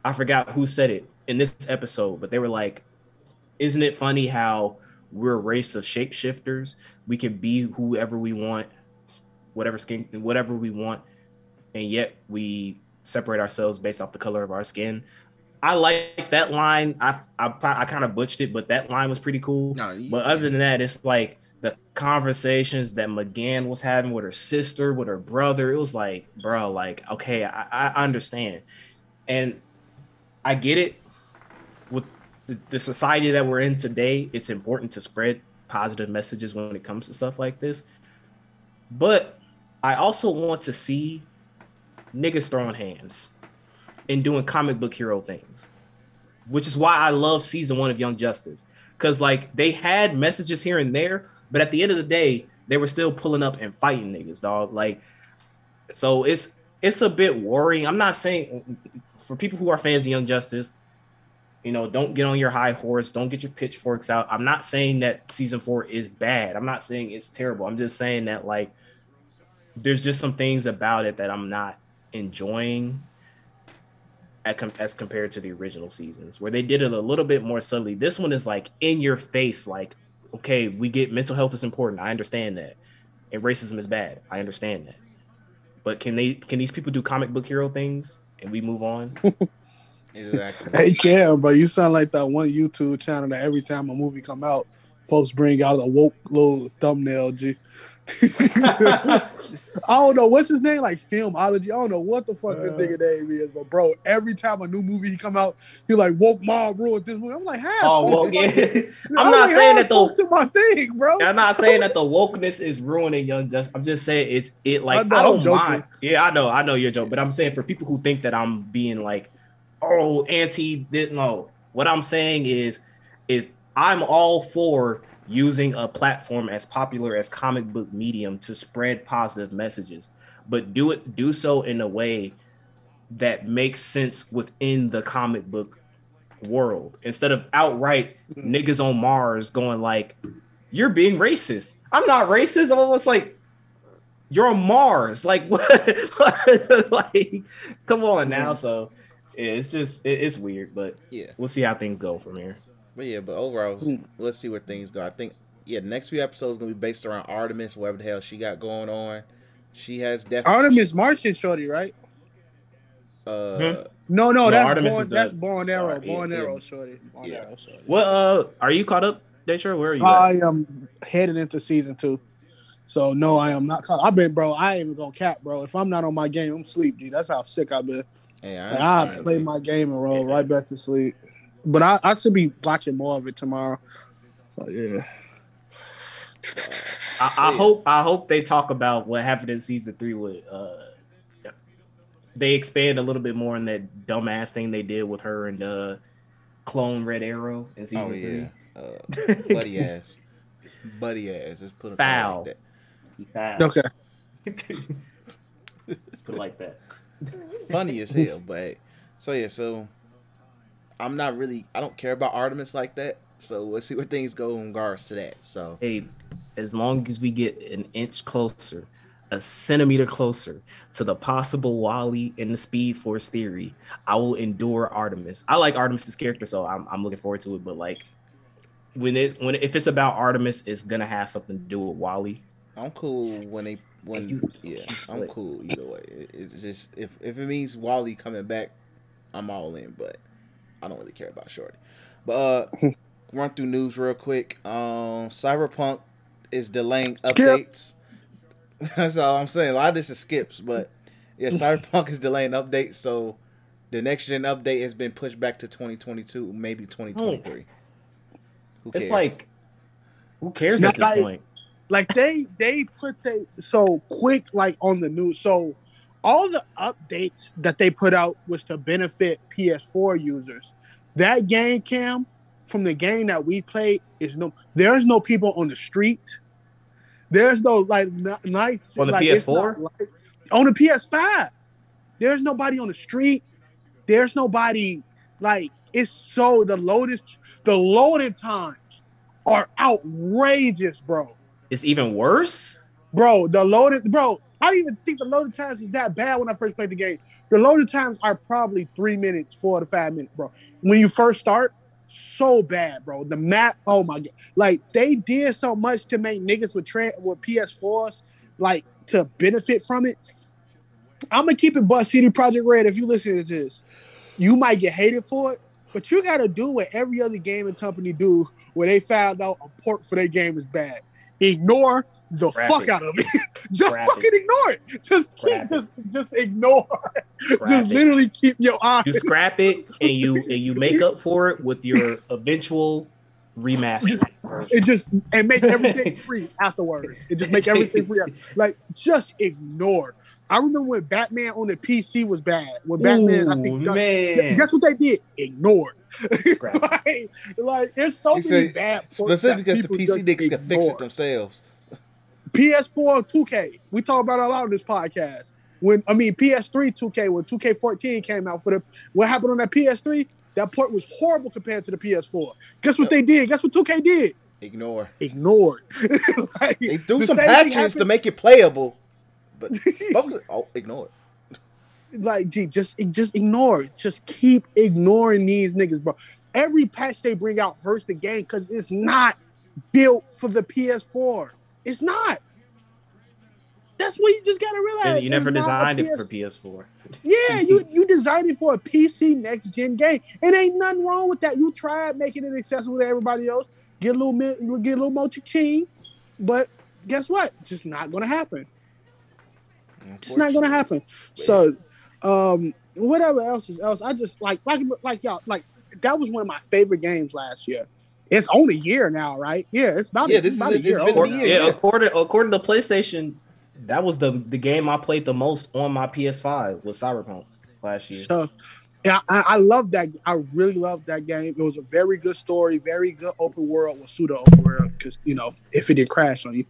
I forgot who said it in this episode, but they were like, Isn't it funny how we're a race of shapeshifters? We can be whoever we want, whatever skin, whatever we want, and yet we separate ourselves based off the color of our skin. I like that line. I I, I kind of butched it, but that line was pretty cool. No, you- But other than that, it's like the conversations that M'gann was having with her sister, with her brother. It was like, bro, like, okay, I, I understand. And I get it. With the, the society that we're in today, it's important to spread positive messages when it comes to stuff like this. But I also want to see niggas throwing hands and doing comic book hero things, which is why I love season one of Young Justice. Cause like they had messages here and there, but at the end of the day, they were still pulling up and fighting niggas, dog. Like, so it's it's a bit worrying. I'm not saying for people who are fans of Young Justice, you know, don't get on your high horse, don't get your pitchforks out. I'm not saying that season four is bad. I'm not saying it's terrible. I'm just saying that like there's just some things about it that I'm not enjoying as compared to the original seasons where they did it a little bit more subtly. This one is like in your face, like, okay, we get mental health is important. I understand that. And racism is bad. I understand that. But can they can these people do comic book hero things and we move on? Exactly. Hey Cam, but you sound like that one YouTube channel that every time a movie come out, folks bring out a woke little thumbnail. G. I don't know what's his name, like filmology. I don't know what the fuck this Uh. nigga name is, but bro, every time a new movie he come out, he like woke mob ruined this movie. I'm like, how? Oh well, yeah. I'm I'm not like, saying that the folks in my thing, bro. I'm not saying that the wokeness is ruining Young Justice. I'm just saying it's it like I I, know, I'm don't joking. mind. Yeah, I know, I know you're joking, but I'm saying for people who think that I'm being like, oh, anti didn't know. What I'm saying is, is I'm all for using a platform as popular as comic book medium to spread positive messages, but do it do so in a way that makes sense within the comic book world instead of outright Mm. niggas on Mars going like, "You're being racist." I'm not racist. I'm almost like, "You're on Mars." Like what? like, come on now. So yeah, it's just it- it's weird, but Yeah. we'll see how things go from here. But yeah, but overall, Hmm. let's see where things go. I think yeah, next few episodes gonna be based around Artemis, whatever the hell she got going on. She has definitely Artemis Martian shorty, right? Uh, Hmm. No, no, No, that's Artemis born, is the- that's born arrow, uh, yeah, born yeah. arrow shorty. Born Yeah. arrow shorty. What uh, are you caught up, Desha? Where are you? at? I am heading into season two. So no, I am not caught. I've been, bro. I ain't even gonna cap, bro. If I'm not on my game, I'm sleep, G. That's how sick I've been. hey, I Like, I understand, play my game and roll right back to sleep. But I, I should be watching more of it tomorrow. So yeah. I, I Shit. hope I hope they talk about what happened in season three with uh they expand a little bit more on that dumbass thing they did with her and uh clone Red Arrow in season Oh three. yeah, uh, buddy ass, buddy ass. Let's put it Foul. like that. He fast. Okay. Let's put it like that. funny as hell. But so yeah, so I'm not really I don't care about Artemis like that. So we'll see where things go in regards to that. So Hey, as long as we get an inch closer, a centimeter closer to the possible Wally in the Speed Force theory, I will endure Artemis. I like Artemis's character, so I'm, I'm looking forward to it. But like when it when if it's about Artemis, it's gonna have something to do with Wally. I'm cool when they when You- yeah I'm cool either way. It, it's just if if it means Wally coming back, I'm all in. But I don't really care about Shorty. But uh, run through news real quick. Um, Cyberpunk is delaying updates. That's all I'm saying. A lot of this is skips, but yeah, Cyberpunk is delaying updates. So the next gen update has been pushed back to 2022, maybe 2023. Who It's like who cares Not at this like- point? like they they put they so quick like on the news so all the updates that they put out was to benefit ps4 users. That game cam from the game that we played is no there's no people on the street. There's no like n- nice On the like, PS4? like- on the ps5 there's nobody on the street. There's nobody like it's so the loaded the loading times are outrageous bro. It's even worse. Bro, the loaded bro, I don't even think the loaded times is that bad when I first played the game. The loaded times are probably three minutes, four to five minutes, bro. When you first start, so bad, bro. The map, oh my god. Like they did so much to make niggas with tra- with PS4s like to benefit from it. I'm gonna keep it but CD Projekt Red if you listen to this. You might get hated for it, but you gotta do what every other gaming company do where they found out a port for their game is bad. Ignore the Scrap fuck out of it. just Scrap fucking ignore it. Just keep, Scrap just just ignore. Scrap just literally keep your eye. You scrap it and you and you make up for it with your eventual remaster. It just and make everything free afterwards. It just make everything free. after- Like just ignore. I remember when Batman on the PC was bad. When Batman, I Ooh, think man. guess what they did? Ignore. Like, like it's so He many said bad specifically because the PC just niggas can fix it themselves. PS4 2K. We talk about a lot on this podcast. When I mean PS3 2K, when 2K14 came out for the what happened on that PS3, that port was horrible compared to the PS4. Guess what Yep. they did? Guess what 2K did? Ignore. Ignored. Like, They threw the some patches to make it playable, but oh, ignore it. like gee, just just ignore it. Just keep ignoring these niggas, bro. Every patch they bring out hurts the game because it's not built for the PS4. It's not. That's what you just gotta realize. you never It's not a designed it for PS4. Yeah, you you designed it for a PC next gen game. It ain't nothing wrong with that. You tried making it accessible to everybody else. Get a little bit, get a little more ching, but guess what? Just not gonna happen. It's not gonna happen. So, um, whatever else is else, I just like like like y'all like that was one of my favorite games last year. It's only a year now, right? Yeah, it's about Yeah, a, this about is- a year it's been a year. Yeah, yeah. according according to PlayStation, that was the the game I played the most on my PS5 was Cyberpunk last year. So, yeah, I, I love that. I really love that game. It was a very good story, very good open world, well, pseudo open world, because you know if it didn't crash on you.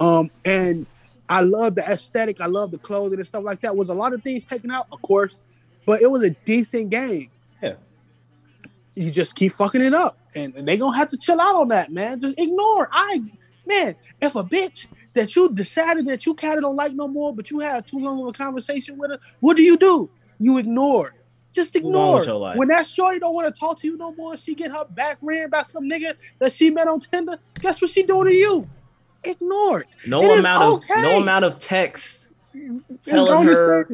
Um, and I love the aesthetic. I love the clothing and stuff like that. Was a lot of things taken out, of course, but it was a decent game. Yeah. You just keep fucking it up, and, and they gonna have to chill out on that, man. Just ignore. I, man, if a bitch that you decided that you kind of don't like no more, but you had too long of a conversation with her, what do you do? You ignore. Just ignore. When that shorty don't want to talk to you no more, she get her back ran by some nigga that she met on Tinder. Guess what she doing to you? Ignore. No It amount of okay. no amount of text Telling her-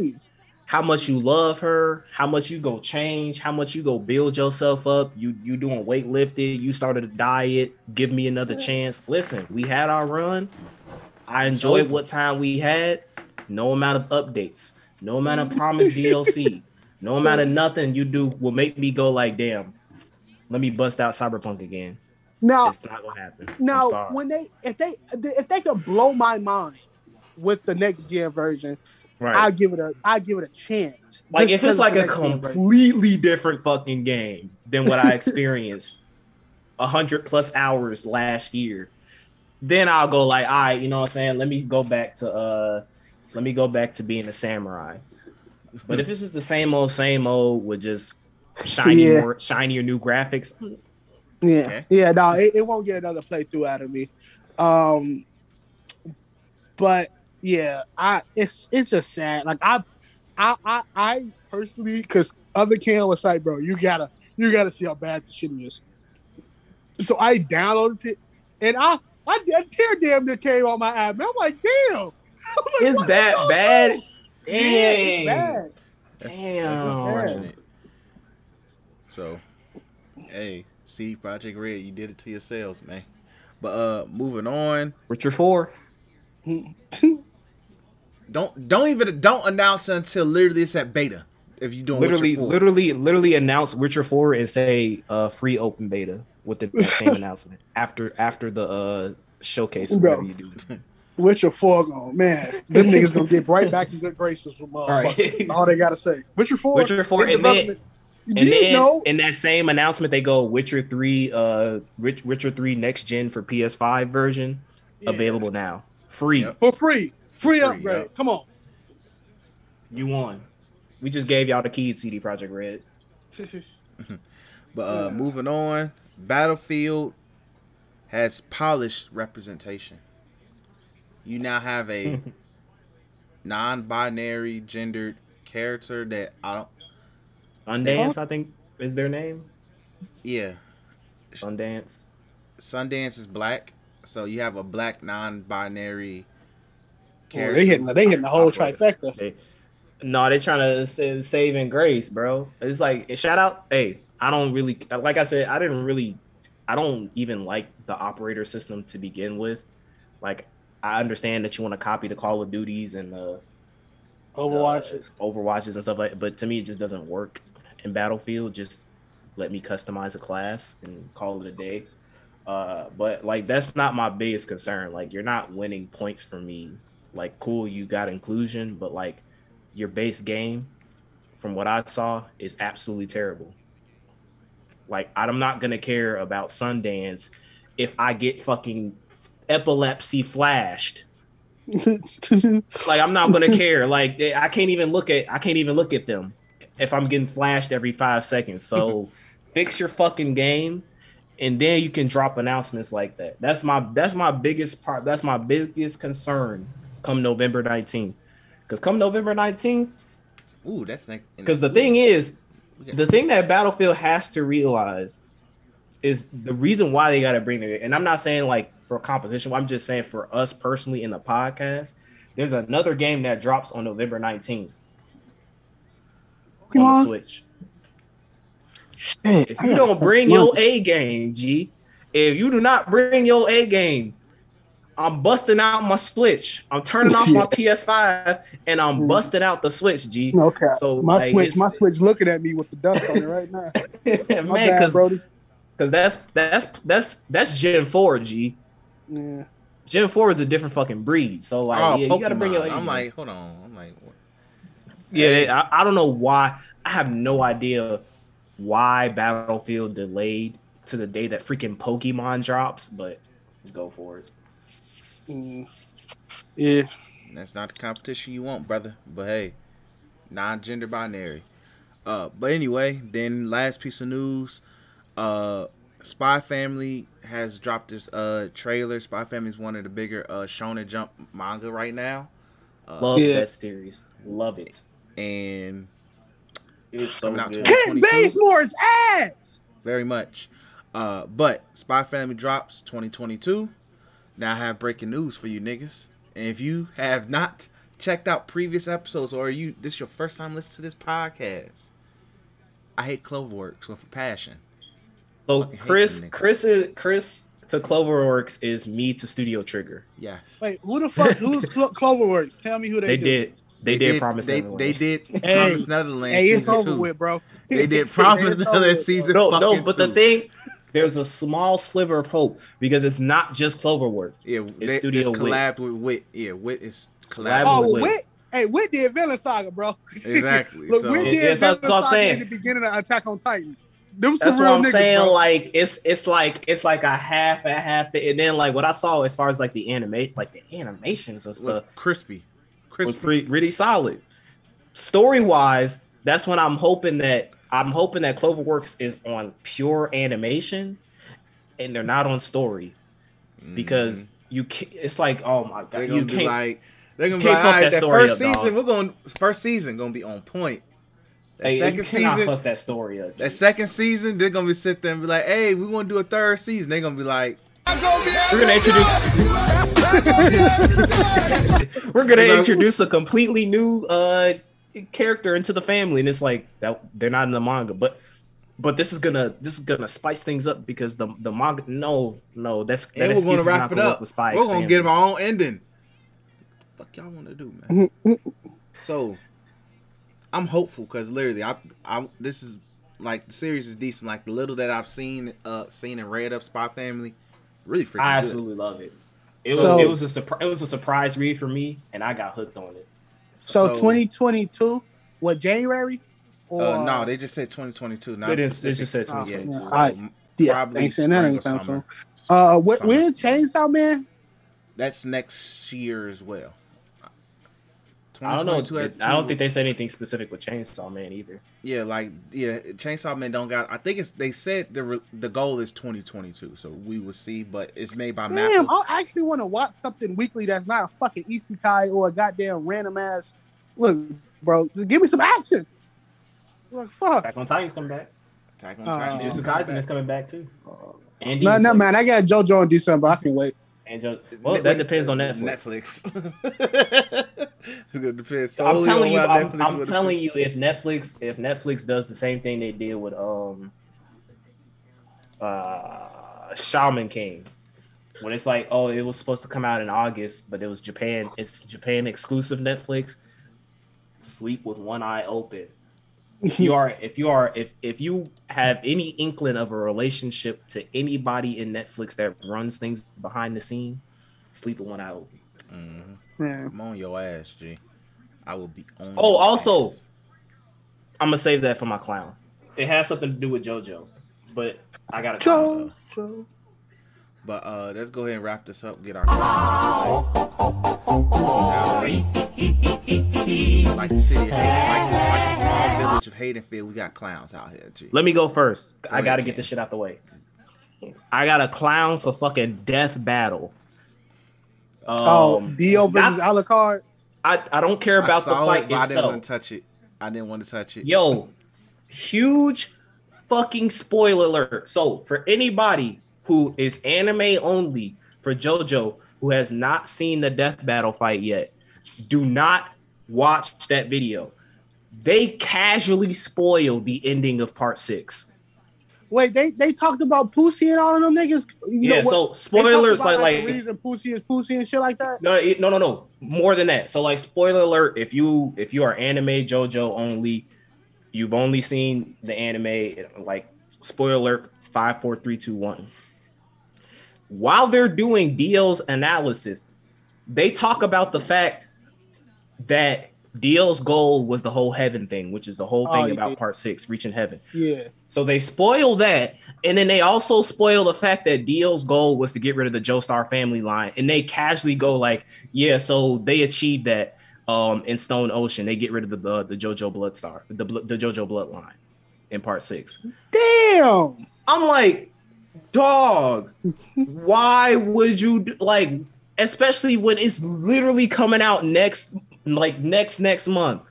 how much you love her, how much you go change, how much you go build yourself up. You you doing weightlifting, you started a diet, give me another chance. Listen, we had our run. I enjoyed what time we had. No amount of updates, no amount of promised DLC, no amount of nothing you do will make me go like, damn, let me bust out Cyberpunk again. Now, It's not gonna happen. Now when they if they if they could blow my mind with the next gen version, Right. I give it a I give it a chance. like Just if it's like a it's the next game, completely different fucking game than what I experienced a hundred plus hours last year, then I'll go like, all right, you know what I'm saying? Let me go back to uh let me go back to being a samurai. But if this is the same old, same old with just shiny Yeah. more shinier new graphics, Yeah, Okay. yeah, no, it, it won't get another playthrough out of me. Um, but yeah, I it's it's just sad. Like I, I, I, I personally, because other Cam was like, bro, you gotta, you gotta see how bad the shit is. So I downloaded it, and I, I, a tear damn near came on my app, and I'm like, damn, I'm like, is that bad? fuck? Yeah, Dang. it's bad. That's, Damn. that's unfortunate. So, hey, see, Projekt Red, you did it to yourselves, man. But uh, moving on. Richard Four. Don't don't even don't announce until literally it's at beta. If you doing literally, Witcher 4. literally, literally announce Witcher Four and say uh, free open beta with the same announcement after after the uh, showcase. Bro. You do. Witcher Four gone, man. Them niggas gonna get right back in good graces with All motherfuckers. right. All they gotta say. Witcher Four. Witcher 4, in and then- You And did then know. in that same announcement, they go Witcher Three, uh, Rich, Witcher Three next gen for PS5 version Yeah. available now, free. Yep. for free. Free Free, upgrade. yep. Come on. You won. We just gave y'all the keys, CD Projekt Red. But uh, Yeah. moving on, Battlefield has polished representation. You now have a non-binary gendered character that I don't. Undance, I think, is their name. Yeah, Sundance. Sundance is black, so you have a black non-binary Character. they hitting they hitting the whole operator. trifecta. They, no, they trying to sa- save in grace, bro. It's like shout out. Hey, I don't really like I said. I didn't really. I don't even like the operator system to begin with. Like, I understand that you want to copy the Call of Duties and the Overwatches, uh, Overwatches and stuff like. But to me, it just doesn't work in Battlefield. Just let me customize a class and call it a day. Uh, but like that's not my biggest concern. Like you're not winning points for me. Like cool, you got inclusion, but like your base game, from what I saw, is absolutely terrible. Like I'm not gonna care about Sundance if I get fucking epilepsy flashed. Like I'm not gonna care. Like I can't even look at I can't even look at them if I'm getting flashed every five seconds. So fix your fucking game, and then you can drop announcements like that. That's my that's my biggest part. That's my biggest concern come November 19th. Because come November 19th, Ooh, that's like because the thing is, the thing that Battlefield has to realize is the reason why they got to bring it. And I'm not saying like for competition. I'm just saying for us personally in the podcast. There's another game that drops on November 19th on the Pokemon? Switch. Shit. If you don't bring your A game, G, if you do not bring your A game, I'm busting out my Switch. I'm turning off my PS5 and I'm busting out the Switch, G. Okay. So my like, switch, my switch, looking at me with the dust on it right now. man, bad, because Brody. because that's that's that's that's Gen Four, G. Yeah. Gen Four is a different fucking breed. So like, oh, yeah, you gotta bring your. Pokemon. A I'm like, hold on. I'm like, what? yeah, they- I, I don't know why. I have no idea why Battlefield delayed to the day that freaking Pokemon drops, but go for it. Mm. Yeah. That's not the competition you want, brother. But hey, non-gender binary. Uh, but anyway, then last piece of news, uh, Spy Family has dropped this uh trailer. Spy Family is one of the bigger uh Shonen Jump manga right now, uh, Love Yeah. that series. Love it. and It's so Coming out good. to- Ken 22. Basemore's ass. very much. Uh, but Spy Family drops 2022. Now I have breaking news for you niggas. And if you have not checked out previous episodes or you this your first time listening to this podcast, I hate Cloverworks with a passion. So Chris. Chris is Chris to Cloverworks is me to Studio Trigger. Yes. Wait, who the fuck? Who's Clo- Cloverworks? Tell me who they, They do. did. They, did, promise. They, Neverland. they did Hey. promise Netherlands Hey, it's over two. with, bro. They did promise over Netherlands season No, no, fucking but the thing, there's a small sliver of hope because it's not just Cloverworks. yeah, they, Studio it's Wit. collabed with Wit. Yeah, Wit is collabed Oh, with Wit. Wit. Hey, we did Vinland Saga, bro. Exactly. Look, so, we did that's Vinland what I'm Saga saying. in the beginning of Attack on Titan. Them That's what I'm niggas, saying. bro. Like it's it's like it's like a half a half, and then like what I saw as far as like the animate, like the animations and was stuff crispy. was Crispy. pretty really solid. Story wise, that's when I'm hoping that I'm hoping that Cloverworks is on pure animation, and they're not on story because you can't, It's like oh my god, they're you gonna be can't. like they're gonna be can't like, fuck all right, that that story first up, dog. season we're going first season gonna be on point. That hey, you second season, fuck that story up. that second season, they're gonna be sit there and be like, "Hey, we want to do a third season." They're gonna be like, We're gonna introduce. We're gonna introduce a completely new uh character into the family, and it's like that they're not in the manga, but but this is gonna this is gonna spice things up because the the manga. No, no, that's that "And we're gonna is not wrap it gonna work up. with Spy We're X gonna Family. get our own ending." Fuck y'all want to do, man? so, I'm hopeful because literally, I, I, this is like the series is decent. Like the little that I've seen, uh, seen and read of Spy Family, really freaking I good. absolutely love it. It So- was it was a surprise. It was a surprise read for me, and I got hooked on it. So, so- 2022, what January? Or Uh, no, they just said 2022. Not They didn't- they just said Oh, 2022. yeah. so Alright. yeah, probably ain't saying that anytime soon. Uh, when, Summer. Chainsaw Man? That's next year as well. I don't know. 2022 I don't think they said anything specific with Chainsaw Man either. Yeah, like yeah, Chainsaw Man don't got. I think it's they said the re- the goal is 2022, so we will see. But it's made by Damn, Mappa. I actually want to watch something weekly that's not a fucking isekai or a goddamn random ass. Look, bro, give me some action. Look, fuck. Back on Titan's coming back. Attack on Uh, Titan. Jujutsu is Kaisen coming is back. coming back too. And No, no, Slayer. man, I got JoJo in December. I can wait. And Jo- well, Net- that depends on Netflix. Netflix. it depends I'm telling you, I'm, I'm telling you, if Netflix, if Netflix does the same thing they did with um, uh, Shaman King, when it's like, oh, it was supposed to come out in August, but it was Japan, it's Japan exclusive Netflix. Sleep with one eye open. If you are, if you are, if if you have any inkling of a relationship to anybody in Netflix that runs things behind the scene, sleep with one eye open. Mhm. Yeah. I'm on your ass, G. I will be on. Oh, your also, ass. I'm gonna save that for my clown. It has something to do with JoJo, but I gotta. clown. JoJo. But uh, let's go ahead and wrap this up. Get our like the city, of Hayden, like, the, like the small village of Haddonfield. We got clowns out here, G. Let me go first. I ahead, gotta Ken. get this shit out the way. I got a clown for fucking death battle. Um, Oh, Dio versus not- Alucard. I, I don't care I about the fight it, but I didn't want to touch it. I didn't want to touch it. Yo, huge fucking spoiler alert. So, for anybody who is anime only for JoJo who has not seen the death battle fight yet, do not watch that video. They casually spoil the ending of part six. Wait, they they talked about Pussy and all of them niggas. You yeah, know, so spoilers like like reason Pussy is Pussy and shit like that. no it- no no no more than that. So like spoiler alert, if you if you are anime JoJo only, you've only seen the anime like spoiler alert five four three two one. While they're doing Dio's analysis, they talk about the fact that Dio's goal was the whole heaven thing, which is the whole Oh, thing yeah. about part six, reaching heaven. Yeah, So they spoil that, and then they also spoil the fact that Dio's goal was to get rid of the Joestar family line, and they casually go like, "Yeah, so they achieved that um, in Stone Ocean. They get rid of the the, the JoJo Bloodstar, the the JoJo bloodline in Part Six. damn. I'm like, dog, why would you like, especially when it's literally coming out next, like next next month.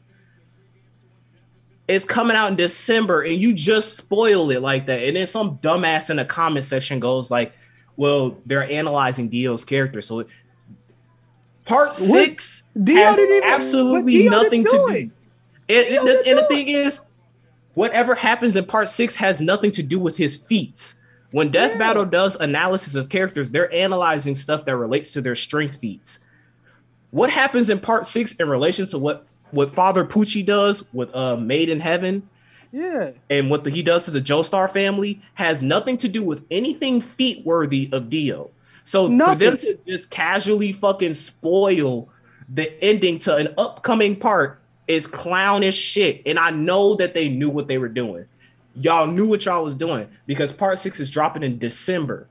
It's coming out in December, and you just spoil it like that. And then some dumbass in the comment section goes like, "Well, they're analyzing Dio's character, so." Part six Dio has even- absolutely nothing to do do. it. And, and, and the thing is, whatever happens in part six has nothing to do with his feats. When Death Yeah. Battle does analysis of characters, they're analyzing stuff that relates to their strength feats. What happens in part six in relation to what what Father Pucci does with uh Made in Heaven Yeah, and what the, he does to the Joestar family has nothing to do with anything feat worthy of Dio. So for them to just casually fucking spoil the ending to an upcoming part is clownish shit. And I know that they knew what they were doing. Y'all knew what y'all was doing because part six is dropping in December.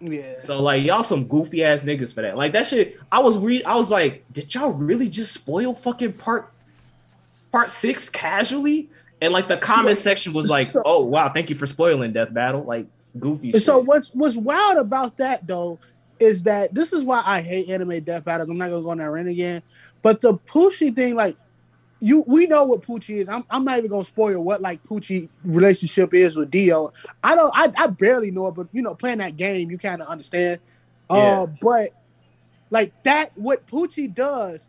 Yeah. So like y'all some goofy ass niggas for that. Like that shit. I was re I was like, did y'all really just spoil fucking part part six casually? And like the comment Yeah. section was like, So- oh wow, thank you for spoiling Death Battle. Like goofy shit. so what's what's wild about that though is that this is why I hate anime death battles. I'm not gonna go on that rant again. But the pushy thing, like you we know what Pucci is. I'm, I'm not even gonna spoil what like Pucci relationship is with Dio. I don't I, I barely know it, but you know, playing that game, you kind of understand. Yeah. Uh but like that what Pucci does,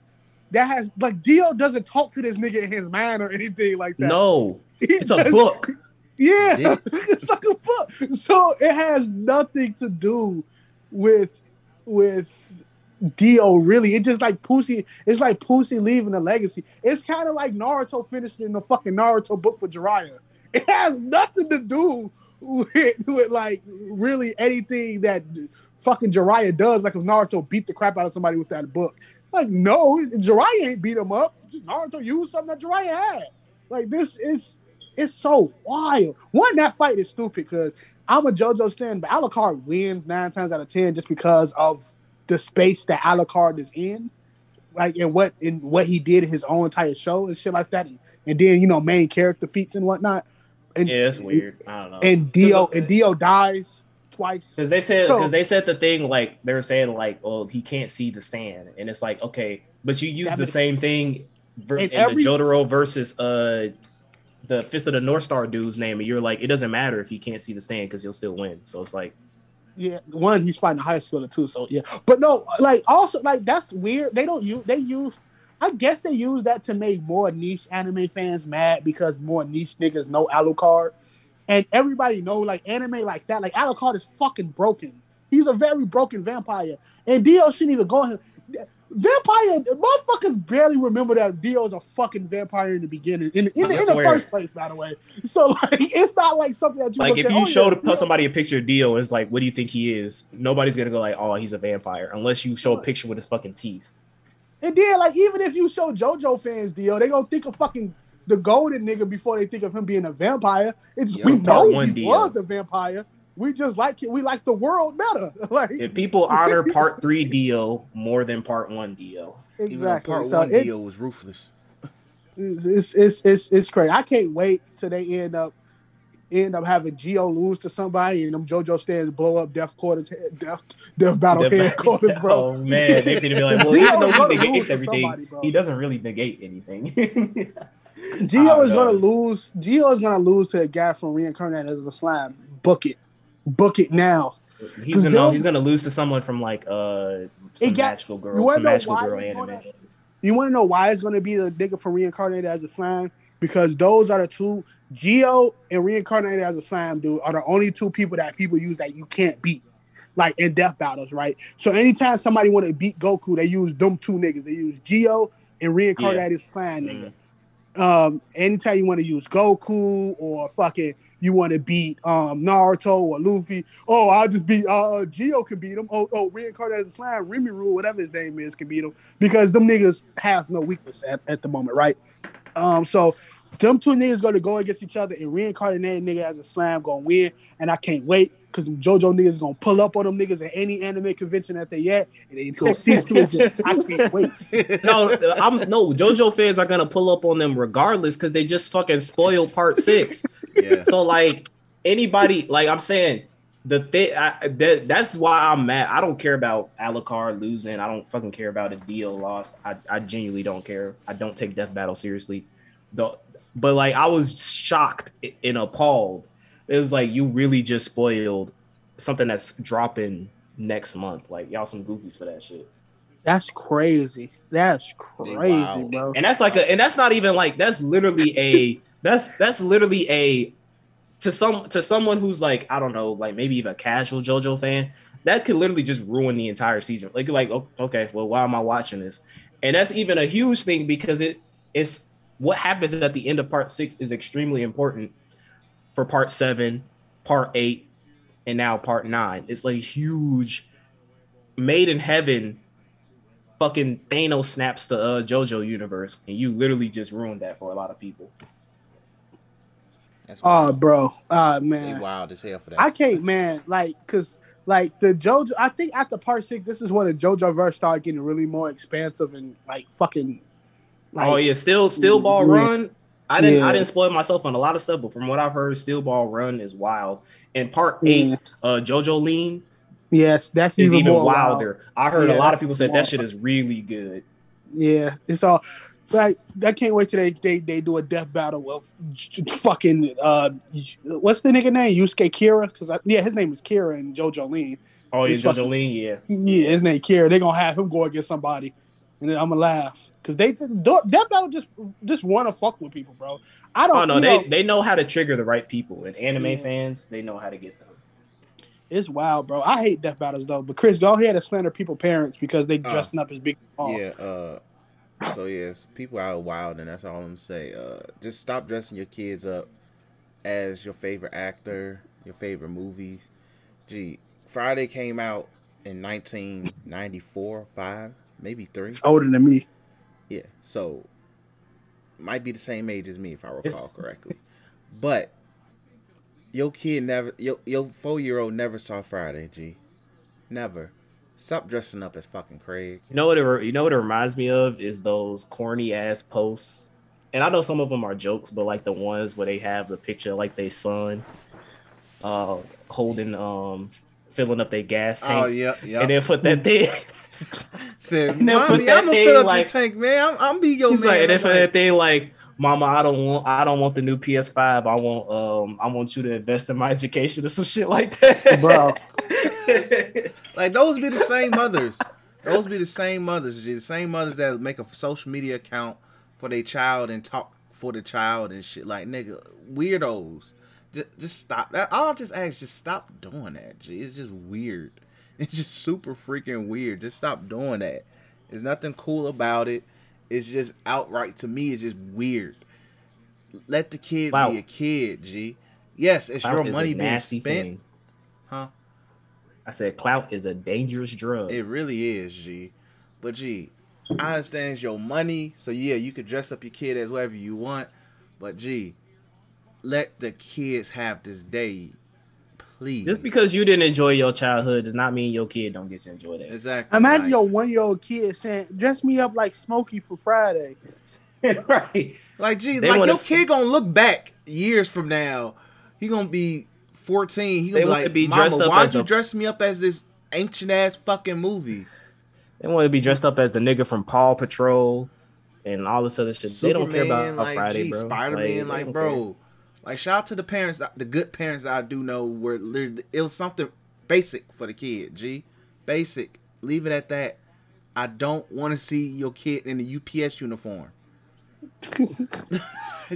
that has like Dio doesn't talk to this nigga in his mind or anything like that. no, He it's a book. yeah, Dick. it's like a book. So it has nothing to do with with Dio. Really, it's just like Pussy. It's like Pussy leaving a legacy. It's kind of like Naruto finishing the fucking Naruto book for Jiraiya. It has nothing to do with, with like really anything that fucking Jiraiya does. Like if Naruto beat the crap out of somebody with that book. Like no, Jiraiya ain't beat him up. Just Naruto used something that Jiraiya had. Like this is it's so wild. One, that fight is stupid because I'm a JoJo stan, but Alucard wins nine times out of ten just because of the space that Alucard is in, like and what in what he did in his own entire show and shit like that, and, and then you know main character feats and whatnot. And, Yeah, it's weird. I don't know. And Dio and Dio dies twice. Because they said So- they said the thing like they were saying like, oh, he can't see the stand, and it's like okay, but you use the same thing ver- in every- the Jotaro versus uh the Fist of the North Star dude's name, and you're like, it doesn't matter if he can't see the stand because he'll still win. So it's like, Yeah, one he's fighting a high schooler too. So yeah, but no, like also like that's weird. They don't use they use. I guess they use that to make more niche anime fans mad because more niche niggas know Alucard, and everybody know like anime like that. Like Alucard is fucking broken. He's a very broken vampire, and Dio shouldn't even go him. Vampire motherfuckers barely remember that Dio's a fucking vampire in the beginning, in, in, in the first place, by the way. So like, it's not like something that you like if you oh, showed yeah, somebody a picture of Dio, it's like, what do you think he is? Nobody's gonna go like, oh, he's a vampire, unless you show a picture with his fucking teeth. And then, like, even if you show JoJo fans Dio, they gonna think of fucking the golden nigga before they think of him being a vampire. It's Yeah, we know he Dio. was a vampire. We just like it. We like the world better. like If people honor part three Dio more than part one Dio, exactly. part So one it's, Dio was ruthless. it's, it's it's it's it's crazy. I can't wait till they end up end up having Dio lose to somebody and them JoJo stands blow up Death Quarters, Death Death Battle The- headquarters, bro. Oh man, they're gonna be like, well, even though he lose negates to everything, somebody, he doesn't really negate anything. Dio is no. gonna lose. Dio is gonna lose to a guy from reincarnated as a slime. Book it, book it now. he's gonna he's gonna lose to someone from like uh some got- magical You girl, some magical girl anime. gonna- You want to know why it's gonna be the nigga from reincarnated as a slime? Because those are the two. Dio and reincarnated as a slime dude are the only two people that people use that you can't beat, like in death battles, right? So anytime somebody want to beat Goku, they use them two niggas. They use Dio and reincarnated slime nigga. um anytime you want to use Goku or fucking you want to beat um Naruto or Luffy, oh I'll just beat uh uh, Dio can beat him. Oh oh reincarnated slime, rule, whatever his name is, can beat him. Because them niggas have no weakness at, at the moment, right? Um so them two niggas gonna go against each other and reincarnated nigga as a slime gonna win, and I can't wait because JoJo niggas gonna pull up on them niggas at any anime convention that they at, and they gonna cease to exist. I can't wait. no, I'm no JoJo fans are gonna pull up on them regardless because they just fucking spoiled part six. Yeah. so like anybody, like I'm saying, the thing that, that's why I'm mad. I don't care about Alucard losing. I don't fucking care about a deal lost. I, I genuinely don't care. I don't take Death Battle seriously. The, but like I was shocked and appalled. It was like you really just spoiled something that's dropping next month. Like y'all some goofies for that shit. That's crazy. That's crazy, Wow. bro. and that's like a and that's not even like that's literally a that's that's literally a to some to someone who's like I don't know like maybe even a casual JoJo fan that could literally just ruin the entire season like like okay well why am I watching this and that's even a huge thing because it it's what happens at the end of part six is extremely important for part seven part eight and now part nine it's like huge made in heaven fucking Thanos snaps the uh, JoJo universe, and you literally just ruined that for a lot of people. That's Oh, wild. bro. Ah, They man. wild as hell for that. I can't, man. Like, cause like the JoJo, I think after part six, this is when the JoJo verse started getting really more expansive and like fucking. Like, oh yeah, still still ball Yeah. run. I didn't Yeah. I didn't spoil myself on a lot of stuff, but from what I've heard, Steel Ball Run is wild. And part eight, Yeah. uh, JoJolion Yes, that's is even, even more wilder. I heard Yeah, a lot of people said more- that shit is really good. Yeah, it's all. Like, I can't wait till they, they, they do a death battle of fucking uh, what's the nigga name? Yusuke Kira? Because yeah, his name is Kira and JoJolion. Oh yeah, It's JoJo fucking- Lean, yeah. Yeah, his name Kira. They're gonna have him go against somebody, and then I'm gonna laugh because they death battle just just want to fuck with people, bro. I don't. Oh no, they know, they know how to trigger the right people, and anime Yeah. fans they know how to get them. It's wild, bro. I hate death battles though. But Chris, go ahead and slander people parents because they Uh, dressing up as big balls. Yeah, uh so yes, people are wild and that's all I'm gonna say. Uh just stop dressing your kids up as your favorite actor, your favorite movies. Gee, Friday came out in nineteen ninety four, five, maybe three. It's older than me. Yeah. So might be the same age as me if I recall It's- correctly. But your kid never your your four year old never saw Friday, G. Never. Stop dressing up as fucking Craig. You know what? It, you know what it reminds me of is those corny ass posts, and I know some of them are jokes, but like the ones where they have the picture of, like they son, uh, holding um, filling up their gas tank, Oh yeah, yeah. and then put that thing. Said, And then put "Mommy, that I'm gonna fill up like- your tank, man. I'm, I'm be your He's man." like, and then I'm put like, that thing like, "Mama, I don't want, I don't want the new PS5. I want, um, I want you to invest in my education or some shit like that, Bro. like those be the same mothers. Those be the same mothers. The same mothers that make a social media account for their child and talk for the child and shit. Like nigga, weirdos. Just, just stop. That I'll just ask. Just stop doing that. G. It's just weird. It's just super freaking weird. Just stop doing that. There's nothing cool about it. It's just outright to me. It's just weird. Let the kid Wow. be a kid, G. Yes, it's Clout your money being spent, thing. huh? I said, clout is a dangerous drug. It really is, G. But G, I understand it's your money, so yeah, you could dress up your kid as whatever you want. But G, let the kids have this day, please. Just because you didn't enjoy your childhood does not mean your kid don't get to enjoy that. exactly. Imagine like, your one year old kid saying, "Dress me up like Smokey for Friday." right. like G, They like wanna- your kid gonna look back years from now. He gonna be fourteen. He gonna be wanna like, be Mama, dressed up why'd you the- dress me up as this ancient ass fucking movie? They want to be dressed up as the nigga from Paw Patrol and all this other shit. they don't care about, Superman, about like, Friday, gee, bro. Spider-Man, they like, don't bro. Like, shout out to the parents, the good parents I do know, where literally- it was something basic for the kid. G, basic. Leave it at that. I don't want to see your kid in the UPS uniform,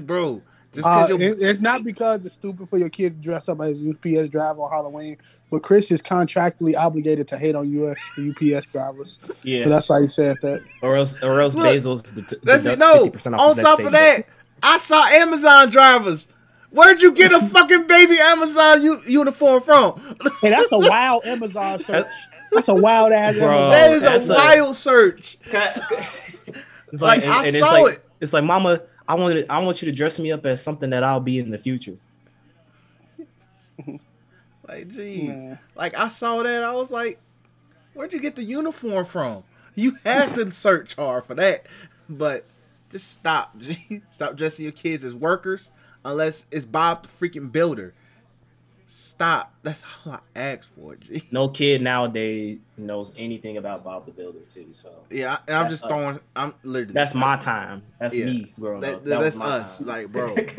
bro. Just Uh, it- it's not because it's stupid for your kid to dress up as a UPS driver on Halloween, but Chris is contractually obligated to hate on US UPS drivers. care. So Yeah, that's why he said that. or else, or else Look, Bezos. d- d- That's it. No. 50% off On top of paycheck. that, I saw Amazon drivers. Where'd you get a fucking baby Amazon u- uniform from? Hey, that's a wild Amazon search. That's a wild ass Bro, Amazon. that is that's a a- wild search. It's Like, and- I and it's saw like, it. It's like, Mama, I want I want you to dress me up as something that I'll be in the future. Like, gee, Man. like I saw that, I was like, where'd you get the uniform from? You had to search hard for that, but just stop, G. Stop dressing your kids as workers unless it's Bob the freaking Builder. Stop. That's all I asked for, G. No kid nowadays knows anything about Bob the Builder, too. So Yeah, I, and I'm That's just us. throwing. I'm literally. that's my time. That's Yeah. me growing That, up. That that's was my us, time. like, bro.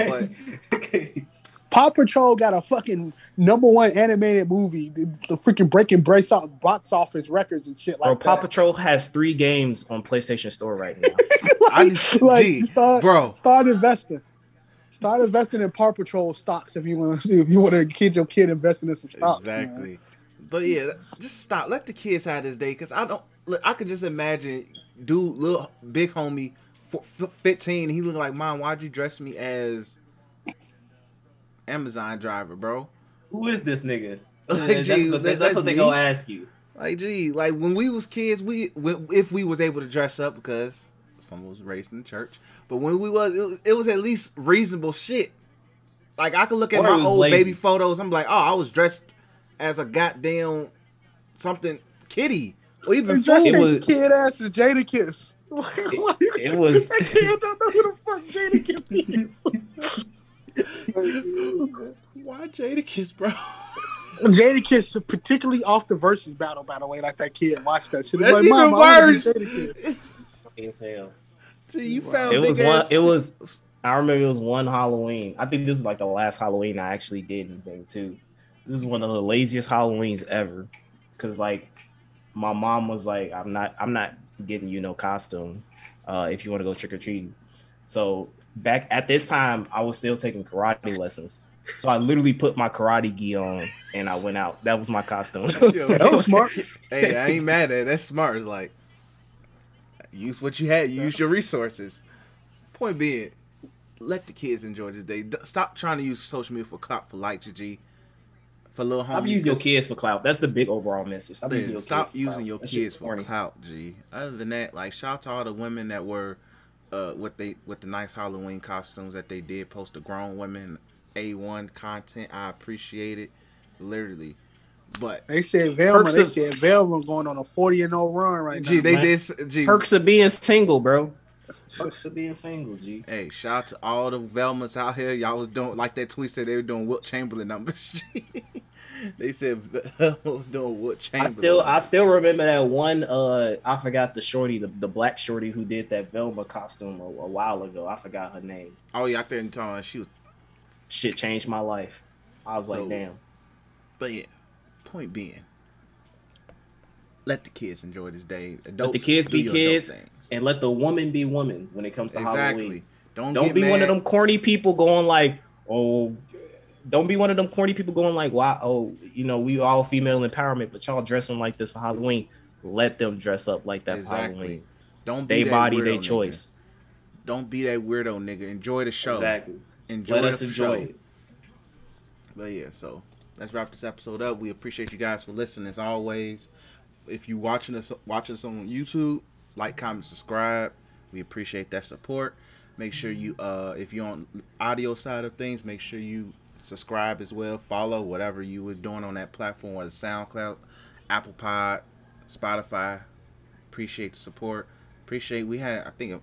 But Paw Patrol got a fucking number one animated movie, the, the freaking breaking brace off box office records and shit Bro, like Paw that. Patrol has three games on PlayStation Store right now. I just, Like, G, start, bro. start investing. Start investing in Paw Patrol stocks if you want to. If you want to kid your kid investing in some stocks. man. Exactly. But yeah, just stop. Let the kids have this day, cause I don't. Look, I could just imagine, dude, little big homie, f- f- fifteen. He look like, mom. Why'd you dress me as Amazon driver, bro? Who is this nigga? Like, that's gee, what, they, that- that's what they gonna ask you. Like, gee, like when we was kids, we if we was able to dress up because someone was raised in the church, but when we was, it was, it was at least reasonable shit. Like I could look at Or my old lazy. baby photos, I'm like, oh, I was dressed as a goddamn something kitty or even And just fool. Was- kid ass is Jada Kiss. it was- That kid don't know who the fuck Jada Kiss is. Why Jadakiss, bro? Jada Kiss, particularly off the versus battle, by the way, like that kid watched that shit. That's like, even "Mama, I wanna worse. Jadakiss." As hell. Gee, you found It was one. ass- It was. I remember it was one Halloween. I think this was like the last Halloween I actually did anything too. This is one of the laziest Halloweens ever, because like my mom was like, "I'm not. I'm not getting you no costume uh, if you want to go trick or treating." So back at this time, I was still taking karate lessons. So I literally put my karate gi on and I went out. That was my costume. That was smart. Hey, I ain't mad at it. That's smart. It's like use what you had. Use your resources. Point being, let the kids enjoy this day. Stop trying to use social media for clout for likes, G. For little Stop homies. using your kids for clout. That's the big overall message. Stop using your Stop kids. for clout. your kids for clout, G. Other than that, like shout out to all the women that were uh with they with the nice Halloween costumes that they did post the grown women A one content. I appreciate it. Literally. But They said Velma. They of- said Velma going on a forty and no run right G, now. they man. did s- G Perks of being single, bro. Perks of being single, G. Hey, shout out to all the Velmas out here. Y'all was doing like that tweet said they were doing Wilt Chamberlain numbers. they said Velma was doing Wilt I Chamberlain. still, I still remember that one. Uh, I forgot the shorty, the, the black shorty who did that Velma costume a, a while ago. I forgot her name. Oh yeah, I think telling she was. Shit changed my life. I was So- like, damn. But yeah, point being, let the kids enjoy this day. Let the kids be kids, and let the woman be woman when it comes to Exactly. Halloween. Don't Don't be one of them corny people going like, oh. Don't be one of them corny people going like, "Wow, oh, you know, we all female empowerment, but y'all dressing like this for Halloween." Let them dress up like that for Exactly. Halloween. Don't be They that body, they nigga. choice. Don't be that weirdo nigga. Enjoy the show. Exactly. Enjoy Let us enjoy show. it. But yeah, so let's wrap this episode up. We appreciate you guys for listening as always. If you watching us watching us on YouTube, like, comment, subscribe. We appreciate that support. Make sure you uh if you're on audio side of things, make sure you subscribe as well. Follow whatever you were doing on that platform, whether SoundCloud, Apple Pod, Spotify. Appreciate the support. Appreciate we had I think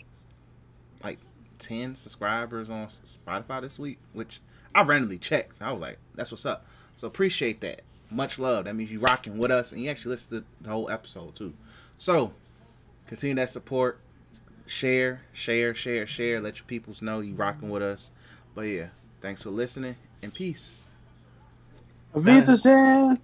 like 10 subscribers on Spotify this week, which I randomly checked. I was like, that's what's up. So appreciate that. Much love. That means you rocking with us and you actually listen to the whole episode too. So continue that support. Share, share, share, share. Let your peoples know you rocking with us. But yeah, thanks for listening and peace. Said.